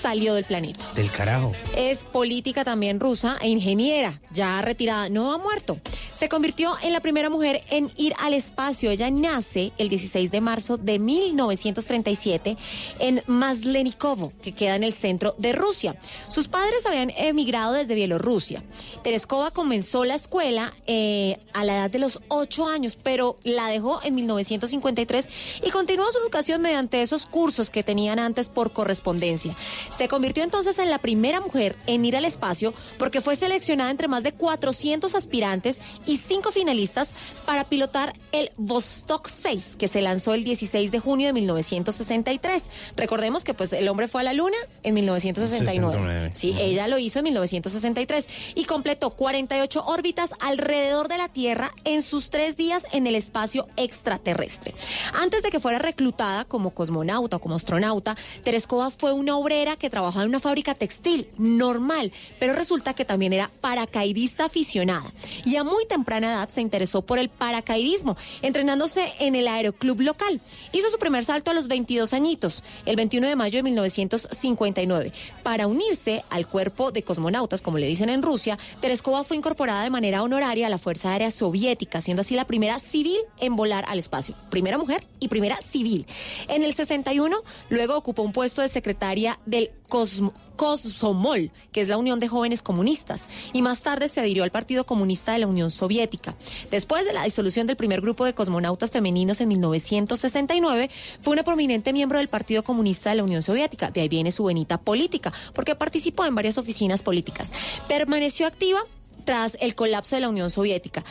Speaker 36: salió del planeta.
Speaker 34: Del carajo.
Speaker 36: Es política también rusa e ingeniera, ya retirada, no ha muerto. Se convirtió en la primera mujer en ir al espacio. Ella nace el 16 de marzo de 1937 en Maslenikovo, que queda en el centro de Rusia. Sus padres habían emigrado desde Bielorrusia. Tereskova comenzó la escuela eh, a la edad de los 8 años, pero la dejó en 1953 y continuó su educación mediante esos cursos que tenían antes por correspondencia. Se convirtió entonces en la primera mujer en ir al espacio porque fue seleccionada entre más de 400 aspirantes y 5 finalistas para pilotar el Vostok 6, que se lanzó el 16 de junio de 1963. Recordemos que pues el hombre fue a la luna en 1969.
Speaker 34: 69.
Speaker 36: Sí, ella lo hizo en 1963 y completó 48 órbitas alrededor de la Tierra en sus tres días en el espacio extraterrestre. Antes de que fuera reclutada como cosmonauta o como astronauta, Tereskova fue una obrera que trabajaba en una fábrica textil normal, pero resulta que también era paracaidista aficionada y a muy temprana edad se interesó por el paracaidismo, entrenándose en el aeroclub local. Hizo su primer salto a los 22 añitos, el 21 de mayo de 1959. Para unirse al cuerpo de cosmonautas, como le dicen en Rusia, Tereskova fue incorporada de manera honoraria a la Fuerza Aérea Soviética, siendo así la primera civil en volar al espacio. Primera mujer y primera civil. En el 61, luego ocupó un puesto de secretaria del Cosmo. Komsomol, que es la Unión de Jóvenes Comunistas, y más tarde se adhirió al Partido Comunista de la Unión Soviética. Después de la disolución del primer grupo de cosmonautas femeninos en 1969, fue una prominente miembro del Partido Comunista de la Unión Soviética. De ahí viene su venita política, porque participó en varias oficinas políticas. Permaneció activa tras el colapso de la Unión Soviética.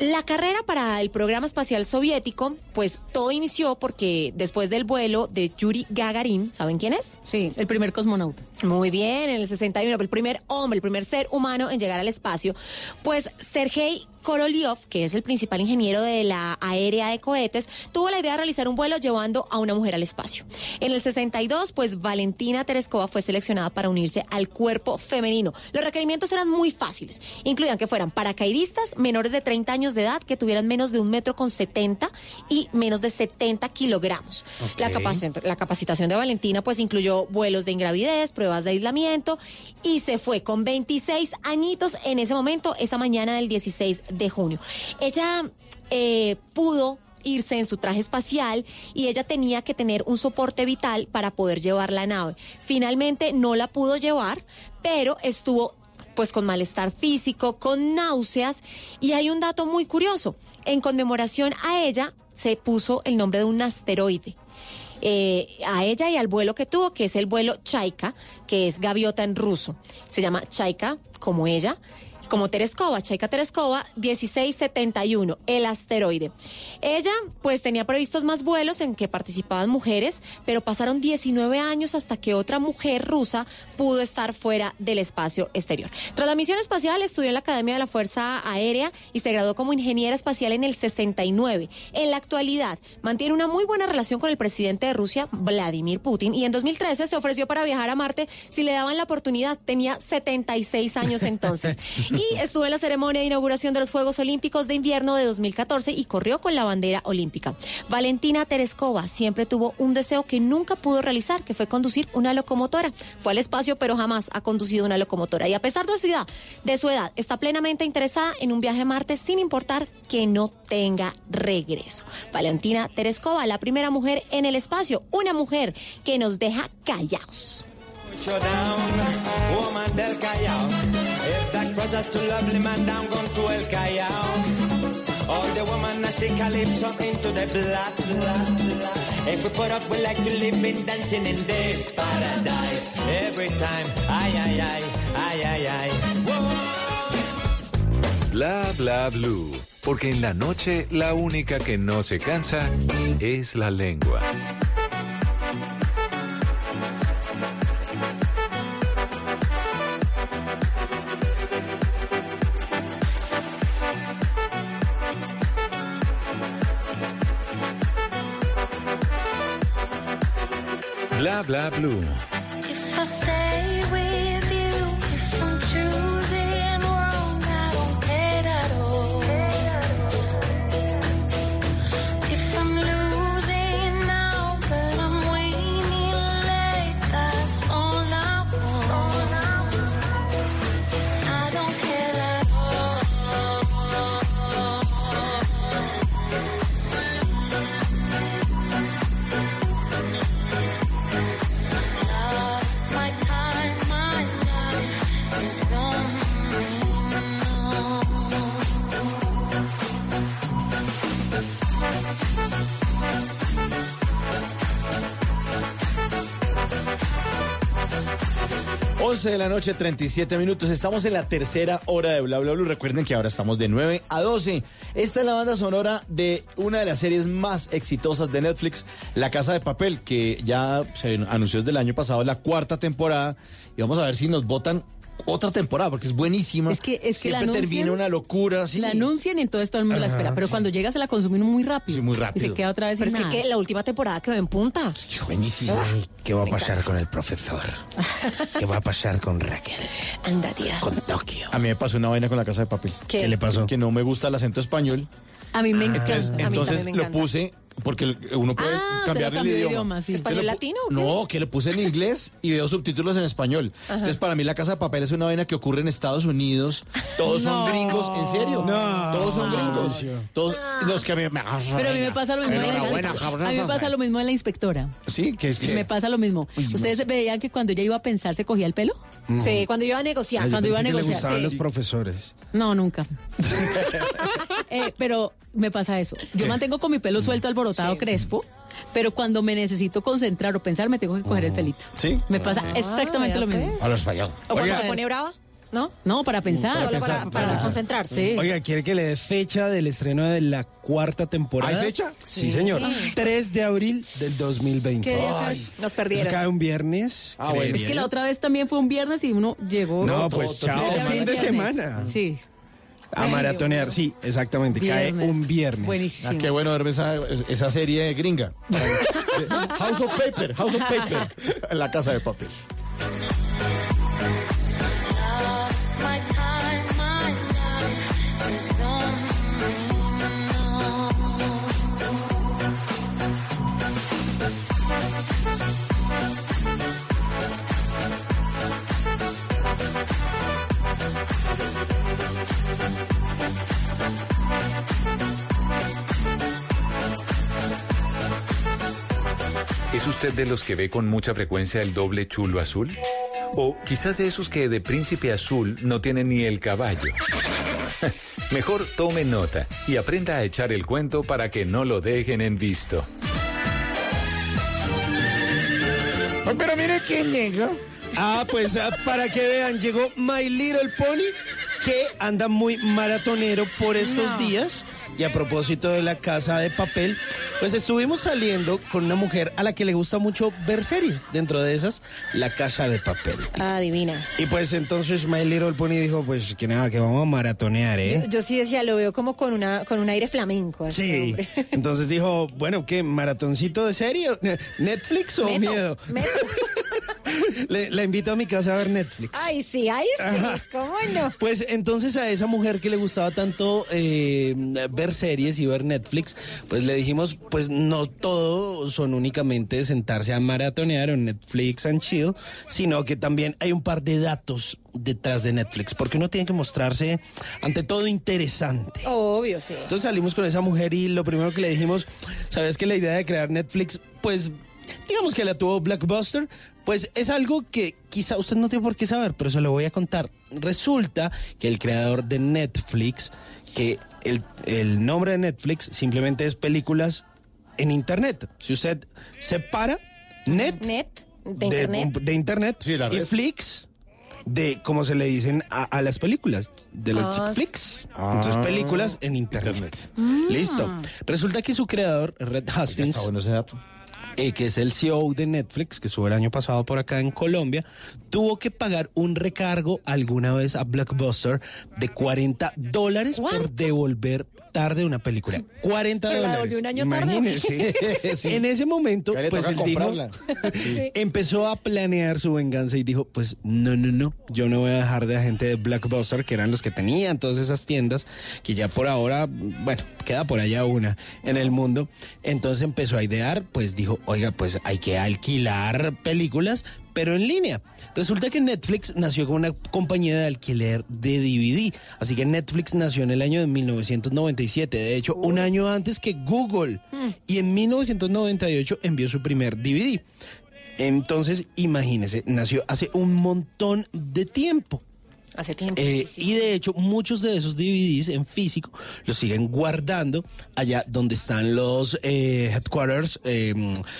Speaker 36: La carrera para el programa espacial soviético, pues todo inició porque después del vuelo de Yuri Gagarin, ¿saben quién es?
Speaker 29: Sí, el primer cosmonauta.
Speaker 36: Muy bien, en el 61, el primer hombre, el primer ser humano en llegar al espacio, pues Sergei Korolev, que es el principal ingeniero de la aérea de cohetes, tuvo la idea de realizar un vuelo llevando a una mujer al espacio. En el 62, pues Valentina Tereskova fue seleccionada para unirse al cuerpo femenino. Los requerimientos eran muy fáciles. Incluían que fueran paracaidistas menores de 30 años de edad, que tuvieran menos de un metro con 70 y menos de 70 kilogramos. La capacitación de Valentina pues incluyó vuelos de ingravidez, pruebas de aislamiento y se fue con 26 añitos en ese momento, esa mañana del 16 de junio. Ella eh, pudo irse en su traje espacial y ella tenía que tener un soporte vital para poder llevar la nave. Finalmente no la pudo llevar, pero estuvo pues con malestar físico, con náuseas y hay un dato muy curioso. En conmemoración a ella se puso el nombre de un asteroide. eh, a ella y al vuelo que tuvo, que es el vuelo Chaika, que es gaviota en ruso. Se llama Chaika, como ella, como Tereskova, Chaika Tereskova, 1671, el asteroide. Ella, pues, tenía previstos más vuelos en que participaban mujeres, pero pasaron 19 años hasta que otra mujer rusa pudo estar fuera del espacio exterior. Tras la misión espacial, estudió en la Academia de la Fuerza Aérea y se graduó como ingeniera espacial en el 69. En la actualidad, mantiene una muy buena relación con el presidente de Rusia, Vladimir Putin, y en 2013 se ofreció para viajar a Marte si le daban la oportunidad. Tenía 76 años entonces. Y estuvo en la ceremonia de inauguración de los Juegos Olímpicos de Invierno de 2014 y corrió con la bandera olímpica. Valentina Tereskova siempre tuvo un deseo que nunca pudo realizar, que fue conducir una locomotora. Fue al espacio, pero jamás ha conducido una locomotora. Y a pesar de su edad, de su edad, está plenamente interesada en un viaje a Marte sin importar que no tenga regreso. Valentina Tereskova, la primera mujer en el espacio, una mujer que nos deja callados.
Speaker 53: If that cruiser's too lovely, man, down gone to El Callao. All the woman I see calypso into the blood, blood, blood. If we put up, we like to live in dancing in this paradise. Every time, ay, ay, ay, ay, ay, ay.
Speaker 1: Bla bla blue. Porque en la noche la única que no se cansa es la lengua. Bla bla blue.
Speaker 27: 11 de la noche, 37 minutos. Estamos en la tercera hora de Bla Bla. Recuerden que ahora estamos de 9 a 12. Esta es la banda sonora de una de las series más exitosas de Netflix, La Casa de Papel, que ya se anunció desde el año pasado, la cuarta temporada. Y vamos a ver si nos votan otra temporada, porque es buenísima.
Speaker 29: Es que, es que la
Speaker 27: Siempre
Speaker 29: anuncian-
Speaker 27: termina una locura, sí.
Speaker 29: La anuncian y entonces todo el mundo la
Speaker 27: Ajá,
Speaker 29: espera. Pero
Speaker 27: sí.
Speaker 29: cuando llega se la consume uno muy rápido.
Speaker 27: Sí, muy
Speaker 29: Y
Speaker 27: rápido.
Speaker 29: se queda otra vez
Speaker 36: Pero
Speaker 29: sin
Speaker 36: es que,
Speaker 29: nada.
Speaker 36: que la última temporada quedó en punta.
Speaker 27: Buenísima.
Speaker 34: ¿Qué va a pasar con el profesor? ¿Qué va a pasar con Raquel?
Speaker 36: Anda, tía.
Speaker 34: Con Tokio.
Speaker 27: A mí me pasó una vaina con La Casa de Papel.
Speaker 36: ¿Qué? ¿Qué le
Speaker 34: pasó?
Speaker 27: Que no me gusta el acento español.
Speaker 29: A mí me encanta.
Speaker 27: Entonces,
Speaker 29: A mí
Speaker 27: lo puse porque uno puede
Speaker 29: Ah,
Speaker 27: cambiar el idioma.
Speaker 29: idioma, sí.
Speaker 36: ¿Español latino o qué?
Speaker 27: No, que lo puse en inglés y veo subtítulos en español.
Speaker 36: Ajá.
Speaker 27: Entonces, para mí La Casa de Papel es una vaina que ocurre en Estados Unidos. Todos son gringos, ¿en serio?
Speaker 34: No.
Speaker 27: Todos son gringos. Todos, los que a mí me...
Speaker 29: Pero a mí me pasa lo mismo.
Speaker 27: Enhorabuena,
Speaker 29: a mí me pasa lo mismo en la inspectora.
Speaker 27: Sí, que, que-
Speaker 29: Me pasa lo mismo.
Speaker 27: Uy, no
Speaker 29: ¿Ustedes
Speaker 27: sé.
Speaker 29: veían que cuando ella iba a pensar se cogía el pelo?
Speaker 36: Sí, cuando iba a negociar.
Speaker 34: Ay, yo
Speaker 29: Cuando iba a
Speaker 34: le
Speaker 29: negociar,
Speaker 34: gustaban
Speaker 29: sí.
Speaker 34: los profesores.
Speaker 29: No, nunca. Eh, pero me pasa eso. Yo mantengo con mi pelo suelto, alborotado, crespo, pero cuando me necesito concentrar o pensar, me tengo que coger el pelito.
Speaker 27: Sí.
Speaker 29: Me pasa
Speaker 36: Ah,
Speaker 29: exactamente lo mismo.
Speaker 36: pues.
Speaker 27: A los español.
Speaker 36: O cuando
Speaker 29: Oiga.
Speaker 36: se pone brava, ¿no?
Speaker 29: No, para pensar.
Speaker 36: Solo para, para concentrarse.
Speaker 29: Sí.
Speaker 34: Oiga, ¿quiere que le dé fecha del estreno de la cuarta temporada?
Speaker 27: ¿Hay fecha?
Speaker 34: Sí,
Speaker 29: Sí.
Speaker 34: señor. 3 de abril del 2020.
Speaker 29: ¿Qué
Speaker 34: Ay.
Speaker 36: Nos perdieron.
Speaker 34: cae un viernes.
Speaker 27: Ah, bueno.
Speaker 29: Es que la otra vez también fue un viernes y uno llegó.
Speaker 34: No,
Speaker 27: todo,
Speaker 34: pues
Speaker 27: todo,
Speaker 34: chao, fin de semana.
Speaker 29: Sí.
Speaker 34: A maratonear, sí, exactamente. Cae un viernes.
Speaker 29: Buenísimo.
Speaker 27: Ah, qué bueno verme esa, esa serie gringa. House of Paper, House of Paper. La Casa de Papel.
Speaker 1: Usted de los que ve con mucha frecuencia el doble chulo azul? O quizás de esos que de príncipe azul no tienen ni el caballo. Mejor tome nota y aprenda a echar el cuento para que no lo dejen en visto.
Speaker 27: pero mire quién llegó.
Speaker 34: Ah, pues ah, para que vean, llegó My Little Pony, que anda muy maratonero por estos
Speaker 29: No.
Speaker 34: días. Y a propósito de la casa de papel, pues estuvimos saliendo con una mujer a la que le gusta mucho ver series. Dentro de esas, la casa de papel.
Speaker 36: Ah, divina.
Speaker 34: Y pues entonces My Little Pony dijo, pues que nada, que vamos a maratonear, ¿eh?
Speaker 36: Yo, yo sí decía, lo veo como con una con un aire flamenco.
Speaker 34: Sí,
Speaker 36: hombre.
Speaker 34: entonces dijo, bueno, ¿qué? ¿Maratoncito de serie? ¿Netflix o
Speaker 36: Meto,
Speaker 34: miedo?
Speaker 36: meto.
Speaker 34: Le, la invito a mi casa a ver Netflix.
Speaker 36: Ay, sí, ay, sí.
Speaker 34: Ajá.
Speaker 36: ¿Cómo no?
Speaker 34: Pues entonces a esa mujer que le gustaba tanto eh, ver series y ver Netflix, pues le dijimos, pues no todo son únicamente sentarse a maratonear en Netflix and chill, sino que también hay un par de datos detrás de Netflix, porque uno tiene que mostrarse ante todo interesante.
Speaker 36: Obvio, sí.
Speaker 34: Entonces salimos con esa mujer y lo primero que le dijimos, ¿sabes que la idea de crear Netflix, pues digamos que la tuvo Blockbuster? Pues es algo que quizá usted no tiene por qué saber, pero se lo voy a contar. Resulta que el creador de Netflix, que el, el nombre de Netflix simplemente es películas en Internet. Si usted separa Net
Speaker 36: Net, de internet.
Speaker 34: de internet
Speaker 27: Sí, la
Speaker 34: y. Flix de como se le dicen a, a las películas de las
Speaker 36: Ah,
Speaker 34: flicks
Speaker 27: Ah.
Speaker 34: entonces películas en internet, listo resulta que su creador Red Hastings
Speaker 27: está bueno ese dato.
Speaker 34: Eh, que es el CEO de Netflix, que estuvo el año pasado por acá en Colombia, tuvo que pagar un recargo alguna vez a Blockbuster de 40 dólares por devolver tarde una película. 40
Speaker 36: ¿Pero la
Speaker 34: dólares.
Speaker 36: devolvió un año tarde
Speaker 34: Imagínese.
Speaker 27: Sí.
Speaker 34: En ese momento, pues él dijo, empezó a planear su venganza y dijo, pues no, no, no, yo no voy a dejar de la gente de Blockbuster, que eran los que tenían todas esas tiendas, que ya por ahora, bueno, queda por allá una en el mundo. Entonces empezó a idear, pues dijo, oiga, pues hay que alquilar películas, pero en línea. Resulta que Netflix nació como una compañía de alquiler de DVD. Así que Netflix nació en el año de 1997, de hecho, un año antes que Google. Y en 1998 envió su primer DVD. Entonces, imagínese, nació hace un montón de tiempo.
Speaker 36: Hace tiempo.
Speaker 34: Eh, y de hecho, muchos de esos DVDs en físico los siguen guardando allá donde están los eh, headquarters, eh,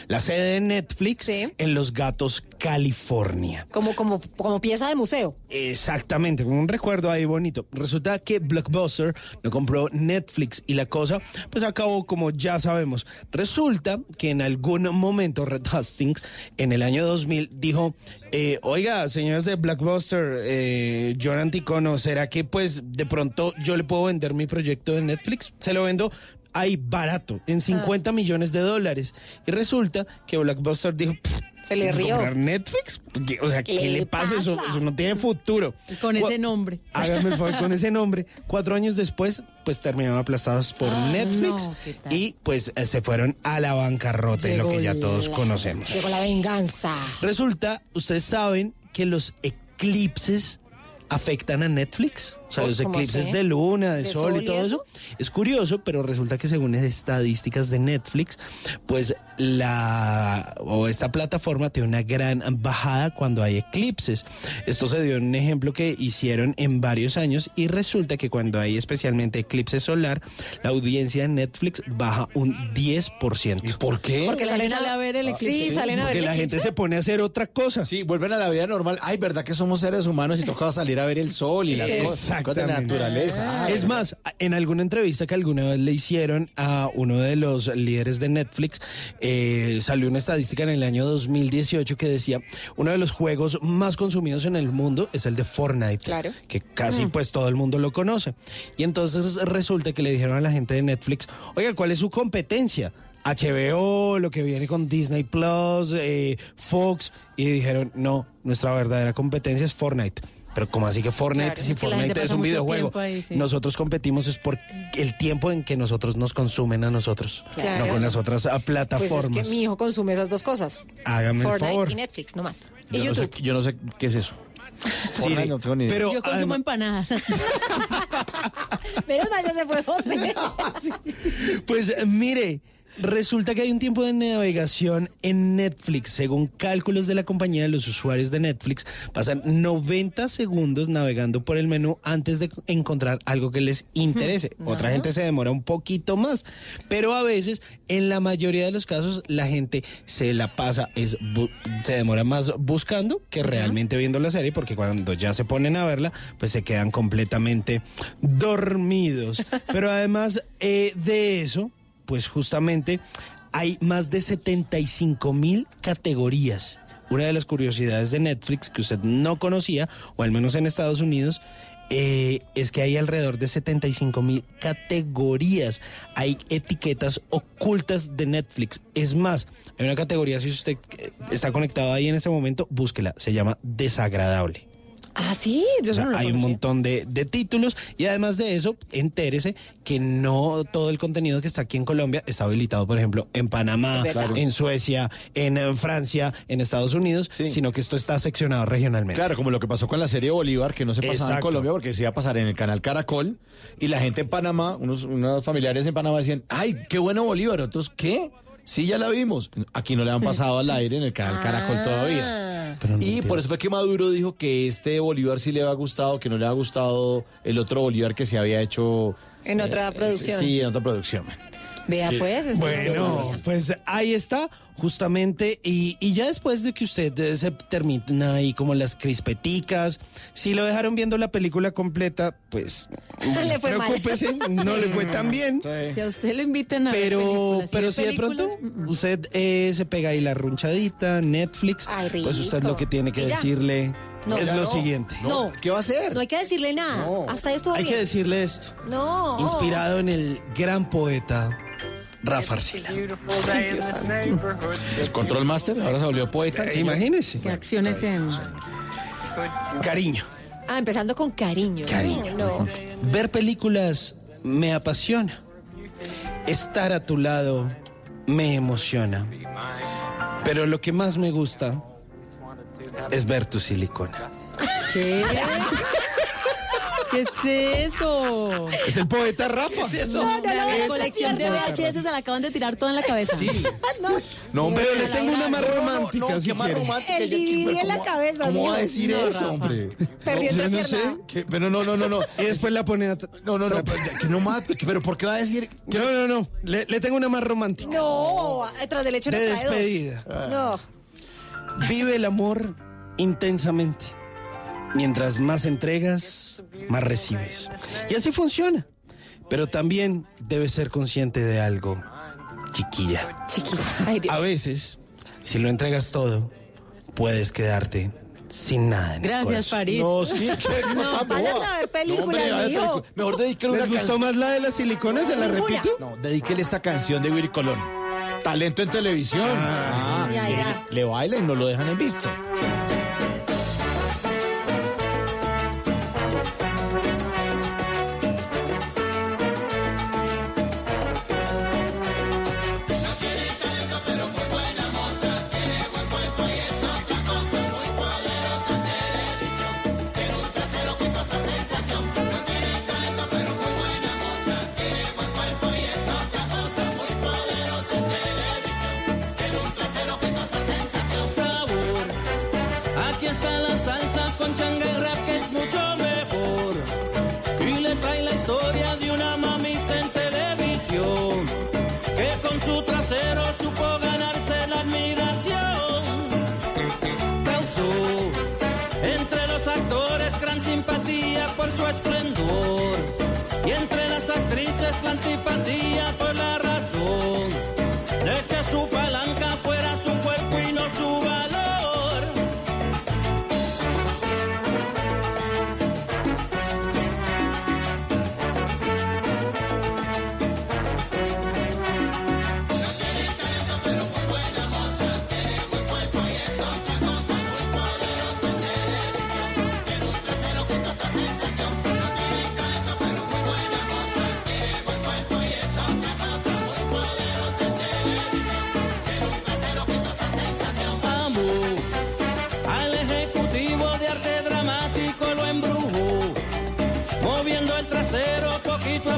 Speaker 34: la sede de Netflix, en Los Gatos, California.
Speaker 36: Como, como, como pieza de museo.
Speaker 34: Exactamente, un recuerdo ahí bonito. Resulta que Blockbuster lo compró Netflix y la cosa pues acabó como ya sabemos. Resulta que en algún momento Red Hastings en el año 2000 dijo, eh, oiga, señores de Blockbuster, eh, John Anticono, ¿será que pues de pronto yo le puedo vender mi proyecto de Netflix? Se lo vendo ahí barato, en 50 millones de dólares. Y resulta que Blockbuster dijo... "Pff,
Speaker 36: Se le rió.
Speaker 34: ¿comprar Netflix? ¿Qué- O sea, ¿qué,
Speaker 36: ¿Qué
Speaker 34: le pasa? Eso, eso no tiene futuro.
Speaker 29: Con
Speaker 34: Cu-
Speaker 29: ese nombre.
Speaker 34: Hágame el favor con ese nombre. Cuatro años después, pues terminaron aplastados por
Speaker 29: Ah,
Speaker 34: Netflix y pues eh, se fueron a la bancarrota, y lo que ya
Speaker 36: Llegó
Speaker 34: todos
Speaker 36: la-
Speaker 34: conocemos.
Speaker 36: Llegó la venganza.
Speaker 34: Resulta, ustedes saben que los eclipses afectan a Netflix. O sea,
Speaker 36: ¿Cómo
Speaker 34: los eclipses de luna, de,
Speaker 36: ¿De
Speaker 34: sol,
Speaker 36: sol
Speaker 34: y
Speaker 36: y
Speaker 34: todo eso. Es curioso, pero resulta que según estadísticas de Netflix, pues la o esta plataforma tiene una gran bajada cuando hay eclipses. Esto se dio en un ejemplo que hicieron en varios años y resulta que cuando hay especialmente eclipse solar, la audiencia de Netflix baja un 10%. ¿Y
Speaker 27: por qué?
Speaker 29: Porque la gente sale a ver el eclipse.
Speaker 36: Sí, salen a ver
Speaker 34: Porque
Speaker 36: el
Speaker 34: la gente se pone a hacer otra cosa.
Speaker 27: Sí, vuelven a la vida normal. Ay, ¿verdad que somos seres humanos y toca salir a ver el sol y las cosas, de naturaleza? Ah,
Speaker 34: es más, en alguna entrevista que alguna vez le hicieron a uno de los líderes de Netflix, eh, salió una estadística en el año 2018 que decía, uno de los juegos más consumidos en el mundo es el de Fortnite,
Speaker 36: Claro.
Speaker 34: que casi
Speaker 36: Mm.
Speaker 34: pues todo el mundo lo conoce. Y entonces resulta que le dijeron a la gente de Netflix, oiga, ¿cuál es su competencia? HBO, lo que viene con Disney Plus, eh, Fox, y dijeron, no, nuestra verdadera competencia es Fortnite. Pero como así que Fortnite,
Speaker 29: Claro,
Speaker 34: si Fortnite es un videojuego,
Speaker 29: tiempo ahí, sí.
Speaker 34: nosotros competimos es por el tiempo en que nosotros nos consumen a nosotros,
Speaker 36: Claro.
Speaker 34: no con las otras ah,
Speaker 36: Pues es
Speaker 34: plataformas.
Speaker 36: que mi hijo consume esas dos cosas.
Speaker 34: Hágame el
Speaker 36: Fortnite
Speaker 34: favor.
Speaker 36: y Netflix, no más. Y
Speaker 27: yo, no sé,
Speaker 36: YouTube.
Speaker 27: yo no sé qué es eso.
Speaker 34: Sí,
Speaker 27: Fortnite no tengo ni idea.
Speaker 34: pero
Speaker 29: Yo consumo
Speaker 34: además-
Speaker 29: empanadas.
Speaker 36: Mal ya se fue José.
Speaker 34: Pues mire, resulta que hay un tiempo de navegación en Netflix. Según cálculos de la compañía, los usuarios de Netflix pasan 90 segundos navegando por el menú antes de encontrar algo que les interese. Otra gente se demora un poquito más, pero a veces, en la mayoría de los casos, la gente se la pasa, es se demora más buscando que realmente viendo la serie, porque cuando ya se ponen a verla, pues se quedan completamente dormidos. Pero además eh, de eso, pues justamente hay más de 75 mil categorías. Una de las curiosidades de Netflix que usted no conocía, o al menos en Estados Unidos, eh, es que hay alrededor de 75 mil categorías. Hay etiquetas ocultas de Netflix. Es más, hay una categoría, si usted eh, está conectado ahí en este momento, búsquela. Se llama desagradable.
Speaker 36: Ah, sí, yo
Speaker 34: O sea,
Speaker 36: no lo
Speaker 34: hay un montón de, de títulos y además de eso, entérese que no todo el contenido que está aquí en Colombia está habilitado, por ejemplo, en Panamá, en Suecia, en, eh, Francia, en Estados Unidos, sino que esto está seccionado regionalmente.
Speaker 27: Claro, como lo que pasó con la serie Bolívar, que no se pasaba en
Speaker 34: Exacto.
Speaker 27: Colombia porque se iba a pasar en el canal Caracol. Y la gente en Panamá, unos, unos familiares en Panamá decían, ay, qué bueno Bolívar. Otros, ¿qué? Sí, ya la vimos. Aquí no le han pasado al aire en el canal Caracol todavía. Y por eso fue que Maduro dijo que este Bolívar sí le había gustado, que no le había gustado el otro Bolívar que se había hecho.
Speaker 36: En otra producción.
Speaker 27: Sí, en otra producción.
Speaker 36: Vea pues. eso es
Speaker 34: Bueno, pues ahí está, justamente, y, y ya después de que usted eh, se termina ahí como las crispeticas, si lo dejaron viendo la película completa, pues
Speaker 36: Le fue mal.
Speaker 34: preocúpese, no le fue tan bien.
Speaker 29: Si a usted lo invitan a ver
Speaker 34: Pero,
Speaker 29: películas,
Speaker 34: pero si de pronto usted eh, se pega ahí la runchadita, Netflix,
Speaker 36: Ay,
Speaker 34: pues usted lo que tiene que decirle
Speaker 36: No.
Speaker 34: es lo
Speaker 36: no.
Speaker 34: siguiente.
Speaker 36: No.
Speaker 27: ¿Qué va a hacer?
Speaker 36: No hay que decirle nada. Hasta esto
Speaker 34: Hay que decirle esto,
Speaker 36: No.
Speaker 34: inspirado en el gran poeta Rafa Arcila.
Speaker 27: El Control Master, ahora se volvió poeta.
Speaker 34: Eh, imagínese.
Speaker 29: ¿Qué acciones en...?
Speaker 34: Cariño.
Speaker 36: Ah, empezando con cariño.
Speaker 34: Cariño.
Speaker 36: No, no.
Speaker 34: Ver películas me apasiona. Estar a tu lado me emociona. Pero lo que más me gusta es ver tu silicona.
Speaker 29: ¿Qué? ¿Qué es eso?
Speaker 27: Es el poeta Rafa.
Speaker 29: ¿Qué es eso? la colección de VHS se la acaban de tirar toda en la cabeza. Sí.
Speaker 27: No, hombre,
Speaker 34: Pero le tengo una más romántica,
Speaker 27: no,
Speaker 34: si
Speaker 27: más romántica.
Speaker 36: El
Speaker 27: ya,
Speaker 36: DVD
Speaker 27: pero
Speaker 36: en la
Speaker 27: ¿cómo-
Speaker 36: cabeza,
Speaker 27: ¿Cómo va a decir
Speaker 29: No,
Speaker 27: eso, hombre?
Speaker 36: Perdió
Speaker 34: yo
Speaker 36: otra
Speaker 34: no.
Speaker 27: Pero no, no, no, no.
Speaker 34: Y después la pone a...
Speaker 27: No, no, no. Que no mate. Pero ¿por qué va a decir?
Speaker 34: Que No, no, no. Le, le tengo una más romántica.
Speaker 36: No, tras del hecho
Speaker 34: De despedida.
Speaker 36: No.
Speaker 34: Vive el amor intensamente. Mientras más entregas, más recibes. Y así funciona. Pero también debes ser consciente de algo, chiquilla.
Speaker 36: Chiquilla. Ay, Dios.
Speaker 34: A veces, si lo entregas todo, puedes quedarte sin nada en el
Speaker 29: Gracias. Farid.
Speaker 27: No, sí, que
Speaker 36: No,
Speaker 27: boba.
Speaker 36: a ver películas,
Speaker 27: No, hombre, película. Mejor dedíquele una
Speaker 34: ¿Les gustó más la de las siliconas? ¿Se la repito?
Speaker 27: No, dedíquele esta canción de Willy Colón. Talento en televisión. Ah,
Speaker 36: Ya,
Speaker 27: le,
Speaker 36: ya.
Speaker 27: le baila y no lo dejan en visto.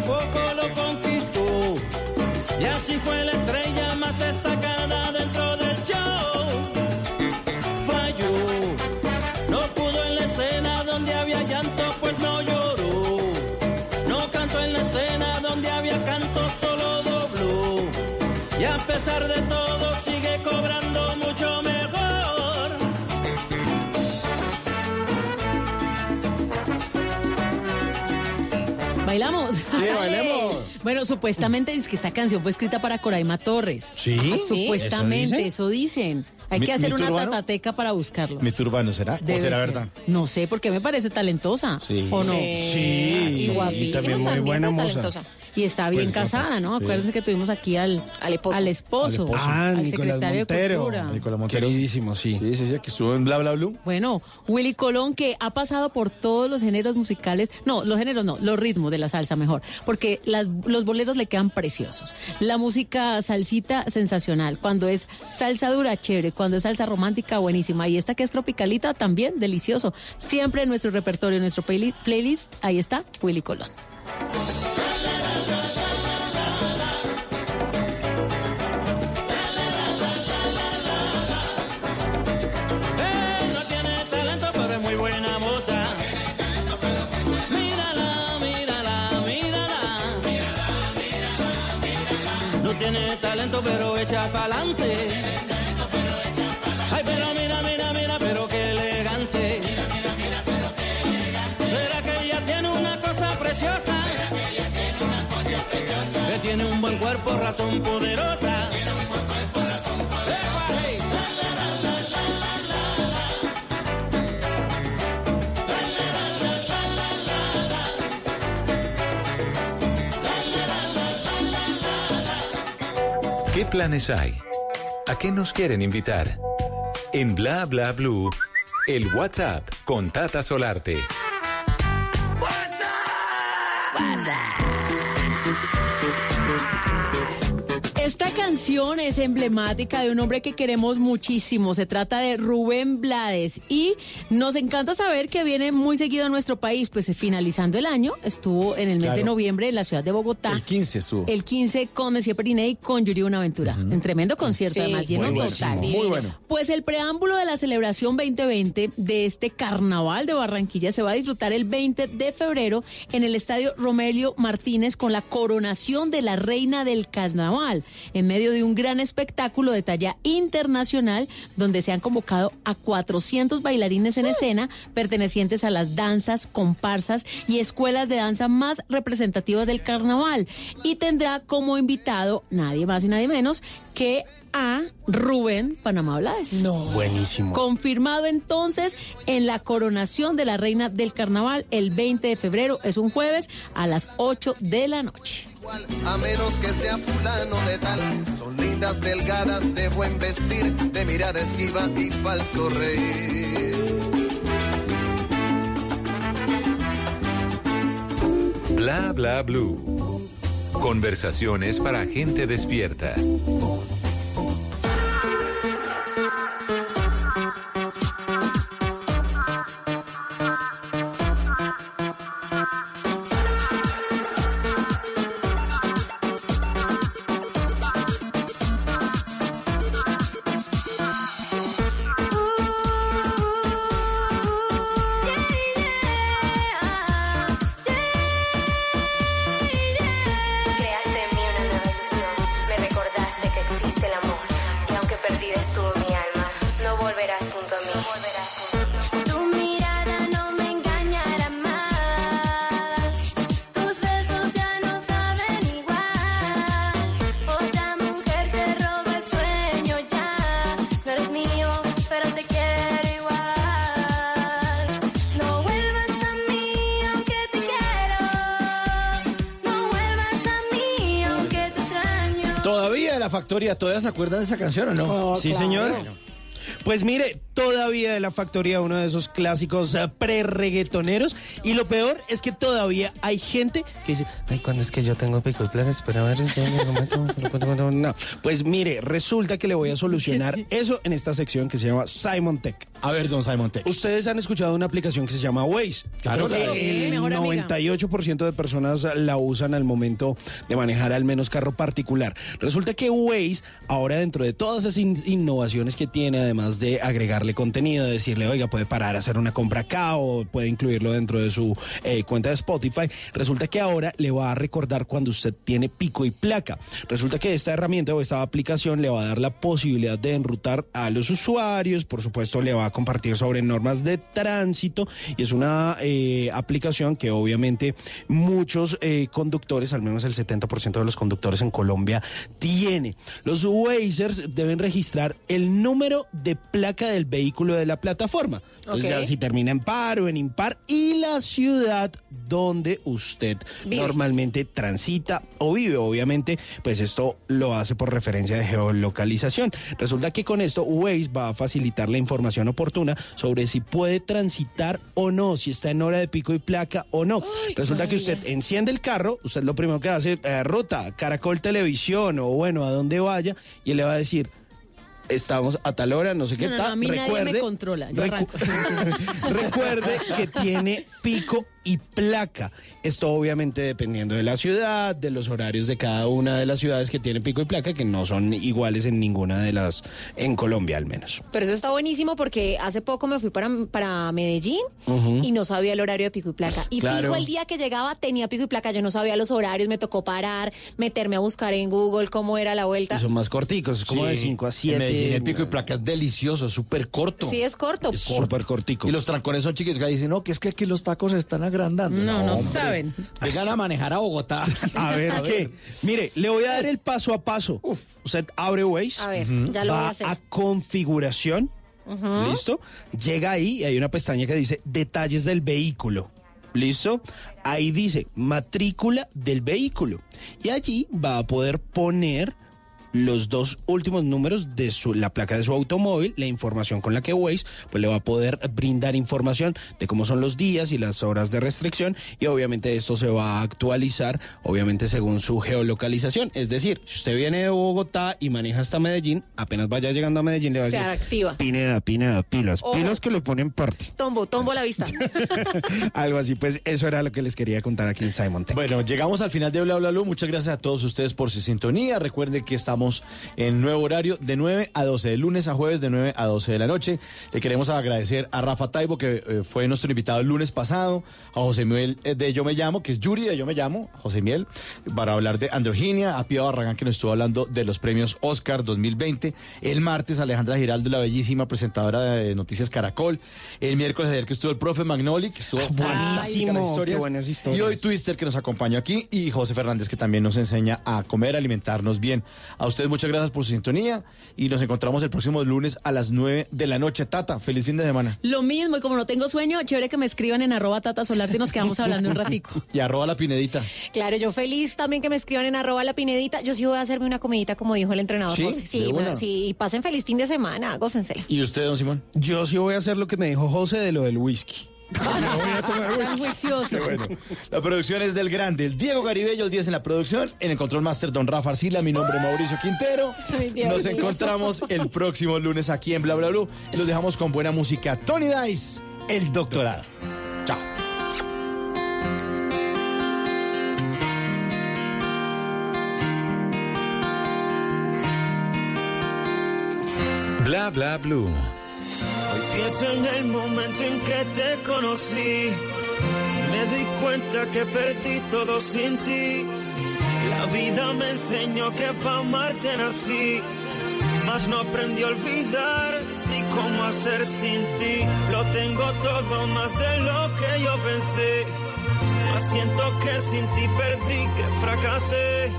Speaker 54: Poco lo conquistó. Y así fue la estrella más destacada dentro del show. Falló, no pudo en la escena donde había llanto, pues no lloró. No cantó en la escena donde había canto, solo dobló. Y a pesar de todo
Speaker 29: Bueno, supuestamente es que esta canción fue escrita para Coraima Torres.
Speaker 27: ¿Sí?
Speaker 29: Ah, Supuestamente,
Speaker 27: ¿Eso
Speaker 29: eso dicen. Hay que hacer una
Speaker 27: urbano.
Speaker 29: tatateca para buscarlo.
Speaker 27: ¿Mito urbano será?
Speaker 29: Debe
Speaker 27: ¿O será
Speaker 29: ser.
Speaker 27: verdad?
Speaker 29: No sé, porque me parece talentosa.
Speaker 27: Sí.
Speaker 29: ¿O no?
Speaker 34: Sí,
Speaker 36: Y guapísima
Speaker 34: también muy buena moza.
Speaker 36: talentosa.
Speaker 29: Y está bien
Speaker 27: Pues,
Speaker 29: casada, ¿no?
Speaker 27: sí.
Speaker 29: Acuérdense que tuvimos aquí al,
Speaker 36: Al esposo.
Speaker 29: al esposo,
Speaker 27: Al esposo.
Speaker 34: Ah,
Speaker 29: al
Speaker 34: Nicolás
Speaker 29: secretario
Speaker 34: Montero.
Speaker 29: de Cultura.
Speaker 27: Nicolás Montero.
Speaker 34: Queridísimo, sí.
Speaker 27: Sí, sí, sí, que estuvo en Bla Bla Blue.
Speaker 29: Bueno, Willy Colón que ha pasado por todos los géneros musicales, no, los géneros no, los ritmos de la salsa mejor, porque las- los boleros le quedan preciosos. La música salsita sensacional, cuando es salsa dura, chévere, cuando es salsa romántica, buenísima, y esta que es tropicalita también, delicioso. Siempre en nuestro repertorio, en nuestro playli- playlist, ahí está Willy Colón.
Speaker 54: Pero echa pa'lante. Ay, pero mira, mira, mira, pero qué elegante. ¿Será que ella tiene una cosa preciosa? Que tiene un buen cuerpo, razón poderosa.
Speaker 1: Planes hay? ¿A qué nos quieren invitar? En Bla Bla Blue, el WhatsApp con Tata Solarte.
Speaker 29: Canción es emblemática de un hombre que queremos muchísimo. Se trata de Rubén Blades y nos encanta saber que viene muy seguido a nuestro país. Pues finalizando el año, estuvo en el mes
Speaker 27: Claro.
Speaker 29: de noviembre en la ciudad de Bogotá.
Speaker 27: El 15 estuvo.
Speaker 29: El 15 con Monsieur Periné y con Yuri Buenaventura. En tremendo concierto,
Speaker 36: Sí,
Speaker 29: además, lleno
Speaker 27: buenísimo,
Speaker 29: total.
Speaker 27: muy bueno.
Speaker 29: Pues el preámbulo de la celebración 2020 de este carnaval de Barranquilla se va a disfrutar el 20 de febrero en el estadio Romelio Martínez con la coronación de la reina del carnaval, en medio de un gran espectáculo de talla internacional donde se han convocado a 400 bailarines en escena pertenecientes a las danzas, comparsas y escuelas de danza más representativas del carnaval. Y tendrá como invitado nadie más y nadie menos que a Rubén Panamá Blades. No.
Speaker 34: Buenísimo.
Speaker 29: Confirmado entonces en la coronación de la reina del carnaval el 20 de febrero, es un jueves a las 8 de la noche.
Speaker 55: A menos que sea fulano de tal, son lindas, delgadas, de buen vestir, de mirada esquiva y falso reír.
Speaker 1: Bla bla blue. Conversaciones para gente despierta.
Speaker 27: Factoría, ¿todavía se acuerdan de esa canción o no?
Speaker 34: sí, señor. Pues mire, todavía de la factoría, uno de esos clásicos eh, pre-reggaetoneros. Y lo peor es que todavía hay gente que dice, ay, ¿cuándo es que yo tengo pico y plagas? Pero a ver, ya me comento". no. Pues mire, resulta que le voy a solucionar eso en esta sección que se llama Simon Tech.
Speaker 27: A ver, don Simon Tech.
Speaker 34: Ustedes han escuchado una aplicación que se llama Waze.
Speaker 27: Claro, claro.
Speaker 29: Sí,
Speaker 34: el
Speaker 29: mejor amiga.
Speaker 34: 98% de personas la usan al momento de manejar al menos carro particular. Resulta que Waze, ahora dentro de todas esas in- innovaciones que tiene, además de agregarle contenido, de decirle, oiga, puede parar a hacer una compra acá o puede incluirlo dentro de su eh, cuenta de Spotify, resulta que ahora le va a recordar cuando usted tiene pico y placa. Resulta que esta herramienta o esta aplicación le va a dar la posibilidad de enrutar a los usuarios, por supuesto le va a compartir sobre normas de tránsito y es una eh, aplicación que obviamente muchos eh, conductores, al menos el 70% de los conductores en Colombia tiene. Los Wazers deben registrar el número de placa del vehículo de la plataforma. Entonces ya si termina en par o en impar y la ciudad donde usted
Speaker 36: Vive.
Speaker 34: normalmente transita o vive. Obviamente, pues esto lo hace por referencia de geolocalización. Resulta que con esto Waze va a facilitar la información oportuna sobre si puede transitar o no, si está en hora de pico y placa o no. Resulta que usted enciende el carro, usted lo primero que hace, eh, ruta, Caracol Televisión o bueno, a donde vaya, y él le va a decir, estamos a tal hora, no sé qué
Speaker 29: No, no, no,
Speaker 34: tal.
Speaker 29: a mí nadie me
Speaker 34: recuerde,
Speaker 29: controla, yo
Speaker 34: recu- recuerde que tiene pico y placa. Esto obviamente dependiendo de la ciudad, de los horarios de cada una de las ciudades que tiene pico y placa, que no son iguales en ninguna de las, en Colombia al menos.
Speaker 36: Pero eso está buenísimo porque hace poco me fui para, para Medellín y no sabía el horario de pico y placa. Y
Speaker 34: Claro.
Speaker 36: fijo el día que llegaba tenía pico y placa, yo no sabía los horarios, me tocó parar, meterme a buscar en Google cómo era la vuelta.
Speaker 34: Y son más corticos, es como
Speaker 27: Sí.
Speaker 34: de 5 a
Speaker 27: En
Speaker 34: 7.
Speaker 27: Medellín el pico y placa es delicioso, es súper corto.
Speaker 36: Sí, es corto.
Speaker 34: Es súper cortico.
Speaker 27: Y los trancones son chiquitos. Que dicen, no, que es que aquí los tacos están agrandando.
Speaker 29: No, no saben.
Speaker 27: Llegan a manejar a Bogotá.
Speaker 34: A ver, ¿qué? Mire, le voy a dar el paso a paso. Usted abre Waze.
Speaker 36: A ver, ya lo voy a
Speaker 34: va
Speaker 36: hacer.
Speaker 34: a configuración. ¿Listo? Llega ahí y hay una pestaña que dice detalles del vehículo. ¿Listo? Ahí dice matrícula del vehículo. Y allí va a poder poner los dos últimos números de su, la placa de su automóvil, la información con la que Waze pues le va a poder brindar información de cómo son los días y las horas de restricción y obviamente esto se va a actualizar obviamente según su geolocalización. Es decir, si usted viene de Bogotá y maneja hasta Medellín, apenas vaya llegando a Medellín le va a
Speaker 36: Se
Speaker 34: decir...
Speaker 36: activa.
Speaker 34: Pineda, Pineda, pilas,
Speaker 36: Ojo.
Speaker 34: pilas que le ponen parte.
Speaker 36: Tombo, tombo la vista.
Speaker 34: Algo así, pues eso era lo que les quería contar aquí en Simon Tech.
Speaker 27: Bueno, llegamos al final de Bla Bla Blue. Muchas gracias a todos ustedes por su sintonía. Recuerden que estamos en nuevo horario de 9 a 12, de lunes a jueves de 9 a 12 de la noche. Le queremos agradecer a Rafa Taibo, que eh, fue nuestro invitado el lunes pasado, a José Miguel eh, de Yo Me Llamo, que es Yuri de Yo Me Llamo, José Miguel, para hablar de androginia, a Pío Barragán, que nos estuvo hablando de los premios Oscar 2020. El martes, Alejandra Giraldo, la bellísima presentadora de Noticias Caracol. El miércoles, ayer que estuvo el profe Magnoli, que estuvo las
Speaker 34: Buenísimo, buenas historias.
Speaker 27: Y hoy Twister, que nos acompañó aquí, y José Fernández, que también nos enseña a comer, alimentarnos bien. A ustedes muchas gracias por su sintonía y nos encontramos el próximo lunes a las 9 de la noche. Tata, feliz fin de semana.
Speaker 29: Lo mismo, y como no tengo sueño, chévere que me escriban en arroba tata solarte y nos quedamos hablando un ratico.
Speaker 27: Y arroba la pinedita.
Speaker 36: Claro, yo feliz también que me escriban en arroba la pinedita. Yo sí voy a hacerme una comidita como dijo el entrenador
Speaker 27: ¿Sí?
Speaker 36: José.
Speaker 27: ¿De
Speaker 36: Sí, bueno, sí, y pasen feliz fin de semana, gócensela.
Speaker 27: ¿Y usted, don Simón?
Speaker 34: Yo sí voy a hacer lo que me dijo José de lo del whisky.
Speaker 29: Tan juicioso.
Speaker 27: Bueno, la producción es del grande, el Diego Garibello, el 10 en la producción, en el control master Don Rafa Arcila, mi nombre es Mauricio Quintero. Nos encontramos el próximo lunes aquí en Bla Bla Blue. y Los dejamos con buena música. Tony Dice, el doctorado. Chao.
Speaker 1: Bla bla blue.
Speaker 56: Pienso en el momento en que te conocí. Me di cuenta que perdí todo sin ti. La vida me enseñó que para amarte nací. Mas no aprendí a olvidar y cómo hacer sin ti. Lo tengo todo más de lo que yo pensé. Mas siento que sin ti perdí, que fracasé.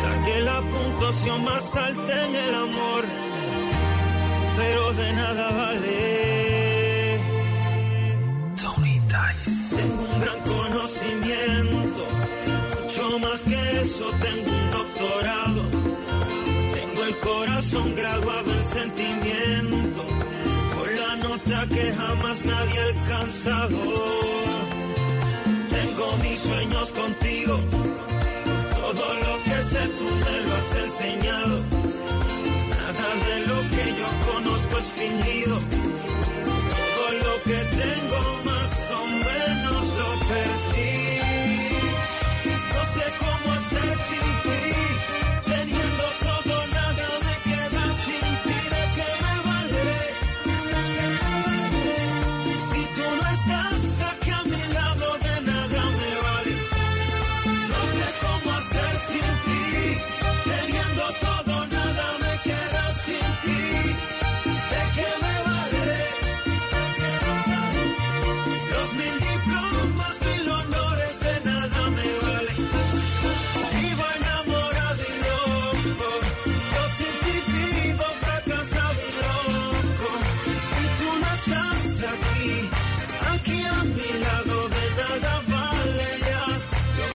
Speaker 56: Saqué la puntuación más alta en el amor pero de nada vale. Tony Dice. Tengo un gran conocimiento, mucho más que eso, tengo un doctorado. Tengo el corazón graduado en sentimiento, con la nota que jamás nadie ha alcanzado. Tengo mis sueños contigo, todo lo que sé tú me lo has enseñado. Es fingido. Todo lo que tengo más